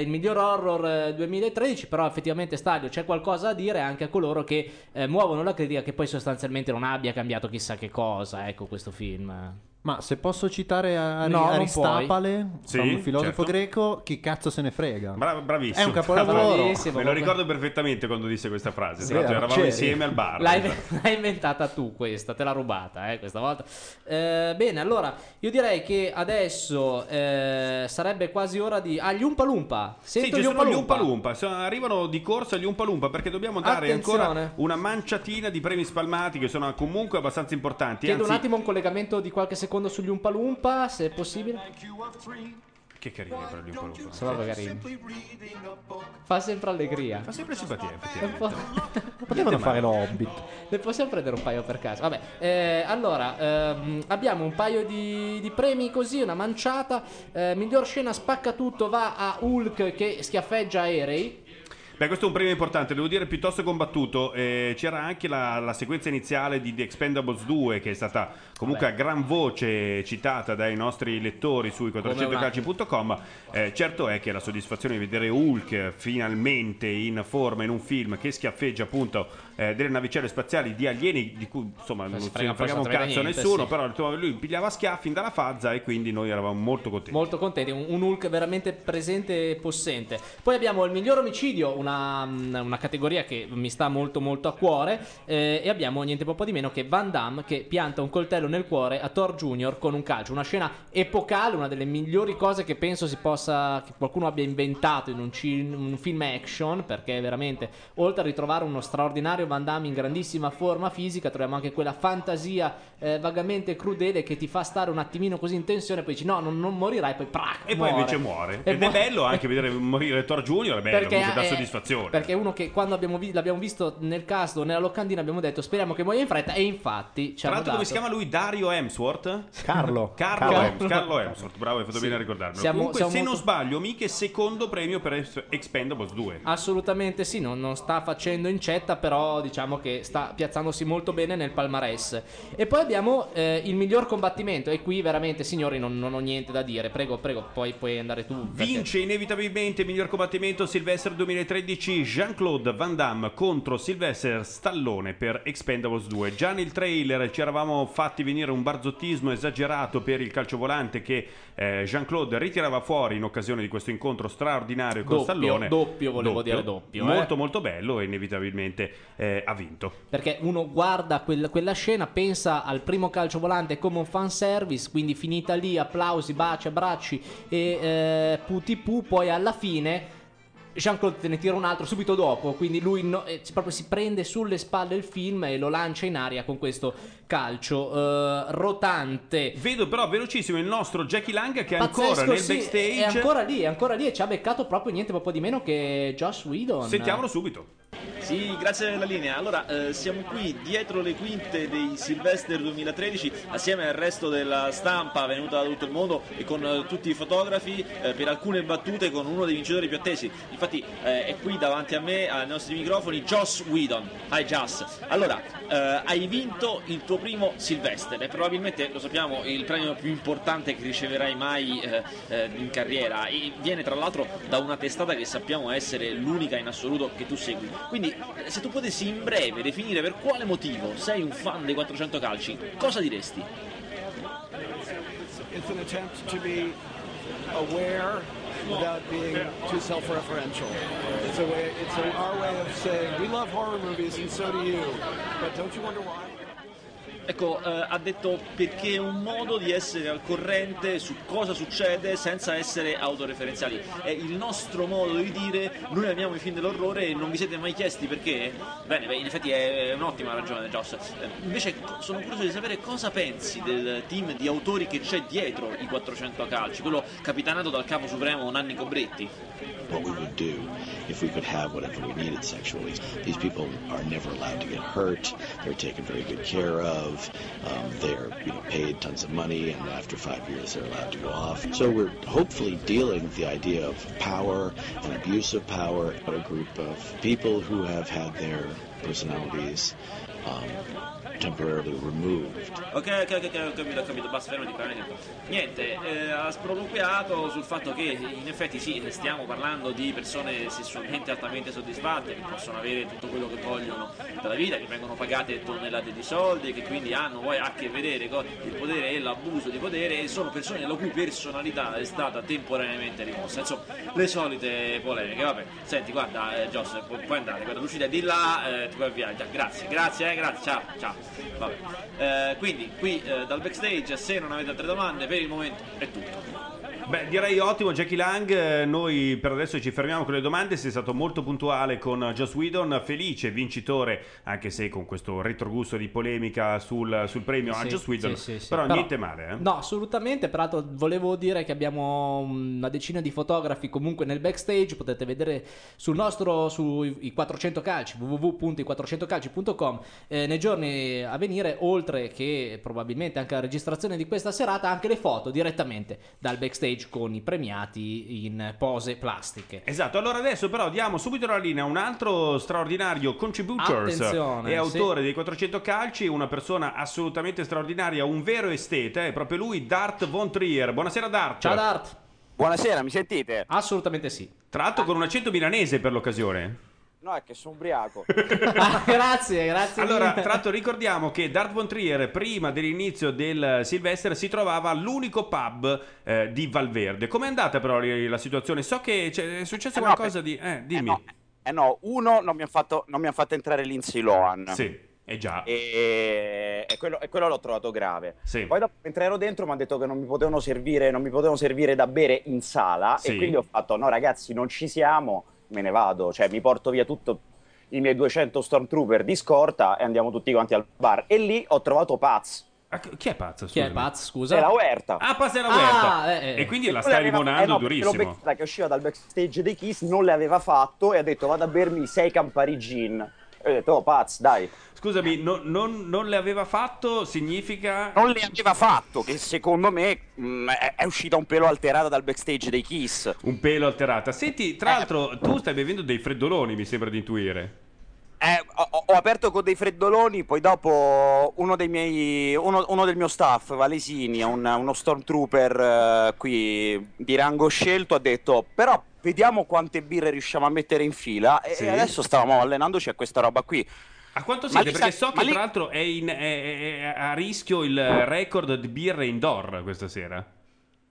il miglior horror eh, 2013, però effettivamente Stadio c'è qualcosa da dire anche a coloro che eh, muovono la critica che poi sostanzialmente non abbia cambiato chissà che cosa, ecco questo film. Ma se posso citare Ari- No, Aristapale, Sì, un filosofo certo. greco, chi cazzo se ne frega? Bra- bravissimo È un capolavoro. Me lo ricordo perfettamente quando disse questa frase tra Vero, l'altro eravamo c'eri. insieme al bar L'hai, l'hai inventata tu questa, te l'ha rubata eh, questa volta. Eh, bene, allora io direi che adesso eh, sarebbe quasi ora di... Ah, gli Umpa Lumpa. Sì, ci gli sono gli. Umpa Lumpa, sono- arrivano di corsa gli Umpa Lumpa perché dobbiamo dare Attenzione. ancora una manciatina di premi spalmati che sono comunque abbastanza importanti. Chiedo un Anzi, attimo un collegamento di qualche secondo sugli Umpa Lumpa, se è possibile. che carini però gli Umpa Lumpa. Sono proprio carini. Fa sempre allegria. Fa sempre simpatia, effettivamente. po'- Potevano fare l'Hobbit. Ne possiamo prendere un paio per caso. Vabbè, eh, allora ehm, abbiamo un paio di, di premi così, una manciata. Eh, miglior scena spacca tutto va a Hulk che schiaffeggia aerei. Beh, questo è un premio importante, devo dire piuttosto combattuto. Eh, c'era anche la, la sequenza iniziale di The Expendables 2 che è stata comunque a gran voce citata dai nostri lettori sui 400calci.com. Eh, certo è che la soddisfazione di vedere Hulk finalmente in forma in un film che schiaffeggia appunto eh, delle navicelle spaziali di alieni di cui insomma non si fregava un cazzo niente, nessuno, sì. però insomma, lui pigliava schiaffi dalla fazza e quindi noi eravamo molto contenti. Molto contenti, un, un Hulk veramente presente e possente. Poi abbiamo il miglior omicidio, una, una categoria che mi sta molto molto a cuore. eh, e abbiamo niente po' di meno che Van Damme che pianta un coltello nel cuore a Thor Jr. con un calcio. Una scena epocale, una delle migliori cose che penso si possa. che qualcuno abbia inventato in un, ci- un film action. Perché veramente, oltre a ritrovare uno straordinario Van Damme in grandissima forma fisica, troviamo anche quella fantasia eh, vagamente crudele che ti fa stare un attimino così in tensione. Poi dici: no, non, non morirai, poi prac, E poi invece muore. E Ed muore. è bello anche vedere morire Thor Junior, è bello, Perché, comunque dà soddisfazione. Perché uno che quando abbiamo vi- l'abbiamo visto nel cast o nella locandina abbiamo detto speriamo che muoia in fretta e infatti ci Tra l'altro, come si chiama lui? Dario Hemsworth? Carlo. Carlo, Carlo. Hems- Carlo Hemsworth, bravo, hai fatto Sì. bene a ricordarmelo. Siamo- Comunque, siamo se molto- non sbaglio, mica secondo premio per Ex- Expendables 2. Assolutamente sì, non, non sta facendo incetta, però diciamo che sta piazzandosi molto bene nel palmarès. E poi abbiamo eh, il miglior combattimento, e qui veramente, signori, non, non ho niente da dire. Prego, prego, poi puoi andare tu. perché- Vince inevitabilmente il miglior combattimento Sylvester 2013 Jean-Claude Van Damme contro Sylvester Stallone per Expendables 2. Già nel trailer ci eravamo fatti venire un barzottismo esagerato per il calciovolante che eh, Jean-Claude ritirava fuori in occasione di questo incontro straordinario con Doppio, Stallone. doppio, volevo dire doppio, eh. Molto molto bello e inevitabilmente eh, ha vinto. Perché uno guarda quel- quella scena, pensa al primo calcio volante come un fanservice, quindi finita lì, applausi, baci, abbracci e eh, puti pu, poi alla fine Jean-Claude te ne tira un altro subito dopo, quindi lui no- eh, proprio si prende sulle spalle il film e lo lancia in aria con questo calcio eh, rotante. Vedo però velocissimo il nostro Jackie Lang che è Pazzesco, ancora nel sì, backstage. È ancora lì, è ancora lì e ci ha beccato proprio niente po' di meno che Josh Whedon. Sentiamolo subito. Sì, grazie della linea. Allora, eh, siamo qui dietro le quinte dei Sylvester 2013 assieme al resto della stampa venuta da tutto il mondo e con eh, tutti i fotografi eh, per alcune battute con uno dei vincitori più attesi. Infatti eh, è qui davanti a me, ai nostri microfoni, Joss Whedon. Hi Joss. Allora, eh, hai vinto il tuo primo Sylvester e probabilmente, lo sappiamo, il premio più importante che riceverai mai eh, eh, in carriera e viene tra l'altro da una testata che sappiamo essere l'unica in assoluto che tu segui. Quindi, eh, se tu potessi in breve definire per quale motivo sei un fan dei 400 calci, cosa diresti? It's an attempt to be aware without being too self-referential. It's a way. It's a, our way of saying we love horror movies and so do you. But don't you wonder why? Ecco, eh, ha detto perché è un modo di essere al corrente su cosa succede senza essere autoreferenziali. È il nostro modo di dire noi amiamo i film dell'orrore e non vi siete mai chiesti perché? Bene, beh, in effetti è un'ottima ragione, Joss. Eh, Invece sono curioso di sapere cosa pensi del team di autori che c'è dietro i 400 calci, quello capitanato dal capo supremo Nanni Cobretti. what we would do if we could have whatever we needed sexually. These people are never allowed to get hurt. They're taken very good care of. Um, they're you know paid tons of money, and after five years they're allowed to go off. So we're hopefully dealing with the idea of power and abuse of power, a group of people who have had their personalities um, temporarily removed. Ok, ok, ok, ho capito, ho capito, basta, fermati, fermati. Niente, eh, ha sproloquiato sul fatto che in effetti sì, stiamo parlando di persone sessualmente altamente soddisfatte, che possono avere tutto quello che vogliono dalla vita, che vengono pagate tonnellate di soldi, che quindi hanno poi a che vedere con il potere e l'abuso di potere e sono persone la cui personalità è stata temporaneamente rimossa. Insomma, le solite polemiche, vabbè. Senti, guarda, eh, Joss, pu- puoi andare, guarda, Lucida, di là, eh, ti puoi avviare. Già, grazie, grazie, eh, grazie, ciao, ciao. Vabbè. Eh, quindi qui eh, dal backstage, se non avete altre domande, per il momento è tutto. Beh, direi ottimo Jackie Lang, Eh, noi per adesso ci fermiamo con le domande, sei stato molto puntuale con Joss Whedon, felice vincitore, anche se con questo retrogusto di polemica sul, sul premio a Sì, Joss Whedon, sì, sì, sì. però, Però- niente male. Eh? No, assolutamente. Peraltro, volevo dire che abbiamo una decina di fotografi comunque nel backstage. Potete vedere sul nostro sui 400 calci www.i400calci.com eh, nei giorni a venire, oltre che probabilmente anche la registrazione di questa serata, anche le foto direttamente dal backstage con i premiati in pose plastiche. Esatto, allora adesso però diamo subito la linea a un altro straordinario contributors Attenzione, e autore sì. dei 400 calci, una persona assolutamente straordinaria, un vero esteta, è proprio lui, Dart Von Trier. Buonasera Dart. Ciao Dart. Buonasera, mi sentite? Assolutamente sì. Tra l'altro con un accento milanese per l'occasione. No, è che sono ubriaco. grazie, grazie. Allora, tra l'altro ricordiamo che Dart Von Trier prima dell'inizio del Silvestre si trovava all'unico pub eh, di Valverde. Com'è andata però la situazione? So che c'è- è successo Eh no, qualcosa di... Eh, dimmi. Eh no, uno non mi ha fatto, non mi ha fatto entrare Lindsay Lohan. Sì, è già. E, e quello, e quello l'ho trovato grave. Sì. Poi dopo, mentre ero dentro, mi hanno detto che non mi potevano servire, non mi potevano servire da bere in sala. Sì. E quindi ho fatto: no, ragazzi, non ci siamo, me ne vado. Cioè, mi porto via tutto i miei 200 Stormtrooper di scorta e andiamo tutti quanti al bar. E lì ho trovato Paz. chi è Paz? Chi è Paz, scusa? Era Huerta. Ah, Paz era Ah, Huerta. eh, eh. E quindi la quella stai aveva- limonando eh no, perché durissimo. L'ho beccata che usciva dal backstage dei Kiss, non le aveva fatto e ha detto vado a bermi 6 Campari Gin. E ho detto, oh Paz, dai. Scusami, no- non, non le aveva fatto significa... Non le aveva fatto, che secondo me mh, è, è uscita un pelo alterata dal backstage dei Kiss. Un pelo alterata. Senti, tra l'altro, tu stai bevendo dei freddoloni, mi sembra di intuire. Eh, ho, ho aperto con dei freddoloni, poi dopo uno dei miei uno, uno del mio staff, Valesini, un- uno stormtrooper eh, qui di rango scelto, ha detto però vediamo quante birre riusciamo a mettere in fila e Sì. adesso stavamo allenandoci a questa roba qui. A quanto siete? Perché sa- so che lì- tra l'altro è, in- è- è a rischio il record di birre indoor questa sera.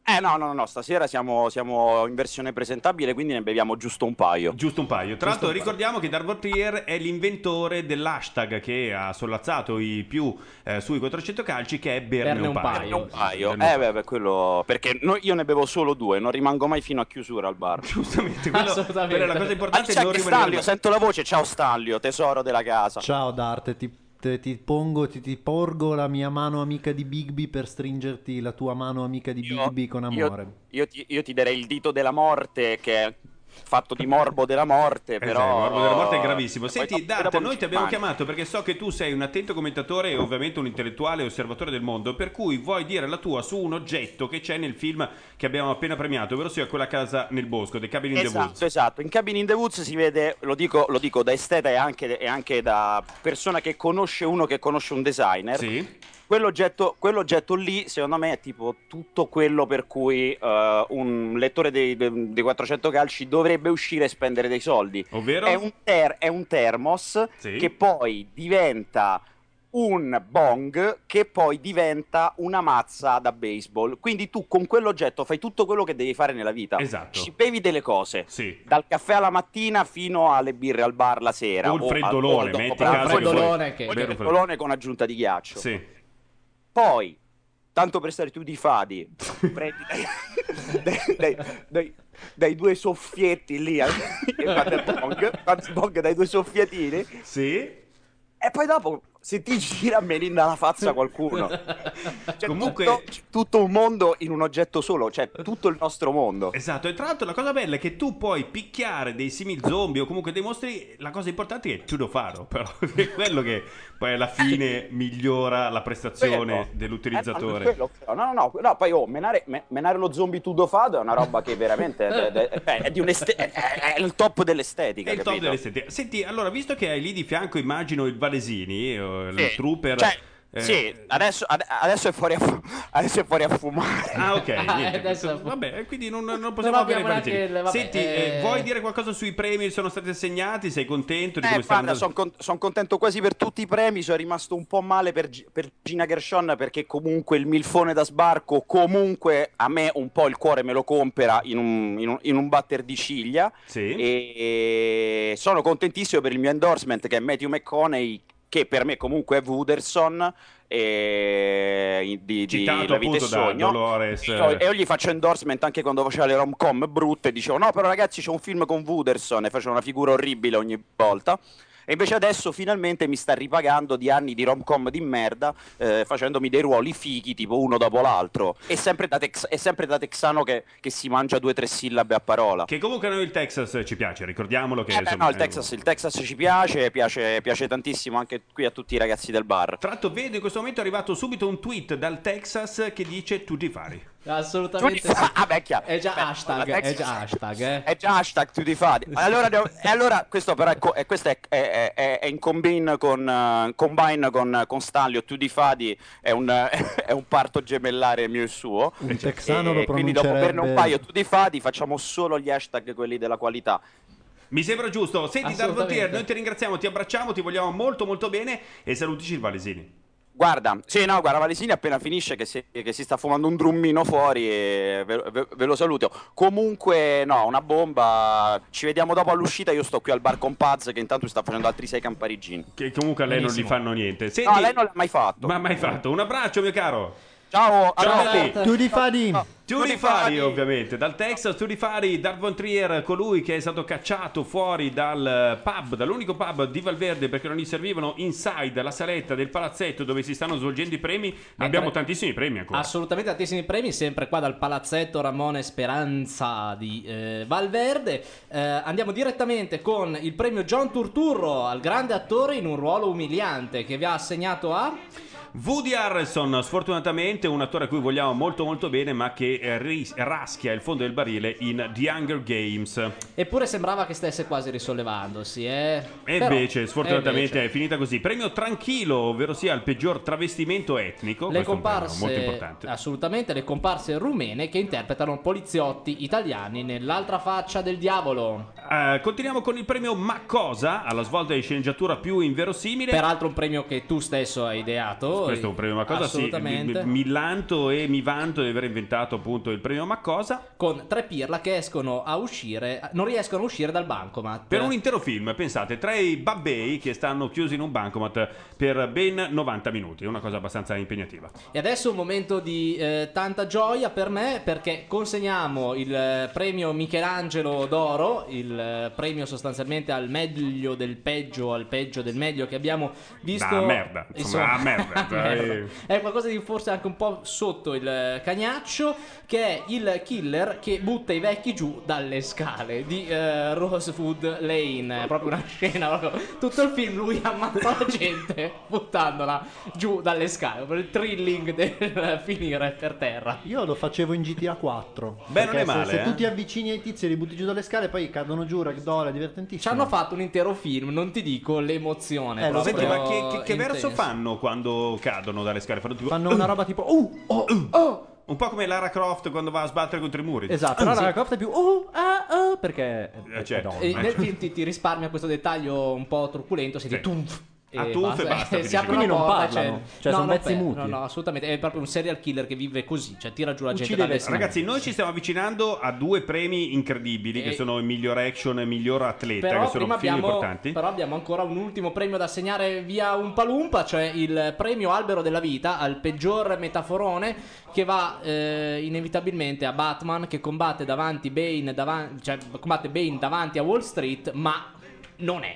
Eh no, no, no, stasera siamo, siamo in versione presentabile, quindi ne beviamo giusto un paio. Giusto un paio. Tra l'altro ricordiamo che Darvo Trier è l'inventore dell'hashtag che ha sollazzato i più eh, sui 400 calci che è berne, Berne un paio. Berne un paio. Eh, beh, beh, quello... Perché no- io ne bevo solo due, non rimango mai fino a chiusura al bar. Giustamente, quello- Assolutamente. quella è la cosa importante, Ah, c'è non Stanlio, sento la voce, ciao Stanlio, tesoro della casa. Ciao Dart, ti, te- ti pongo, ti, ti porgo la mia mano amica di Bigby per stringerti la tua mano amica di Bigby con amore. Io, io ti, io ti darei il dito della morte, che fatto di morbo della morte, Eh sì, però... il morbo della morte è gravissimo. Senti, Dante, noi ti abbiamo chiamato perché so che tu sei un attento commentatore e ovviamente un intellettuale osservatore del mondo, per cui vuoi dire la tua su un oggetto che c'è nel film che abbiamo appena premiato, ovvero sia quella casa nel bosco, The Cabin in the Woods. Esatto, esatto. In Cabin in the Woods si vede, lo dico, lo dico da esteta e anche, e anche da persona che conosce uno che conosce un designer. Quell'oggetto, quell'oggetto lì, secondo me, è tipo tutto quello per cui eh, un lettore dei, dei- dei 400 calci dovrebbe uscire e spendere dei soldi. Ovvero? È un, ter- è un thermos Sì. che poi diventa un bong che poi diventa una mazza da baseball. Quindi tu con quell'oggetto fai tutto quello che devi fare nella vita. Esatto. Ci bevi delle cose. Sì. Dal caffè alla mattina fino alle birre al bar la sera. O il al- freddolone, o dopo metti pranzo. caso che freddolone che- freddolone con aggiunta di ghiaccio. Sì. Poi, tanto per stare tu di fadi, prendi dai, dai- dai- dai- due soffietti lì, al- bong dai due soffiettini. Sì. E poi dopo, se ti gira, melinda la faccia qualcuno. Cioè, Comunque- tutto, tutto un mondo in un oggetto solo, cioè tutto il nostro mondo. Esatto, e tra l'altro la cosa bella è che tu puoi picchiare dei simili zombie o comunque dei mostri, la cosa importante è tu lo faro, però è quello che poi alla fine migliora la prestazione Quello. dell'utilizzatore. Eh, quello, no, no, no, no, poi oh, menare, me- menare lo zombie tudo fado è una roba che veramente è, è- è- è il top dell'estetica. È il top capito? dell'estetica. Senti, allora, visto che hai lì di fianco, immagino il Valesini, eh, il Sì. trooper. Cioè, eh, Sì, adesso, ade- adesso è fuori a, fu- adesso è fuori a fumare. Ah, ok. niente. adesso- Vabbè, quindi non, non Non possiamo avere vabbè, Senti, eh, eh, vuoi dire qualcosa sui premi che sono stati assegnati? Sei contento di Eh, come stanno guarda, sono contento quasi per tutti i premi. Sono rimasto un po' male per, Gi- per Gina Gershon perché comunque il milfone da sbarco, comunque a me un po' il cuore me lo compera in un, in un- in un batter di ciglia. E sono contentissimo per il mio endorsement che è Matthew McConaughey, che per me comunque è Wooderson. E di, di La vita da sogno e io, e io gli faccio endorsement anche quando faceva le rom-com brutte dicevo no però ragazzi c'è un film con Wooderson e faceva una figura orribile ogni volta e invece adesso finalmente mi sta ripagando di anni di rom-com di merda eh, facendomi dei ruoli fighi tipo uno dopo l'altro e sempre da, tex- è sempre da texano che, che si mangia due o tre sillabe a parola Che comunque a noi il Texas ci piace, ricordiamolo che Eh insomma, no, il Texas, il Texas ci piace, piace, piace tantissimo anche qui a tutti i ragazzi del bar. Tra l'altro vedo in questo momento è arrivato subito un tweet dal Texas che dice tutti fari. Assolutamente sì. Ah, beh, chiaro. È già Beh, hashtag, è già hashtag, eh. È già hashtag tutti fadi. Allora, e allora questo però è, co- è- questo è, è- è- è in combine con, eh, combine con, con Stanlio, tutti fadi è un, è un parto gemellare mio e suo. Un texano E lo quindi dopo berne un paio tutti fadi facciamo solo gli hashtag quelli della qualità. Mi sembra giusto. Senti, Darvo Assolutamente. Tier, noi ti ringraziamo, ti abbracciamo, ti vogliamo molto molto bene e salutici il Valesini. Guarda, sì, no, guarda, Valesini appena finisce che si, che si sta fumando un drummino fuori e ve, ve- ve lo saluto. Comunque, no, una bomba. Ci vediamo dopo all'uscita. Io sto qui al bar con Paz che intanto sta facendo altri sei camparigini. Che comunque a lei non gli Benissimo. fanno niente. Senti, No, lei non l'ha mai fatto. Ma mai fatto. Un abbraccio, mio caro. Ciao, Ciao belli. Tutti fadi. Tutti Fari, ovviamente, dal Texas, Tutti Fari, Dark Von Trier, colui che è stato cacciato fuori dal pub, dall'unico pub di Valverde perché non gli servivano inside la saletta del palazzetto dove si stanno svolgendo i premi. Abbiamo tre- tantissimi premi ancora. Assolutamente tantissimi premi, sempre qua dal palazzetto Ramone Speranza di eh, Valverde. Eh, andiamo direttamente con il premio John Turturro al grande attore in un ruolo umiliante che vi ha assegnato a... Woody Harrelson, sfortunatamente un attore a cui vogliamo molto molto bene, ma che eh, ris- raschia il fondo del barile in The Hunger Games. Eppure sembrava che stesse quasi risollevandosi, eh. E Però- invece, sfortunatamente, invece. è finita così. Premio Tranquillo, ovvero sia il peggior travestimento etnico. Le comparse, molto importante. assolutamente, le comparse rumene che interpretano poliziotti italiani nell'altra faccia del diavolo. Eh, continuiamo con il premio Ma cosa, alla svolta di sceneggiatura più inverosimile. Peraltro un premio che tu stesso hai ideato. Questo è un premio Macosa, sì. Assolutamente. Mi, mi lanto e mi vanto di aver inventato appunto il premio Macosa. Con tre pirla che escono a uscire, non riescono a uscire dal bancomat. Per un intero film, pensate, tre babbei che stanno chiusi in un bancomat per ben 90 minuti, una cosa abbastanza impegnativa. E adesso un momento di eh, tanta gioia per me perché consegniamo il eh, premio Michelangelo d'oro, il eh, premio sostanzialmente al meglio del peggio, al peggio del meglio che abbiamo visto. Da merda, insomma, a merda, È qualcosa di forse anche un po' sotto il eh, cagnaccio che è il killer che butta i vecchi giù dalle scale di eh, Rosewood Lane. È proprio una scena, proprio- tutto il film lui ammazza la gente buttandola giù dalle scale, proprio il thrilling del finire per terra. Io lo facevo in GTA 4. Beh, non è male, Se, se eh. tu ti avvicini ai tizi e li butti giù dalle scale, poi cadono giù, ragdoll, è divertentissimo. Ci hanno fatto un intero film, non ti dico l'emozione. Eh, lo Senti, ma che, che- che verso fanno quando cadono dalle scale? Fanno, tipo, Fanno una roba tipo. Uh, oh, oh. Un po' come Lara Croft quando va a sbattere contro i muri. Esatto, però la Croft è più. Oh, ah, oh, perché. È, è certo. E nel film ti, ti risparmia questo dettaglio un po' truculento, senti Sì. tumf, Ah, tuffo e basta, Si dici. apre Quindi non parlano, c'è- cioè no, sono pezzi muti. No, no, assolutamente. È proprio un serial killer che vive così, cioè tira giù la gente Uccide le- scale. Ragazzi, noi ci stiamo avvicinando a due premi incredibili, che E- sono il miglior action e il miglior atleta, Però che sono film abbiamo, importanti. però abbiamo ancora un ultimo premio da assegnare via un palumpa, cioè il premio Albero della Vita al peggior metaforone che va eh, inevitabilmente a Batman che combatte davanti Bane, davan- cioè combatte Bane davanti a Wall Street, ma non è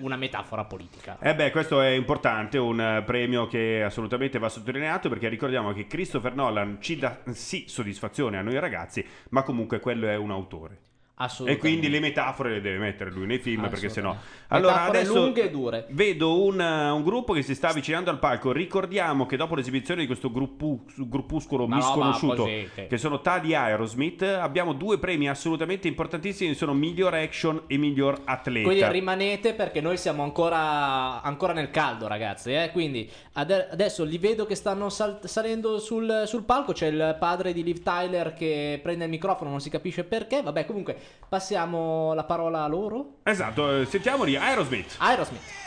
una metafora politica. Eh beh, questo è importante, un premio che assolutamente va sottolineato perché ricordiamo che Christopher Nolan ci dà sì soddisfazione a noi ragazzi, ma comunque quello è un autore. E Assolutamente. quindi le metafore le deve mettere lui nei film perché sennò. Allora adesso lunghe e dure. vedo un, uh, un gruppo che si sta avvicinando al palco. Ricordiamo che dopo l'esibizione di questo gruppu- gruppuscolo roba misconosciuto, che sono tali Aerosmith, abbiamo due premi assolutamente importantissimi: sono miglior action e miglior atleta. Quindi rimanete perché noi siamo ancora, ancora nel caldo, ragazzi. eh. Quindi ade- adesso li vedo che stanno sal- salendo sul, sul palco. C'è il padre di Liv Tyler che prende il microfono, non si capisce perché. Vabbè, comunque passiamo la parola a loro. Esatto, eh, sentiamoli Aerosmith. Aerosmith.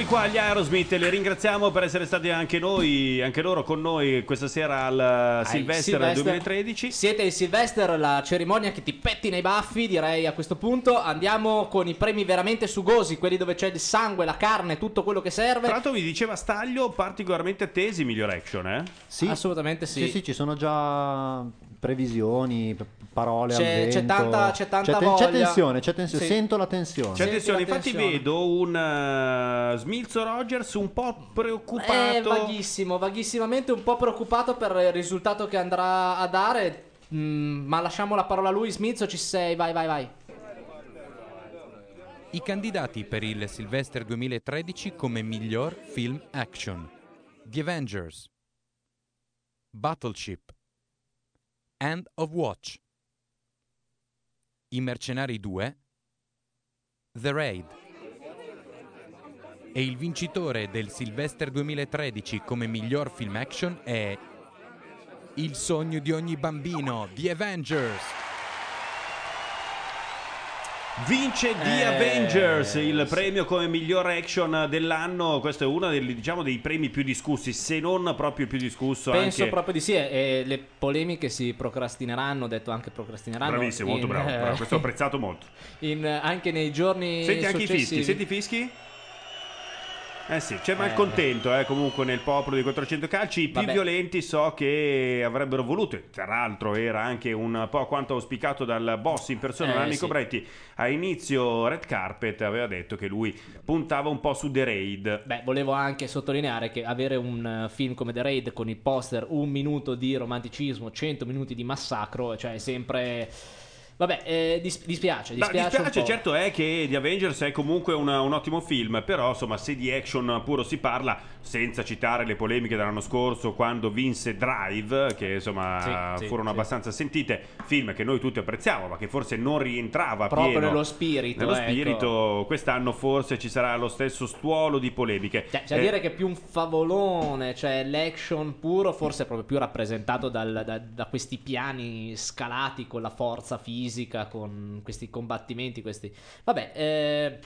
Eccoli qua gli Aerosmith, le ringraziamo per essere stati anche noi, anche loro con noi questa sera al Ai Silvestre Sylvester. 2013. Siete il Sylvester, la cerimonia che ti petti nei baffi, direi a questo punto. Andiamo con i premi veramente sugosi, quelli dove c'è il sangue, la carne, tutto quello che serve. Tra l'altro mi diceva Staglio particolarmente attesi miglior action, eh? Sì, assolutamente sì. Sì, sì, ci sono già previsioni, parole C'è- al vento. c'è tanta- c'è tanta ten- voglia. c'è tensione, c'è tensione. Sì. Sento la tensione. C'è attenzione, la infatti tensione. vedo un eh, Smilzo Rogers un po' preoccupato. Eh, vaghissimo, vaghissimamente un po' preoccupato per il risultato che andrà a dare. Mm, ma lasciamo la parola a lui, Smith, o ci sei? Vai, vai, vai. I candidati per il Sylvester 2013 come miglior film action: The Avengers, Battleship, End of Watch, I Mercenari 2, The Raid. E il vincitore del Sylvester 2013 come miglior film action è Il sogno di ogni bambino, The Avengers. Vince The Eh, Avengers, il premio come miglior action dell'anno. Questo è uno dei, diciamo, dei premi più discussi, se non proprio il più discusso. Penso anche... proprio di sì. E le polemiche si procrastineranno, ho detto anche procrastineranno. Bravissimo, molto in, bravo, eh, bravo, questo ho apprezzato molto. in- anche nei giorni Senti anche i fischi, senti i fischi? Eh sì, c'è Eh. malcontento eh, comunque nel popolo di 400 calci. I più Vabbè. violenti so che avrebbero voluto, tra l'altro era anche un po' quanto auspicato dal boss in persona, Eh, Nanni sì. Cobretti, a inizio Red Carpet aveva detto che lui puntava un po' su The Raid. Beh, volevo anche sottolineare che avere un eh, film come The Raid con il poster un minuto di romanticismo, 100 minuti di massacro, cioè è sempre... Vabbè, eh, dis- dispiace, dispiace, dispiace, certo è che The Avengers è comunque una- un ottimo film, però insomma se di action puro si parla, senza citare le polemiche dell'anno scorso quando vinse Drive, che insomma Sì, sì, furono sì. abbastanza sentite, film che noi tutti apprezziamo, ma che forse non rientrava Proprio pieno nello spirito, Nello ecco. spirito, quest'anno forse ci sarà lo stesso stuolo di polemiche. Cioè, da Eh, dire che più un favolone, cioè l'action puro, forse è proprio più rappresentato dal- da, da questi piani scalati con la forza fisica, con questi combattimenti, questi... Vabbè, eh...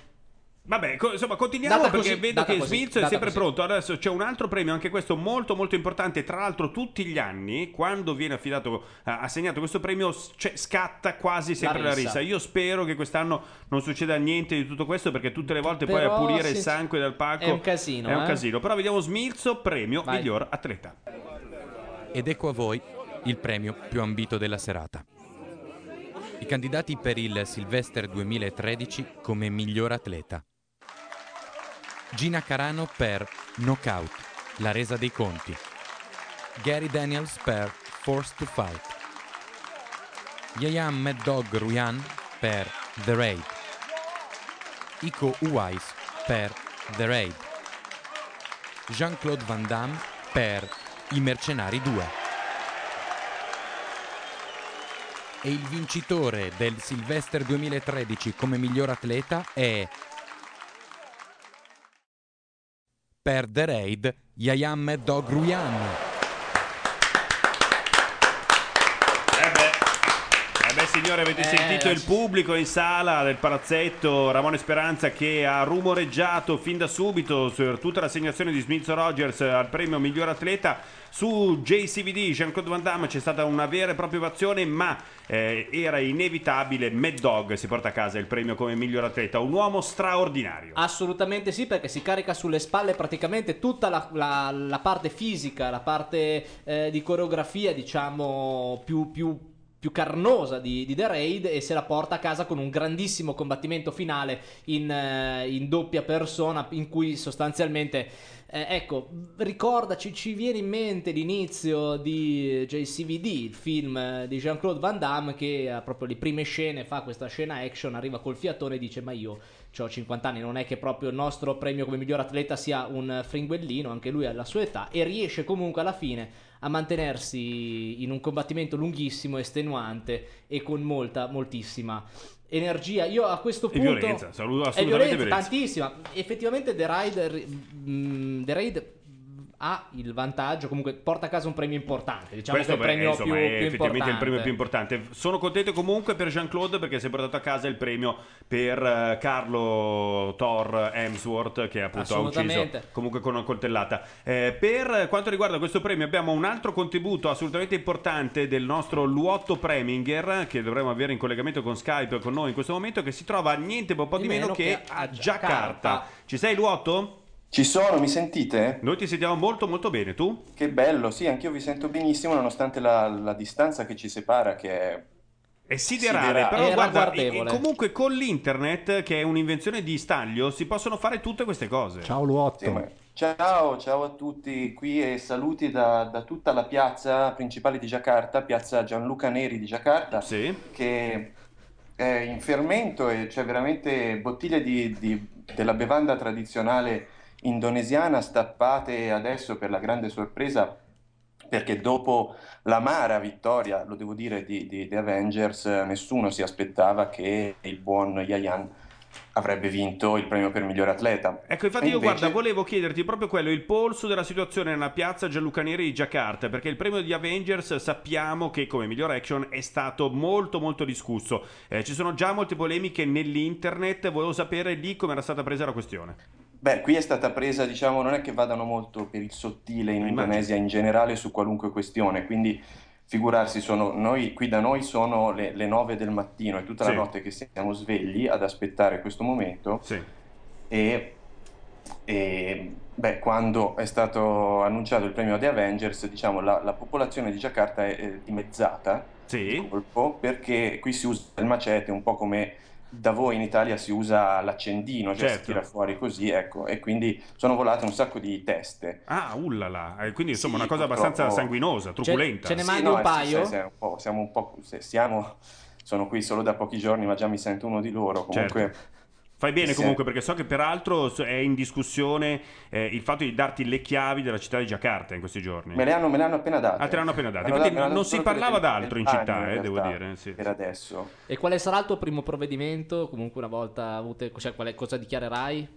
Vabbè, co- insomma, continuiamo Data perché così, vedo che così, Smith è sempre così. pronto. Adesso c'è un altro premio, anche questo molto molto importante. Tra l'altro, tutti gli anni, quando viene affidato, eh, assegnato questo premio, s- cioè, scatta quasi sempre la rissa. rissa. Io spero che quest'anno non succeda niente di tutto questo, perché tutte le volte poi a Però, pulire il sangue dal palco è un casino, È un eh. casino. Però vediamo Smilzo, premio Vai. miglior atleta. Ed ecco a voi il premio più ambito della serata. I candidati per il Sylvester 2013 come miglior atleta. Gina Carano per Knockout, la resa dei conti. Gary Daniels per Forced to Fight. Yayam Mad Dog Ruyan per The Raid. Iko Uwais per The Raid. Jean-Claude Van Damme per I Mercenari 2. E il vincitore del Sylvester 2013 come miglior atleta è per The Raid Yayam Mad Signore avete Eh, sentito il pubblico in sala del palazzetto Ramone Speranza che ha rumoreggiato fin da subito su tutta l'assegnazione di Smith Rogers al premio miglior atleta. Su JCVD Jean-Claude Van Damme c'è stata una vera e propria ovazione ma eh, era inevitabile Mad Dog si porta a casa il premio come miglior atleta. Un uomo straordinario. Assolutamente sì, perché si carica sulle spalle praticamente tutta la, la- la parte fisica, la parte eh, di coreografia, diciamo, più, più- più carnosa di, di The Raid e se la porta a casa con un grandissimo combattimento finale in, eh, in doppia persona in cui sostanzialmente eh, ecco, ricordaci, ci viene in mente l'inizio di JCVD, il film eh, di Jean-Claude Van Damme che ha proprio le prime scene, fa questa scena action, arriva col fiatone e dice ma io ho 50 anni, non è che proprio il nostro premio come miglior atleta sia un fringuellino, anche lui alla sua età e riesce comunque alla fine a mantenersi in un combattimento lunghissimo, estenuante e con molta, moltissima energia. Io a questo E punto... violenza, saluto- assolutamente violenza, violenza. tantissima. Effettivamente The Raid, mm, The Raid ha il vantaggio, comunque porta a casa un premio importante. Diciamo Questo che è il beh, premio insomma, più, è più effettivamente il importante. premio più importante. Sono contento comunque per Jean-Claude perché si è portato a casa il premio per eh, Carlo Thor Hemsworth che appunto ha ucciso comunque con una coltellata. Eh, per quanto riguarda questo premio abbiamo un altro contributo assolutamente importante del nostro Luotto Preminger che dovremmo avere in collegamento con Skype con noi in questo momento che si trova niente po' di, meno, che, a Giacarta. Ci sei Luotto? Ci sono, mi sentite? Noi ti sentiamo molto molto bene, tu? Che bello, sì, anch'io vi sento benissimo nonostante la, la distanza che ci separa che è... È siderale, però È guarda, e- e comunque con l'internet, che è un'invenzione di Staglio, si possono fare tutte queste cose. Ciao Luotto. Ciao, ciao a tutti qui e saluti da, da tutta la piazza principale di Giacarta, piazza Gianluca Neri di Giacarta, che è in fermento e c'è veramente bottiglie di- di- della bevanda tradizionale indonesiana stappate adesso per la grande sorpresa perché dopo l'amara vittoria, lo devo dire, di, di The Avengers, eh, nessuno si aspettava che il buon Yayan avrebbe vinto il premio per miglior atleta. Ecco, infatti E io invece- guarda, volevo chiederti proprio quello, il polso della situazione nella piazza Gianluca Neri di Giacarta, perché il premio di Avengers sappiamo che come miglior action è stato molto molto discusso. Eh, ci sono già molte polemiche nell'internet, volevo sapere lì come era stata presa la questione. Beh, qui è stata presa, diciamo, non è che vadano molto per il sottile in Indonesia in generale su qualunque questione, quindi figurarsi, sono, noi, qui da noi sono le, le 9 del mattino e tutta Sì. la notte che siamo svegli ad aspettare questo momento. E, e, beh, quando è stato annunciato il premio The Avengers, diciamo, la, la popolazione di Giacarta è, è dimezzata di colpo perché qui si usa il macete un po' come da voi in Italia si usa l'accendino, cioè Certo. si tira fuori così, ecco, e quindi sono volate un sacco di teste. Ah, ullala, eh, quindi insomma Sì, una cosa purtroppo- abbastanza sanguinosa, truculenta. Sì, no, eh, sì, sì, sì, un po', siamo un po', se siamo, sono qui solo da pochi giorni, ma già mi sento uno di loro. Comunque, Certo. Fai bene Sì. comunque perché so che peraltro è in discussione eh, il fatto di darti le chiavi della città di Giacarta in questi giorni. me le hanno, me le hanno appena date. Ah, te le hanno appena date. Infatti le non si parlava d'altro in il città, bagno, eh, in devo dire. Sì. Per adesso. E quale sarà il tuo primo provvedimento? Comunque una volta avute, cioè, quale, cosa dichiarerai?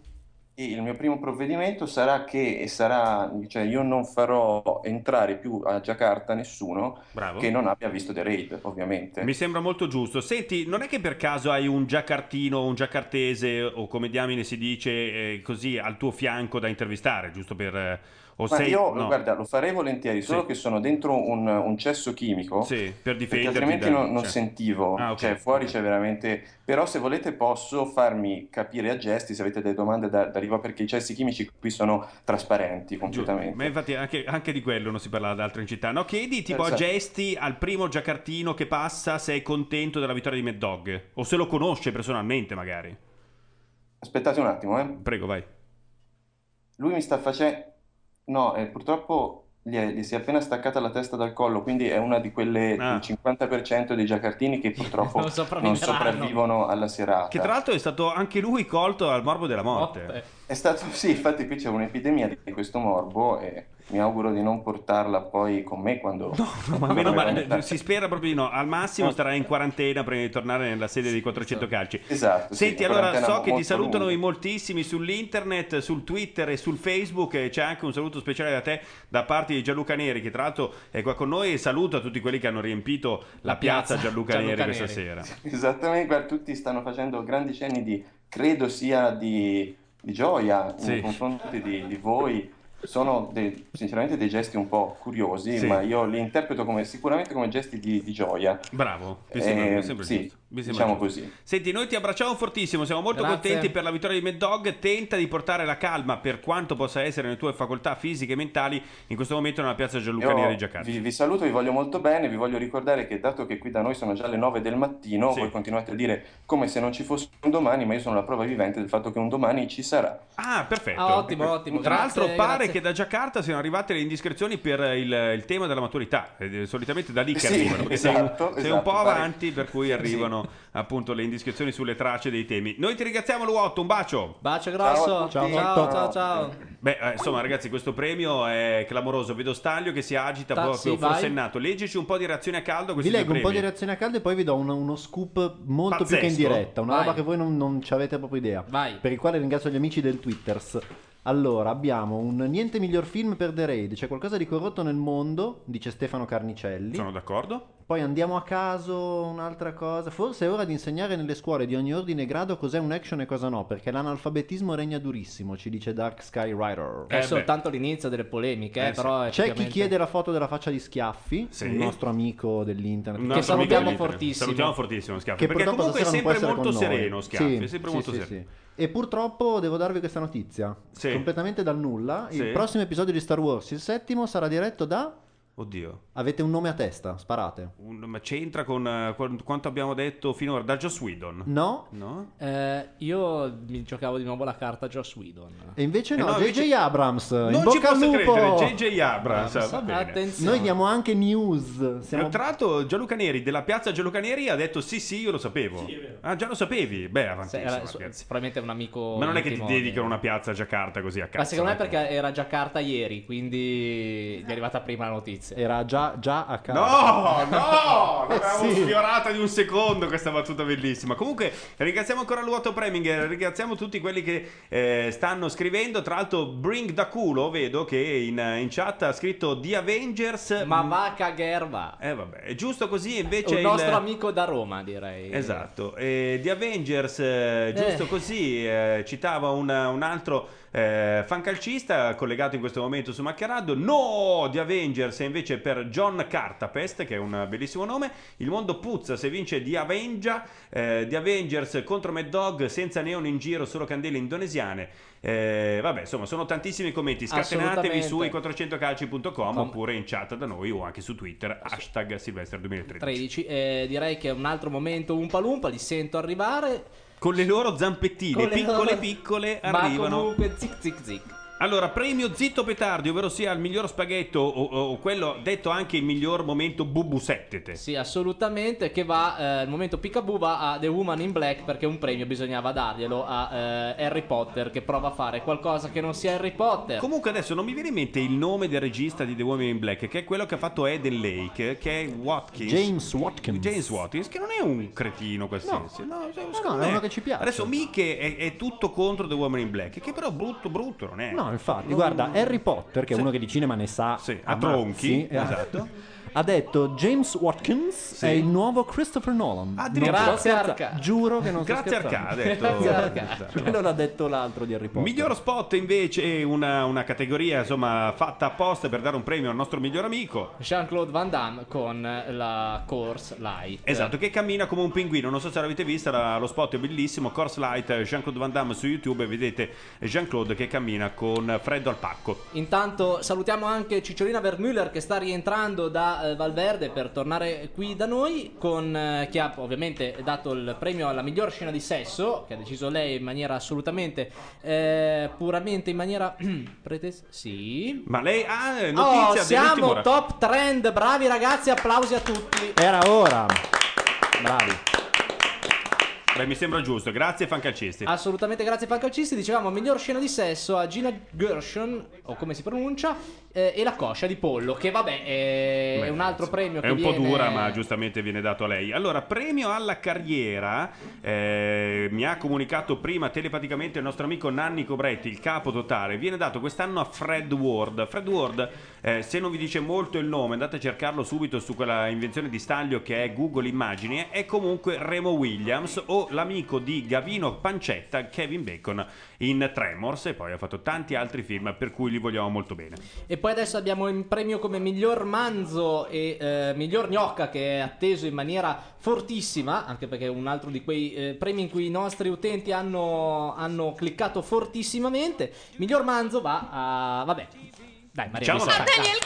Il mio primo provvedimento sarà che sarà, cioè io non farò entrare più a Giacarta nessuno Bravo. che non abbia visto The Raid, ovviamente. Mi sembra molto giusto. Senti, non è che per caso hai un giacartino, un giacartese o come diamine si dice eh, così al tuo fianco da intervistare, giusto per... eh, o Ma sei... io, no. guarda, lo farei volentieri, solo Sì. che sono dentro un, un cesso chimico. Sì, per perché difenderti altrimenti non, non cioè. sentivo. Ah, ok, Cioè, fuori c'è veramente. Però, se volete, posso farmi capire a gesti se avete delle domande da, da arrivare, perché i cessi chimici qui sono trasparenti completamente. Ma infatti anche, anche di quello non si parla ad altre in città. No, chiedi tipo a Esatto. gesti al primo giacartino che passa se è contento della vittoria di Mad Dog. O se lo conosce personalmente magari. Aspettate un attimo, eh. Prego, vai. Lui mi sta facendo. No, eh, purtroppo gli, è- gli si è appena staccata la testa dal collo, quindi è una di quelle Ah. il 50% dei giacartini che purtroppo Non non sopravvivono alla serata. Che tra l'altro è stato anche lui colto al morbo della morte. È stato, sì, infatti qui c'è un'epidemia di questo morbo e mi auguro di non portarla poi con me quando... Ma meno male, si spera proprio di no. Al massimo starà in quarantena prima di tornare nella sede dei 400 calci. Esatto. sì, Senti, una allora so che ti salutano lunga. in moltissimi sull'internet, sul Twitter e sul Facebook. C'è anche un saluto speciale da te da parte di Gianluca Neri, che tra l'altro è qua con noi. E saluta tutti quelli che hanno riempito la, piazza, piazza Gianluca, Gianluca Neri questa Neri. sera. Esattamente, guarda, tutti stanno facendo grandi cenni di, credo sia di, di gioia Sì. nei confronti di, di voi. Sono dei- sinceramente dei gesti un po' curiosi, Sì. ma io li interpreto come, sicuramente come gesti di, di gioia. Bravo, mi sembra, Eh, mi sembra sì, giusto. Diciamo giusto. così. Senti, noi ti abbracciamo fortissimo, siamo molto Grazie. contenti per la vittoria di Mad Dog. Tenta di portare la calma per quanto possa essere nelle tue facoltà fisiche e mentali in questo momento nella piazza Gianluca Io Neri di Giacarta. vi, vi saluto, vi voglio molto bene, vi voglio ricordare che dato che qui da noi sono già le 9 del mattino, Sì. voi continuate a dire come se non ci fosse un domani, ma io sono la prova vivente del fatto che un domani ci sarà. Ah, perfetto. Ah, ottimo, ottimo. Tra grazie, l'altro pare grazie. che da Giacarta siano arrivate le indiscrezioni per il, il tema della maturità. È solitamente da lì che Sì, arrivano. Perché sei, un- esatto, sei un esatto, po' pare- avanti, per cui arrivano appunto le indiscrezioni sulle tracce dei temi. Noi ti ringraziamo, Luotto. Un bacio. Bacio grosso. Ciao, ciao, ciao. ciao. Beh, eh, insomma, ragazzi, questo premio è clamoroso. Vedo Staglio che si agita Ta- proprio sì, vai. forsennato. Leggici un po' di reazioni a caldo. Vi leggo un po' di premi. reazioni a caldo e poi vi do uno, uno scoop molto più che in Pazzesco. diretta, una Vai. roba che voi non, non ci avete proprio idea. Per il quale ringrazio gli amici del Twitters. Allora, abbiamo un niente miglior film per The Raid. C'è qualcosa di corrotto nel mondo, dice Stefano Carnicelli. Sono d'accordo. Poi andiamo a caso, un'altra cosa. Forse è ora di insegnare nelle scuole di ogni ordine e grado cos'è un action e cosa no, perché l'analfabetismo regna durissimo, ci dice Dark Sky Rider. È soltanto l'inizio delle polemiche, eh, però C'è chi chiede la foto della faccia di Schiaffi, Sì. il nostro amico dell'internet. Un nostro amico dell'internet. Salutiamo fortissimo Schiaffi. Che perché comunque è sempre molto sereno Schiaffi. Sì, è sempre sì, molto sì, sereno. E purtroppo devo darvi questa notizia, Sì. completamente dal nulla. Il Sì. prossimo episodio di Star Wars, il settimo, sarà diretto da... Oddio. Avete un nome a testa, sparate. Un- ma c'entra con eh, qu- quanto abbiamo detto finora da Joss Whedon? No. No? Eh, io mi giocavo di nuovo la carta Joss Whedon. E invece Eh no, no, JJ invece- Abrams, in Non ci bocca al posso lupo! credere, J.J. Abrams, va bene. Attenzione. Noi diamo anche news. Siamo... Tra l'altro Gianluca Neri della piazza Gianluca Neri ha detto sì sì io lo sapevo. ah già lo sapevi? Beh Sì, avanti. era- so- probabilmente è un amico. Ma non è che ti dedicano di- una piazza a Giacarta così a cazzo. Ma secondo me eh? perché era già carta ieri, quindi gli è arrivata prima la notizia. Era già, già a casa. No, no, Eh, l'avevamo sì. sfiorata di un secondo questa battuta bellissima. Comunque, ringraziamo ancora l'Uoto Preminger, ringraziamo tutti quelli che eh, stanno scrivendo. Tra l'altro, Bring da culo, vedo che in, in chat ha scritto The Avengers. Ma va cagerva. Eh, vabbè, è giusto così. Invece Un il- nostro amico da Roma, direi. Esatto, e The Avengers, eh, giusto Eh. così, eh, citava un, un altro eh, fan calcista collegato in questo momento su Macchiarado. No, The Avengers è invece per John Cartapest, che è un bellissimo nome. Il mondo puzza se vince The Avenger, eh, The Avengers contro Mad Dog, senza neon in giro, solo candele indonesiane. Eh, vabbè, insomma, sono tantissimi commenti. Scatenatevi su Assolutamente. i400calci.com Com- oppure in chat da noi o anche su Twitter, hashtag Silvestre 2013. 13. Eh, direi che è un altro momento Umpa Lumpa, li sento arrivare. Con le loro zampettine Con le piccole loro- piccole Ma arrivano. comunque zic zic zic. Allora, premio Zitto Petardi, ovvero sia il miglior spaghetto o, o quello detto anche il miglior momento bubu settete. Sì, assolutamente. Che va, eh, il momento Picaboo va a The Woman in Black perché un premio bisognava darglielo a eh, Harry Potter che prova a fare qualcosa che non sia Harry Potter. Comunque adesso non mi viene in mente il nome del regista di The Woman in Black, che è quello che ha fatto Eden Lake, che è Watkins. James Watkins. James Watkins, che non è un cretino qualsiasi. No, secondo no, è me- uno che ci piace. Adesso Miche è, è tutto contro The Woman in Black, che però brutto brutto non è. No, infatti, Non- guarda, Harry Potter, che è uno che di cinema ne sa Sì, a a tronchi, mazzi, eh, esatto. ha detto James Watkins è il nuovo Christopher Nolan. Non sto Grazie, Arca. Giuro che non sto Grazie, Arca, scherzando. ha detto. Grazie, Arca. Quello l'ha detto l'altro di Harry Potter. Miglior spot invece è una, una categoria insomma fatta apposta per dare un premio al nostro miglior amico. Jean-Claude Van Damme con la Course Light. Esatto, che cammina come un pinguino. Non so se l'avete vista, la- lo spot è bellissimo. Course Light, Jean-Claude Van Damme su YouTube e vedete Jean-Claude che cammina con freddo al pacco. Intanto salutiamo anche Cicciolina Vermüller che sta rientrando da eh, Valverde per tornare qui da noi con eh, che ha ovviamente dato il premio alla miglior scena di sesso che ha deciso lei in maniera assolutamente eh, puramente in maniera pretes sì Ma lei ha oh, notizia siamo dell'ultima ora. top trend bravi ragazzi applausi a tutti Era ora. Bravi. Beh, mi sembra giusto. Grazie, fancalcisti. Assolutamente grazie Pancalcisti. Dicevamo miglior scena di sesso a Gina Gershon, o come si pronuncia, eh, e la coscia di pollo, che vabbè è, Beh, un altro premio È che un po' viene- dura, ma giustamente viene dato a lei. Allora, premio alla carriera. eh, mi ha comunicato prima telepaticamente il nostro amico Nanni Cobretti, il capo totale. Viene dato quest'anno a Fred Ward. Fred Ward, eh, se non vi dice molto il nome, andate a cercarlo subito su quella invenzione di staglio che è Google Immagini. È comunque Remo Williams o l'amico di Gavino Pancetta, Kevin Bacon in Tremors. E poi ha fatto tanti altri film per cui li vogliamo molto bene. E poi adesso abbiamo il premio come miglior manzo e eh, miglior gnocca che è atteso in maniera fortissima, anche perché è un altro di quei eh, premi in cui i nostri utenti hanno, hanno cliccato fortissimamente. Miglior manzo va a... vabbè. Dai, Maria. Diciamo mi sa- dai. Daniel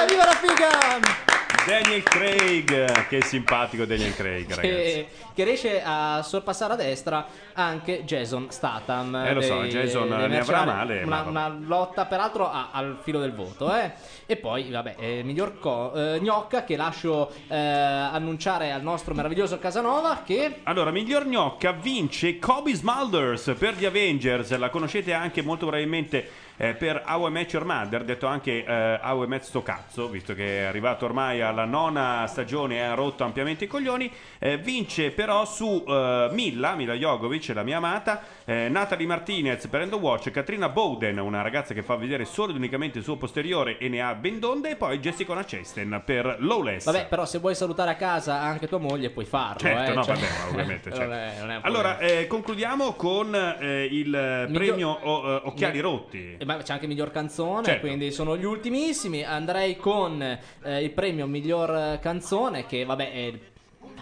Eh, viva la figa! Daniel Craig, che simpatico Daniel Craig, ragazzi. che, che riesce a sorpassare a destra anche Jason Statham. Eh, lo so, Jason dei ne avrà male, Una, ma una lotta, peraltro, a- al filo del voto. eh. E poi, vabbè, eh, miglior co- eh, gnocca che lascio eh, annunciare al nostro meraviglioso Casanova che... Allora, miglior gnocca vince Kobe Smulders per The Avengers. La conoscete anche molto probabilmente eh, per How I Met Your Mother, detto anche eh, How I Met sto cazzo, visto che è arrivato ormai alla nona stagione e ha rotto ampiamente i coglioni. Eh, vince però su eh, Milla, Mila Jogovic, la mia amata, eh, Natalie Martinez per End of Watch, Katrina Bowden, una ragazza che fa vedere solo ed unicamente il suo posteriore e ne ha ben donde, e poi Jessica Chasten per Lawless. Vabbè, però se vuoi salutare a casa anche tua moglie puoi farlo. Certo, eh, no, cioè- vabbè, ovviamente. non certo. è- non è allora, eh, concludiamo con il premio o- Occhiali Mi- Rotti. Ma c'è anche miglior canzone, Certo. quindi sono gli ultimissimi. Andrei con eh, il premio miglior eh, canzone, che vabbè, è...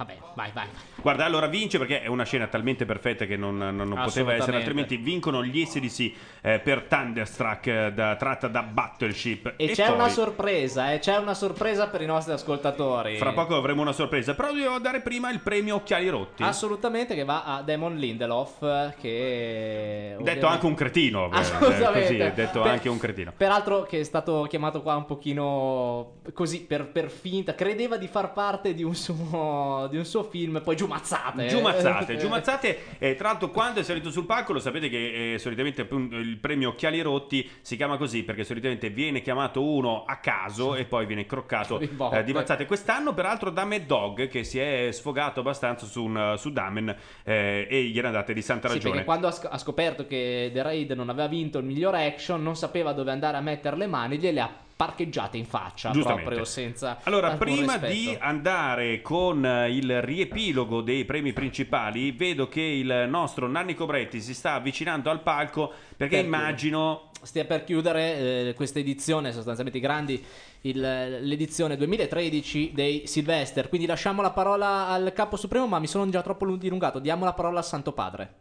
vabbè, vai, vai. Guarda, allora vince perché è una scena talmente perfetta che non, non- non poteva essere, altrimenti vincono gli SDC eh, per Thunderstruck eh, da- tratta da Battleship. E, c'è poi, una sorpresa, eh, c'è una sorpresa per i nostri ascoltatori. Fra poco avremo una sorpresa, però dobbiamo dare prima il premio Occhiali Rotti. Assolutamente che va a Damon Lindelof, eh, che... Detto anche un cretino, beh, Assolutamente. così, detto Per- anche un cretino. Peraltro che è stato chiamato qua un pochino così per, per finta, credeva di far parte di un suo, di un suo film, poi giumazzate. Giumazzate, giumazzate. E tra l'altro, quando è salito sul palco, lo sapete che eh, solitamente il premio Occhiali Rotti si chiama così perché solitamente viene chiamato uno a caso e poi viene croccato eh, di mazzate. Quest'anno, peraltro, da Mad Dog che si è sfogato abbastanza su, un- su Damen eh, e gli erano date di santa Sì, ragione. perché quando ha, sc- ha scoperto che The Raid non aveva vinto il miglior action, non sapeva dove andare a mettere le mani, gliele ha parcheggiate in faccia proprio senza Allora, prima rispetto. di andare con eh, il riepilogo dei premi principali, vedo che il nostro Nanni Cobretti si sta avvicinando al palco perché Per immagino stia per chiudere eh, questa edizione, sostanzialmente i grandi, il- l'edizione 2013 dei Sylvester. Quindi lasciamo la parola al capo supremo, ma mi sono già troppo lung- dilungato. Diamo la parola al Santo Padre.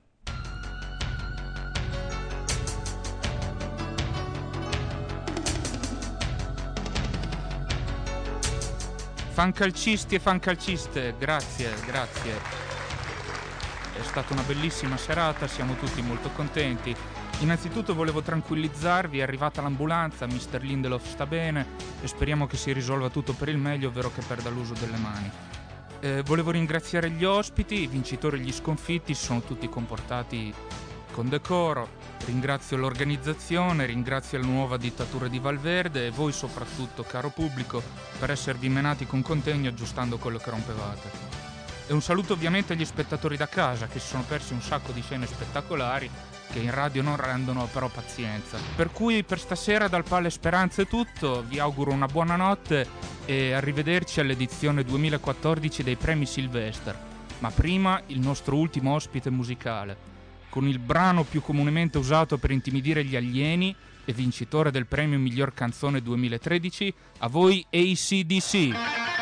Fancalcisti e fancalciste, grazie, grazie. È stata una bellissima serata, siamo tutti molto contenti. Innanzitutto volevo tranquillizzarvi, è arrivata l'ambulanza, Mr. Lindelof sta bene e speriamo che si risolva tutto per il meglio, ovvero che perda l'uso delle mani. Eh, volevo ringraziare gli ospiti, i vincitori e gli sconfitti, si sono tutti comportati con decoro. Ringrazio l'organizzazione, ringrazio la nuova dittatura di Valverde e voi soprattutto, caro pubblico, per esservi menati con contegno aggiustando quello che rompevate. E un saluto ovviamente agli spettatori da casa che si sono persi un sacco di scene spettacolari che in radio non rendono però pazienza. Per cui per stasera dal Palle Speranza è tutto, vi auguro una buona notte e arrivederci all'edizione 2014 dei Premi Sylvester. Ma prima il nostro ultimo ospite musicale, con il brano più comunemente usato per intimidire gli alieni e vincitore del premio Miglior Canzone 2013, a voi ACDC.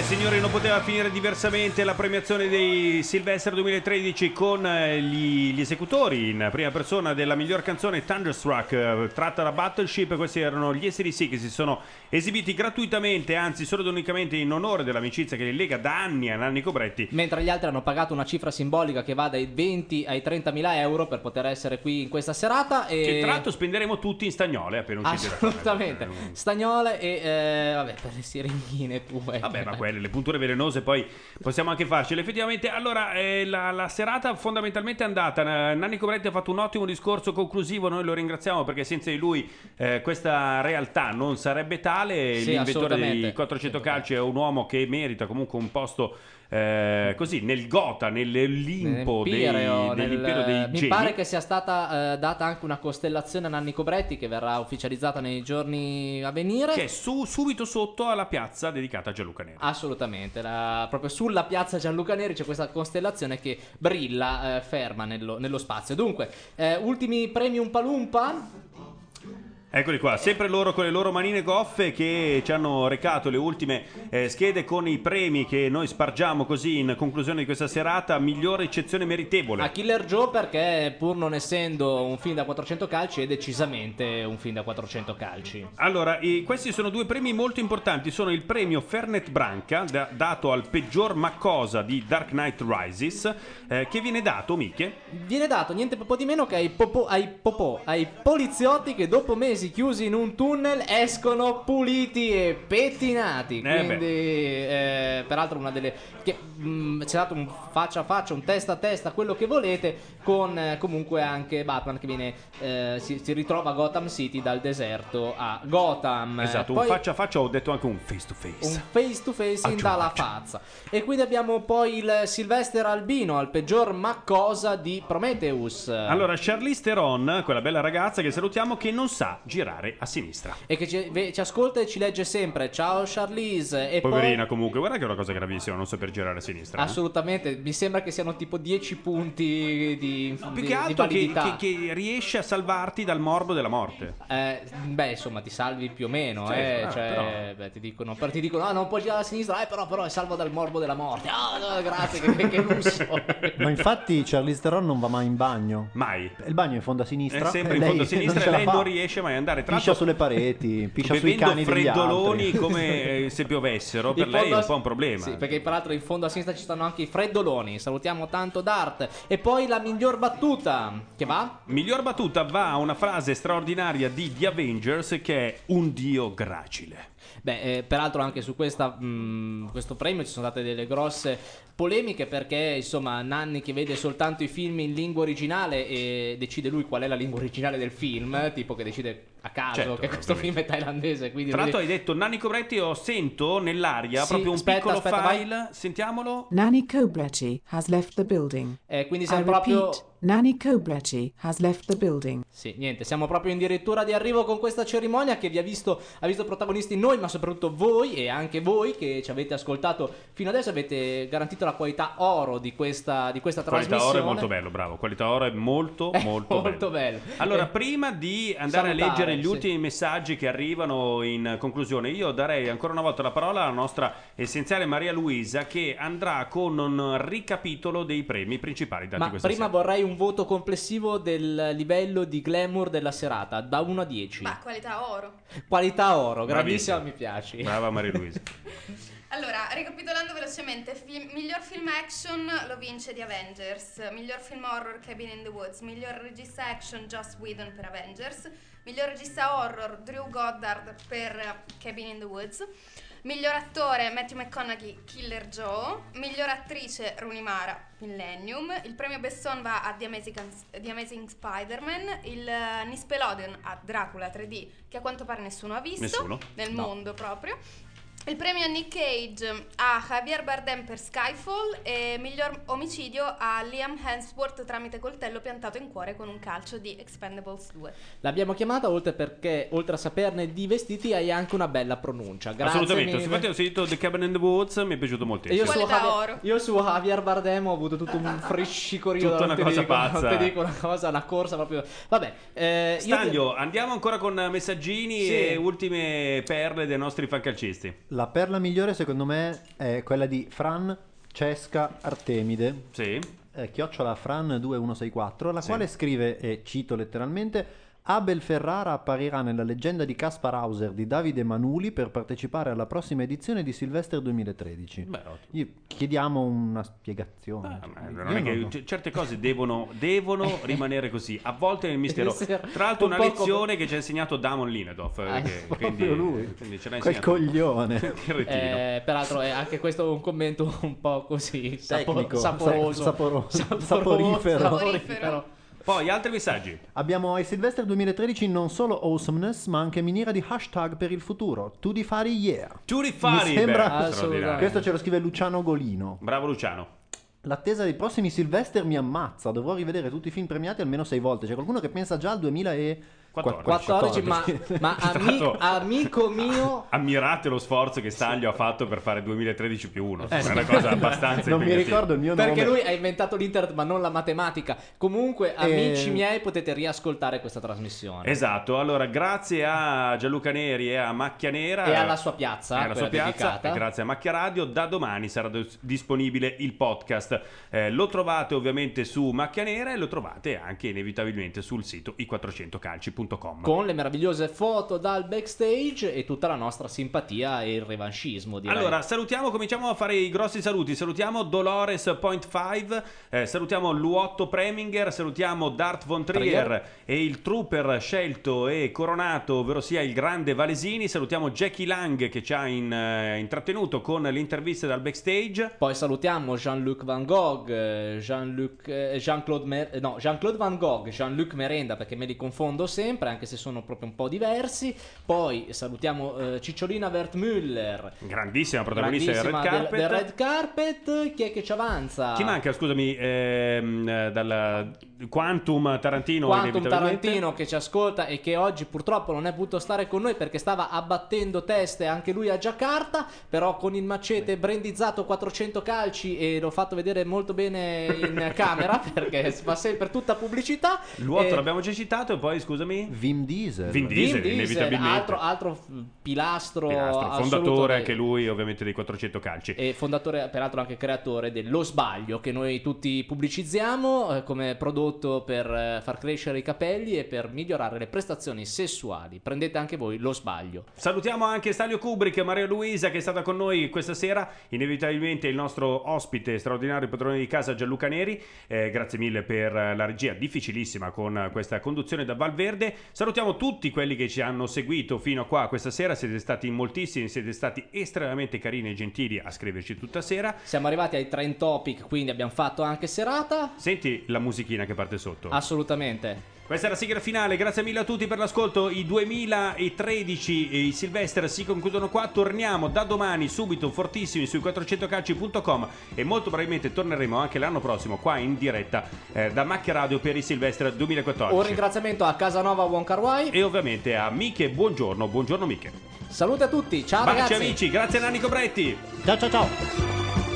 Beh signori non poteva finire diversamente la premiazione dei Silvestre 2013 con eh, gli, gli esecutori in prima persona della miglior canzone Thunderstruck eh, tratta da Battleship. Questi erano gli SDC che si sono esibiti gratuitamente anzi solo ed unicamente in onore dell'amicizia che li lega da anni a Nanni Cobretti Mentre gli altri hanno pagato una cifra simbolica che va dai 20 ai 30 mila euro per poter essere qui in questa serata. E... che tra l'altro spenderemo tutti in stagnole appena usciti da Assolutamente. Stagnole e eh, vabbè, per le siringhine pure. Vabbè, ma quelle, le punture velenose poi possiamo anche farcele. Effettivamente, allora, eh, la, la serata fondamentalmente è andata. Eh, Nanni Cobretti ha fatto un ottimo discorso conclusivo, noi lo ringraziamo perché senza di lui eh, questa realtà non sarebbe tale. Sì, L'inventore di 400 calci è un uomo che merita comunque un posto eh, così nel gota, nell'Olimpo dei, Nell'Empireo, dell'impero nel- dei Mi geni. pare che sia stata eh, data anche una costellazione a Nanni Cobretti che verrà ufficializzata nei giorni a venire. Che è su- subito sotto alla piazza dedicata a Gianluca Neri. Assolutamente, la- proprio sulla piazza Gianluca Neri c'è questa costellazione che brilla eh, ferma nello, nello spazio. Dunque, eh, ultimi premi Umpa Lumpa. Eccoli qua, sempre loro con le loro manine goffe che ci hanno recato le ultime eh, schede con i premi che noi spargiamo così in conclusione di questa serata. Migliore eccezione meritevole. A Killer Joe perché pur non essendo un film da 400 calci è decisamente un film da 400 calci. Allora, questi sono due premi molto importanti. Sono il premio Fernet Branca, da- dato al peggior Maccosa di Dark Knight Rises, eh, che viene dato, Miche, Viene dato niente po' di meno che ai, popo- ai, popò, ai poliziotti che dopo mesi mesi chiusi in un tunnel escono puliti e pettinati. beh. Quindi, eh, peraltro, una delle. che ci ha dato un faccia a faccia, un testa a testa, quello che volete, con eh, comunque anche Batman che viene. eh, si, si ritrova a Gotham City dal deserto a Gotham. Esatto, Poi- un faccia a faccia ho detto anche un face to face. un face to face in dalla fazza. E quindi abbiamo poi il Sylvester Albino, al peggior maccosa di Prometheus. Allora, Charlize Theron, quella bella ragazza che salutiamo, che non sa girare a sinistra. E che ci, ci ascolta e ci legge sempre. Ciao Charlize. E Poverina poi. comunque, guarda che è una cosa gravissima, non saper girare a sinistra. eh. Assolutamente, mi sembra che siano tipo 10 punti di, Più di- che altro che, che- che riesce a salvarti dal morbo della morte. Eh, beh, insomma, ti salvi più o meno, eh, cioè, però. beh, ti dicono, però ti dicono, ah, non puoi girare a sinistra, eh, però, però è salvo dal morbo della morte. Ah, no, grazie, che, che- che lusso. Ma infatti Charlize Theron non va mai in bagno. Mai. Il bagno è in fondo a sinistra. È sempre in fondo a sinistra e lei non riesce mai ad andare. Tra Piscia sulle pareti, piscia sui cani degli freddoloni altri. come eh, se piovessero, per In lei è un po' un problema. Sì, perché peraltro in fondo a sinistra ci stanno anche i freddoloni. Salutiamo tanto Dart. E poi la miglior battuta. Che va? Miglior battuta va a una frase straordinaria di The Avengers che è un dio gracile. Beh, eh, peraltro anche su questa, mh, questo premio ci sono state delle grosse polemiche perché insomma Nanni che vede soltanto i film in lingua originale e decide lui qual è la lingua originale del film, tipo che decide a caso Certo, che questo film è thailandese. Quindi Tra lui- l'altro hai detto Nanni Cobretti, io sento nell'aria Sì, proprio un aspetta, piccolo aspetta, vai. file. Sentiamolo. Nani Kobretti has left the building. Eh, quindi I siamo repeat, proprio Nani Kobretti has left the building. Sì, niente, siamo proprio addirittura di arrivo con questa cerimonia che vi ha visto, ha visto protagonisti noi, ma soprattutto voi e anche voi che ci avete ascoltato fino adesso, avete garantito la qualità oro di questa, di questa Qualità trasmissione. oro è molto bello, bravo. Qualità oro è molto, molto, molto bello. bello. Allora, Eh, prima di andare salutare, a leggere gli sì. ultimi messaggi che arrivano in conclusione, io darei ancora una volta la parola alla nostra essenziale Maria Luisa che andrà con un ricapitolo dei premi principali dati Ma questa prima sera. vorrei un voto complessivo del livello di glamour della serata, da 1 a 10. Ma qualità oro. Qualità oro, Bravissima. mi piaci. Brava Maria Luisa. Allora, ricapitolando velocemente, film- miglior film action lo vince The Avengers, miglior film horror Cabin in the Woods, miglior regista action Joss Whedon per Avengers, miglior regista horror Drew Goddard per Cabin in the Woods, miglior attore Matthew McConaughey Killer Joe, miglior attrice Rooney Mara Millennium, il premio Besson va a The Amazing, The Amazing Spider-Man, il eh, Nispelodion a Dracula 3D che a quanto pare nessuno ha visto Nessuno. nel No. mondo proprio. Il premio Nick Cage a Javier Bardem per Skyfall e miglior omicidio a Liam Hemsworth tramite coltello piantato in cuore con un calcio di Expendables 2. L'abbiamo chiamata oltre perché, oltre a saperne di vestiti, hai anche una bella pronuncia. Grazie Assolutamente. mille. Infatti ho sentito The Cabin in the Woods, mi è piaciuto moltissimo. io su, Javier, io su Javier Bardem ho avuto tutto un frescicorio. Tutta una ti cosa dico, pazza. Non ti dico una cosa, una corsa proprio. Vabbè, eh, io- Staglio, andiamo ancora con messaggini Sì. e ultime perle dei nostri fancalcisti. La perla migliore secondo me è quella di Fran Cesca Artemide. Sì. chiocciola Fran 2164, la Sì. quale scrive, e cito letteralmente, Abel Ferrara apparirà nella leggenda di Caspar Hauser di Davide Manuli per partecipare alla prossima edizione di Silvester 2013. Beh. Io- chiediamo una spiegazione. Ah, Io non è che non- c- certe cose devono, devono rimanere così. A volte è il mistero. Tra l'altro, un una po' come- lezione che ci ha insegnato Damon Linedorf. eh, Ah, che- proprio quindi, lui. quindi ce l'ha Quel coglione. Eh, peraltro, è anche questo un commento un po' così Tecnico, saporoso. sa- saporo- Saporoso, saporifero. saporifero. Poi altri messaggi. Abbiamo ai Silvestre 2013 non solo awesomeness, ma anche miniera di hashtag per il futuro. Tutti fari yeah. Tutti fari, Mi sembra... beh. Questo ce lo scrive Luciano Golino. Bravo Luciano. L'attesa dei prossimi Silvester mi ammazza. Dovrò rivedere tutti i film premiati almeno sei volte. C'è qualcuno che pensa già al 2014. 14, ma, ma Tra ami- l'altro- amico mio, Ammirate lo sforzo che Staglio ha fatto per fare 2013 più 1. Eh, è una cosa abbastanza Non mi ricordo il mio perché nome. lui ha inventato l'internet ma non la matematica. Comunque, amici miei, potete riascoltare questa trasmissione. Esatto, allora grazie a Gianluca Neri e a Macchia Nera E alla sua piazza, e alla sua piazza, dedicata. e grazie a Macchia Radio, da domani sarà dis- disponibile il podcast. Eh, lo trovate ovviamente su Macchia Nera e lo trovate anche inevitabilmente sul sito i400calci.it. silvestre.com. Con le meravigliose foto dal backstage e tutta la nostra simpatia e il revanchismo. Direi. Allora, salutiamo, cominciamo a fare i grossi saluti. Salutiamo Dolores Point 5, eh, salutiamo Luotto Preminger, salutiamo Dart Von Trier Trier. e il trooper scelto e coronato, ovvero sia il grande Valesini. Salutiamo Jackie Lang che ci ha in- eh, intrattenuto con le interviste dal backstage. Poi salutiamo Jean-Luc Van Gogh, eh, Jean-Luc, eh, Jean-Claude, Mer- no, Jean-Claude Van Gogh, Jean-Luc Merenda perché me li confondo sempre anche se sono proprio un po' diversi. Poi salutiamo eh, Cicciolina Wertmüller, Grandissima protagonista del grandissima Red del, Carpet. del Red Carpet. Chi è che ci avanza? Chi manca, scusami, ehm, eh, dal Quantum Tarantino? Quantum. Tarantino che ci ascolta e che oggi purtroppo non è potuto stare con noi perché stava abbattendo teste anche lui a Giacarta, però con il macete brandizzato 400 calci e l'ho fatto vedere molto bene in camera perché fa sempre tutta pubblicità. Luotto E- l'abbiamo già citato e poi, scusami? Vim Diesel. Vin Vin Diesel, Diesel, inevitabilmente. altro, altro pilastro, Pilastro, fondatore anche lui ovviamente dei 400 calci. e fondatore, peraltro anche creatore dello sbaglio che noi tutti pubblicizziamo eh, come prodotto per eh, far crescere i capelli e per migliorare le prestazioni sessuali. Prendete anche voi lo sbaglio. Salutiamo anche Stalio Kubrick, Maria Luisa che è stata con noi questa sera, inevitabilmente il nostro ospite straordinario padrone di casa Gianluca Neri, Eh, grazie mille per la regia difficilissima con questa conduzione da Valverde. Salutiamo tutti quelli che ci hanno seguito fino a qua questa sera, siete stati moltissimi, siete stati estremamente carini e gentili a scriverci tutta sera. Siamo arrivati ai trend topic, quindi abbiamo fatto anche serata. Senti la musichina che parte sotto. Assolutamente. Questa è la sigla finale, grazie mille a tutti per l'ascolto. I 2013 e i Silvester si concludono qua. Torniamo da domani subito fortissimi sui 400calci.com e molto probabilmente torneremo anche l'anno prossimo qua in diretta eh, da Macchia Radio per i Silvester 2014. Un ringraziamento a Casanova Wonkarwai e ovviamente a Miche, buongiorno, buongiorno Miche. Salute a tutti, ciao Baci ragazzi. amici, grazie a Nanni Cobretti. Ciao ciao ciao.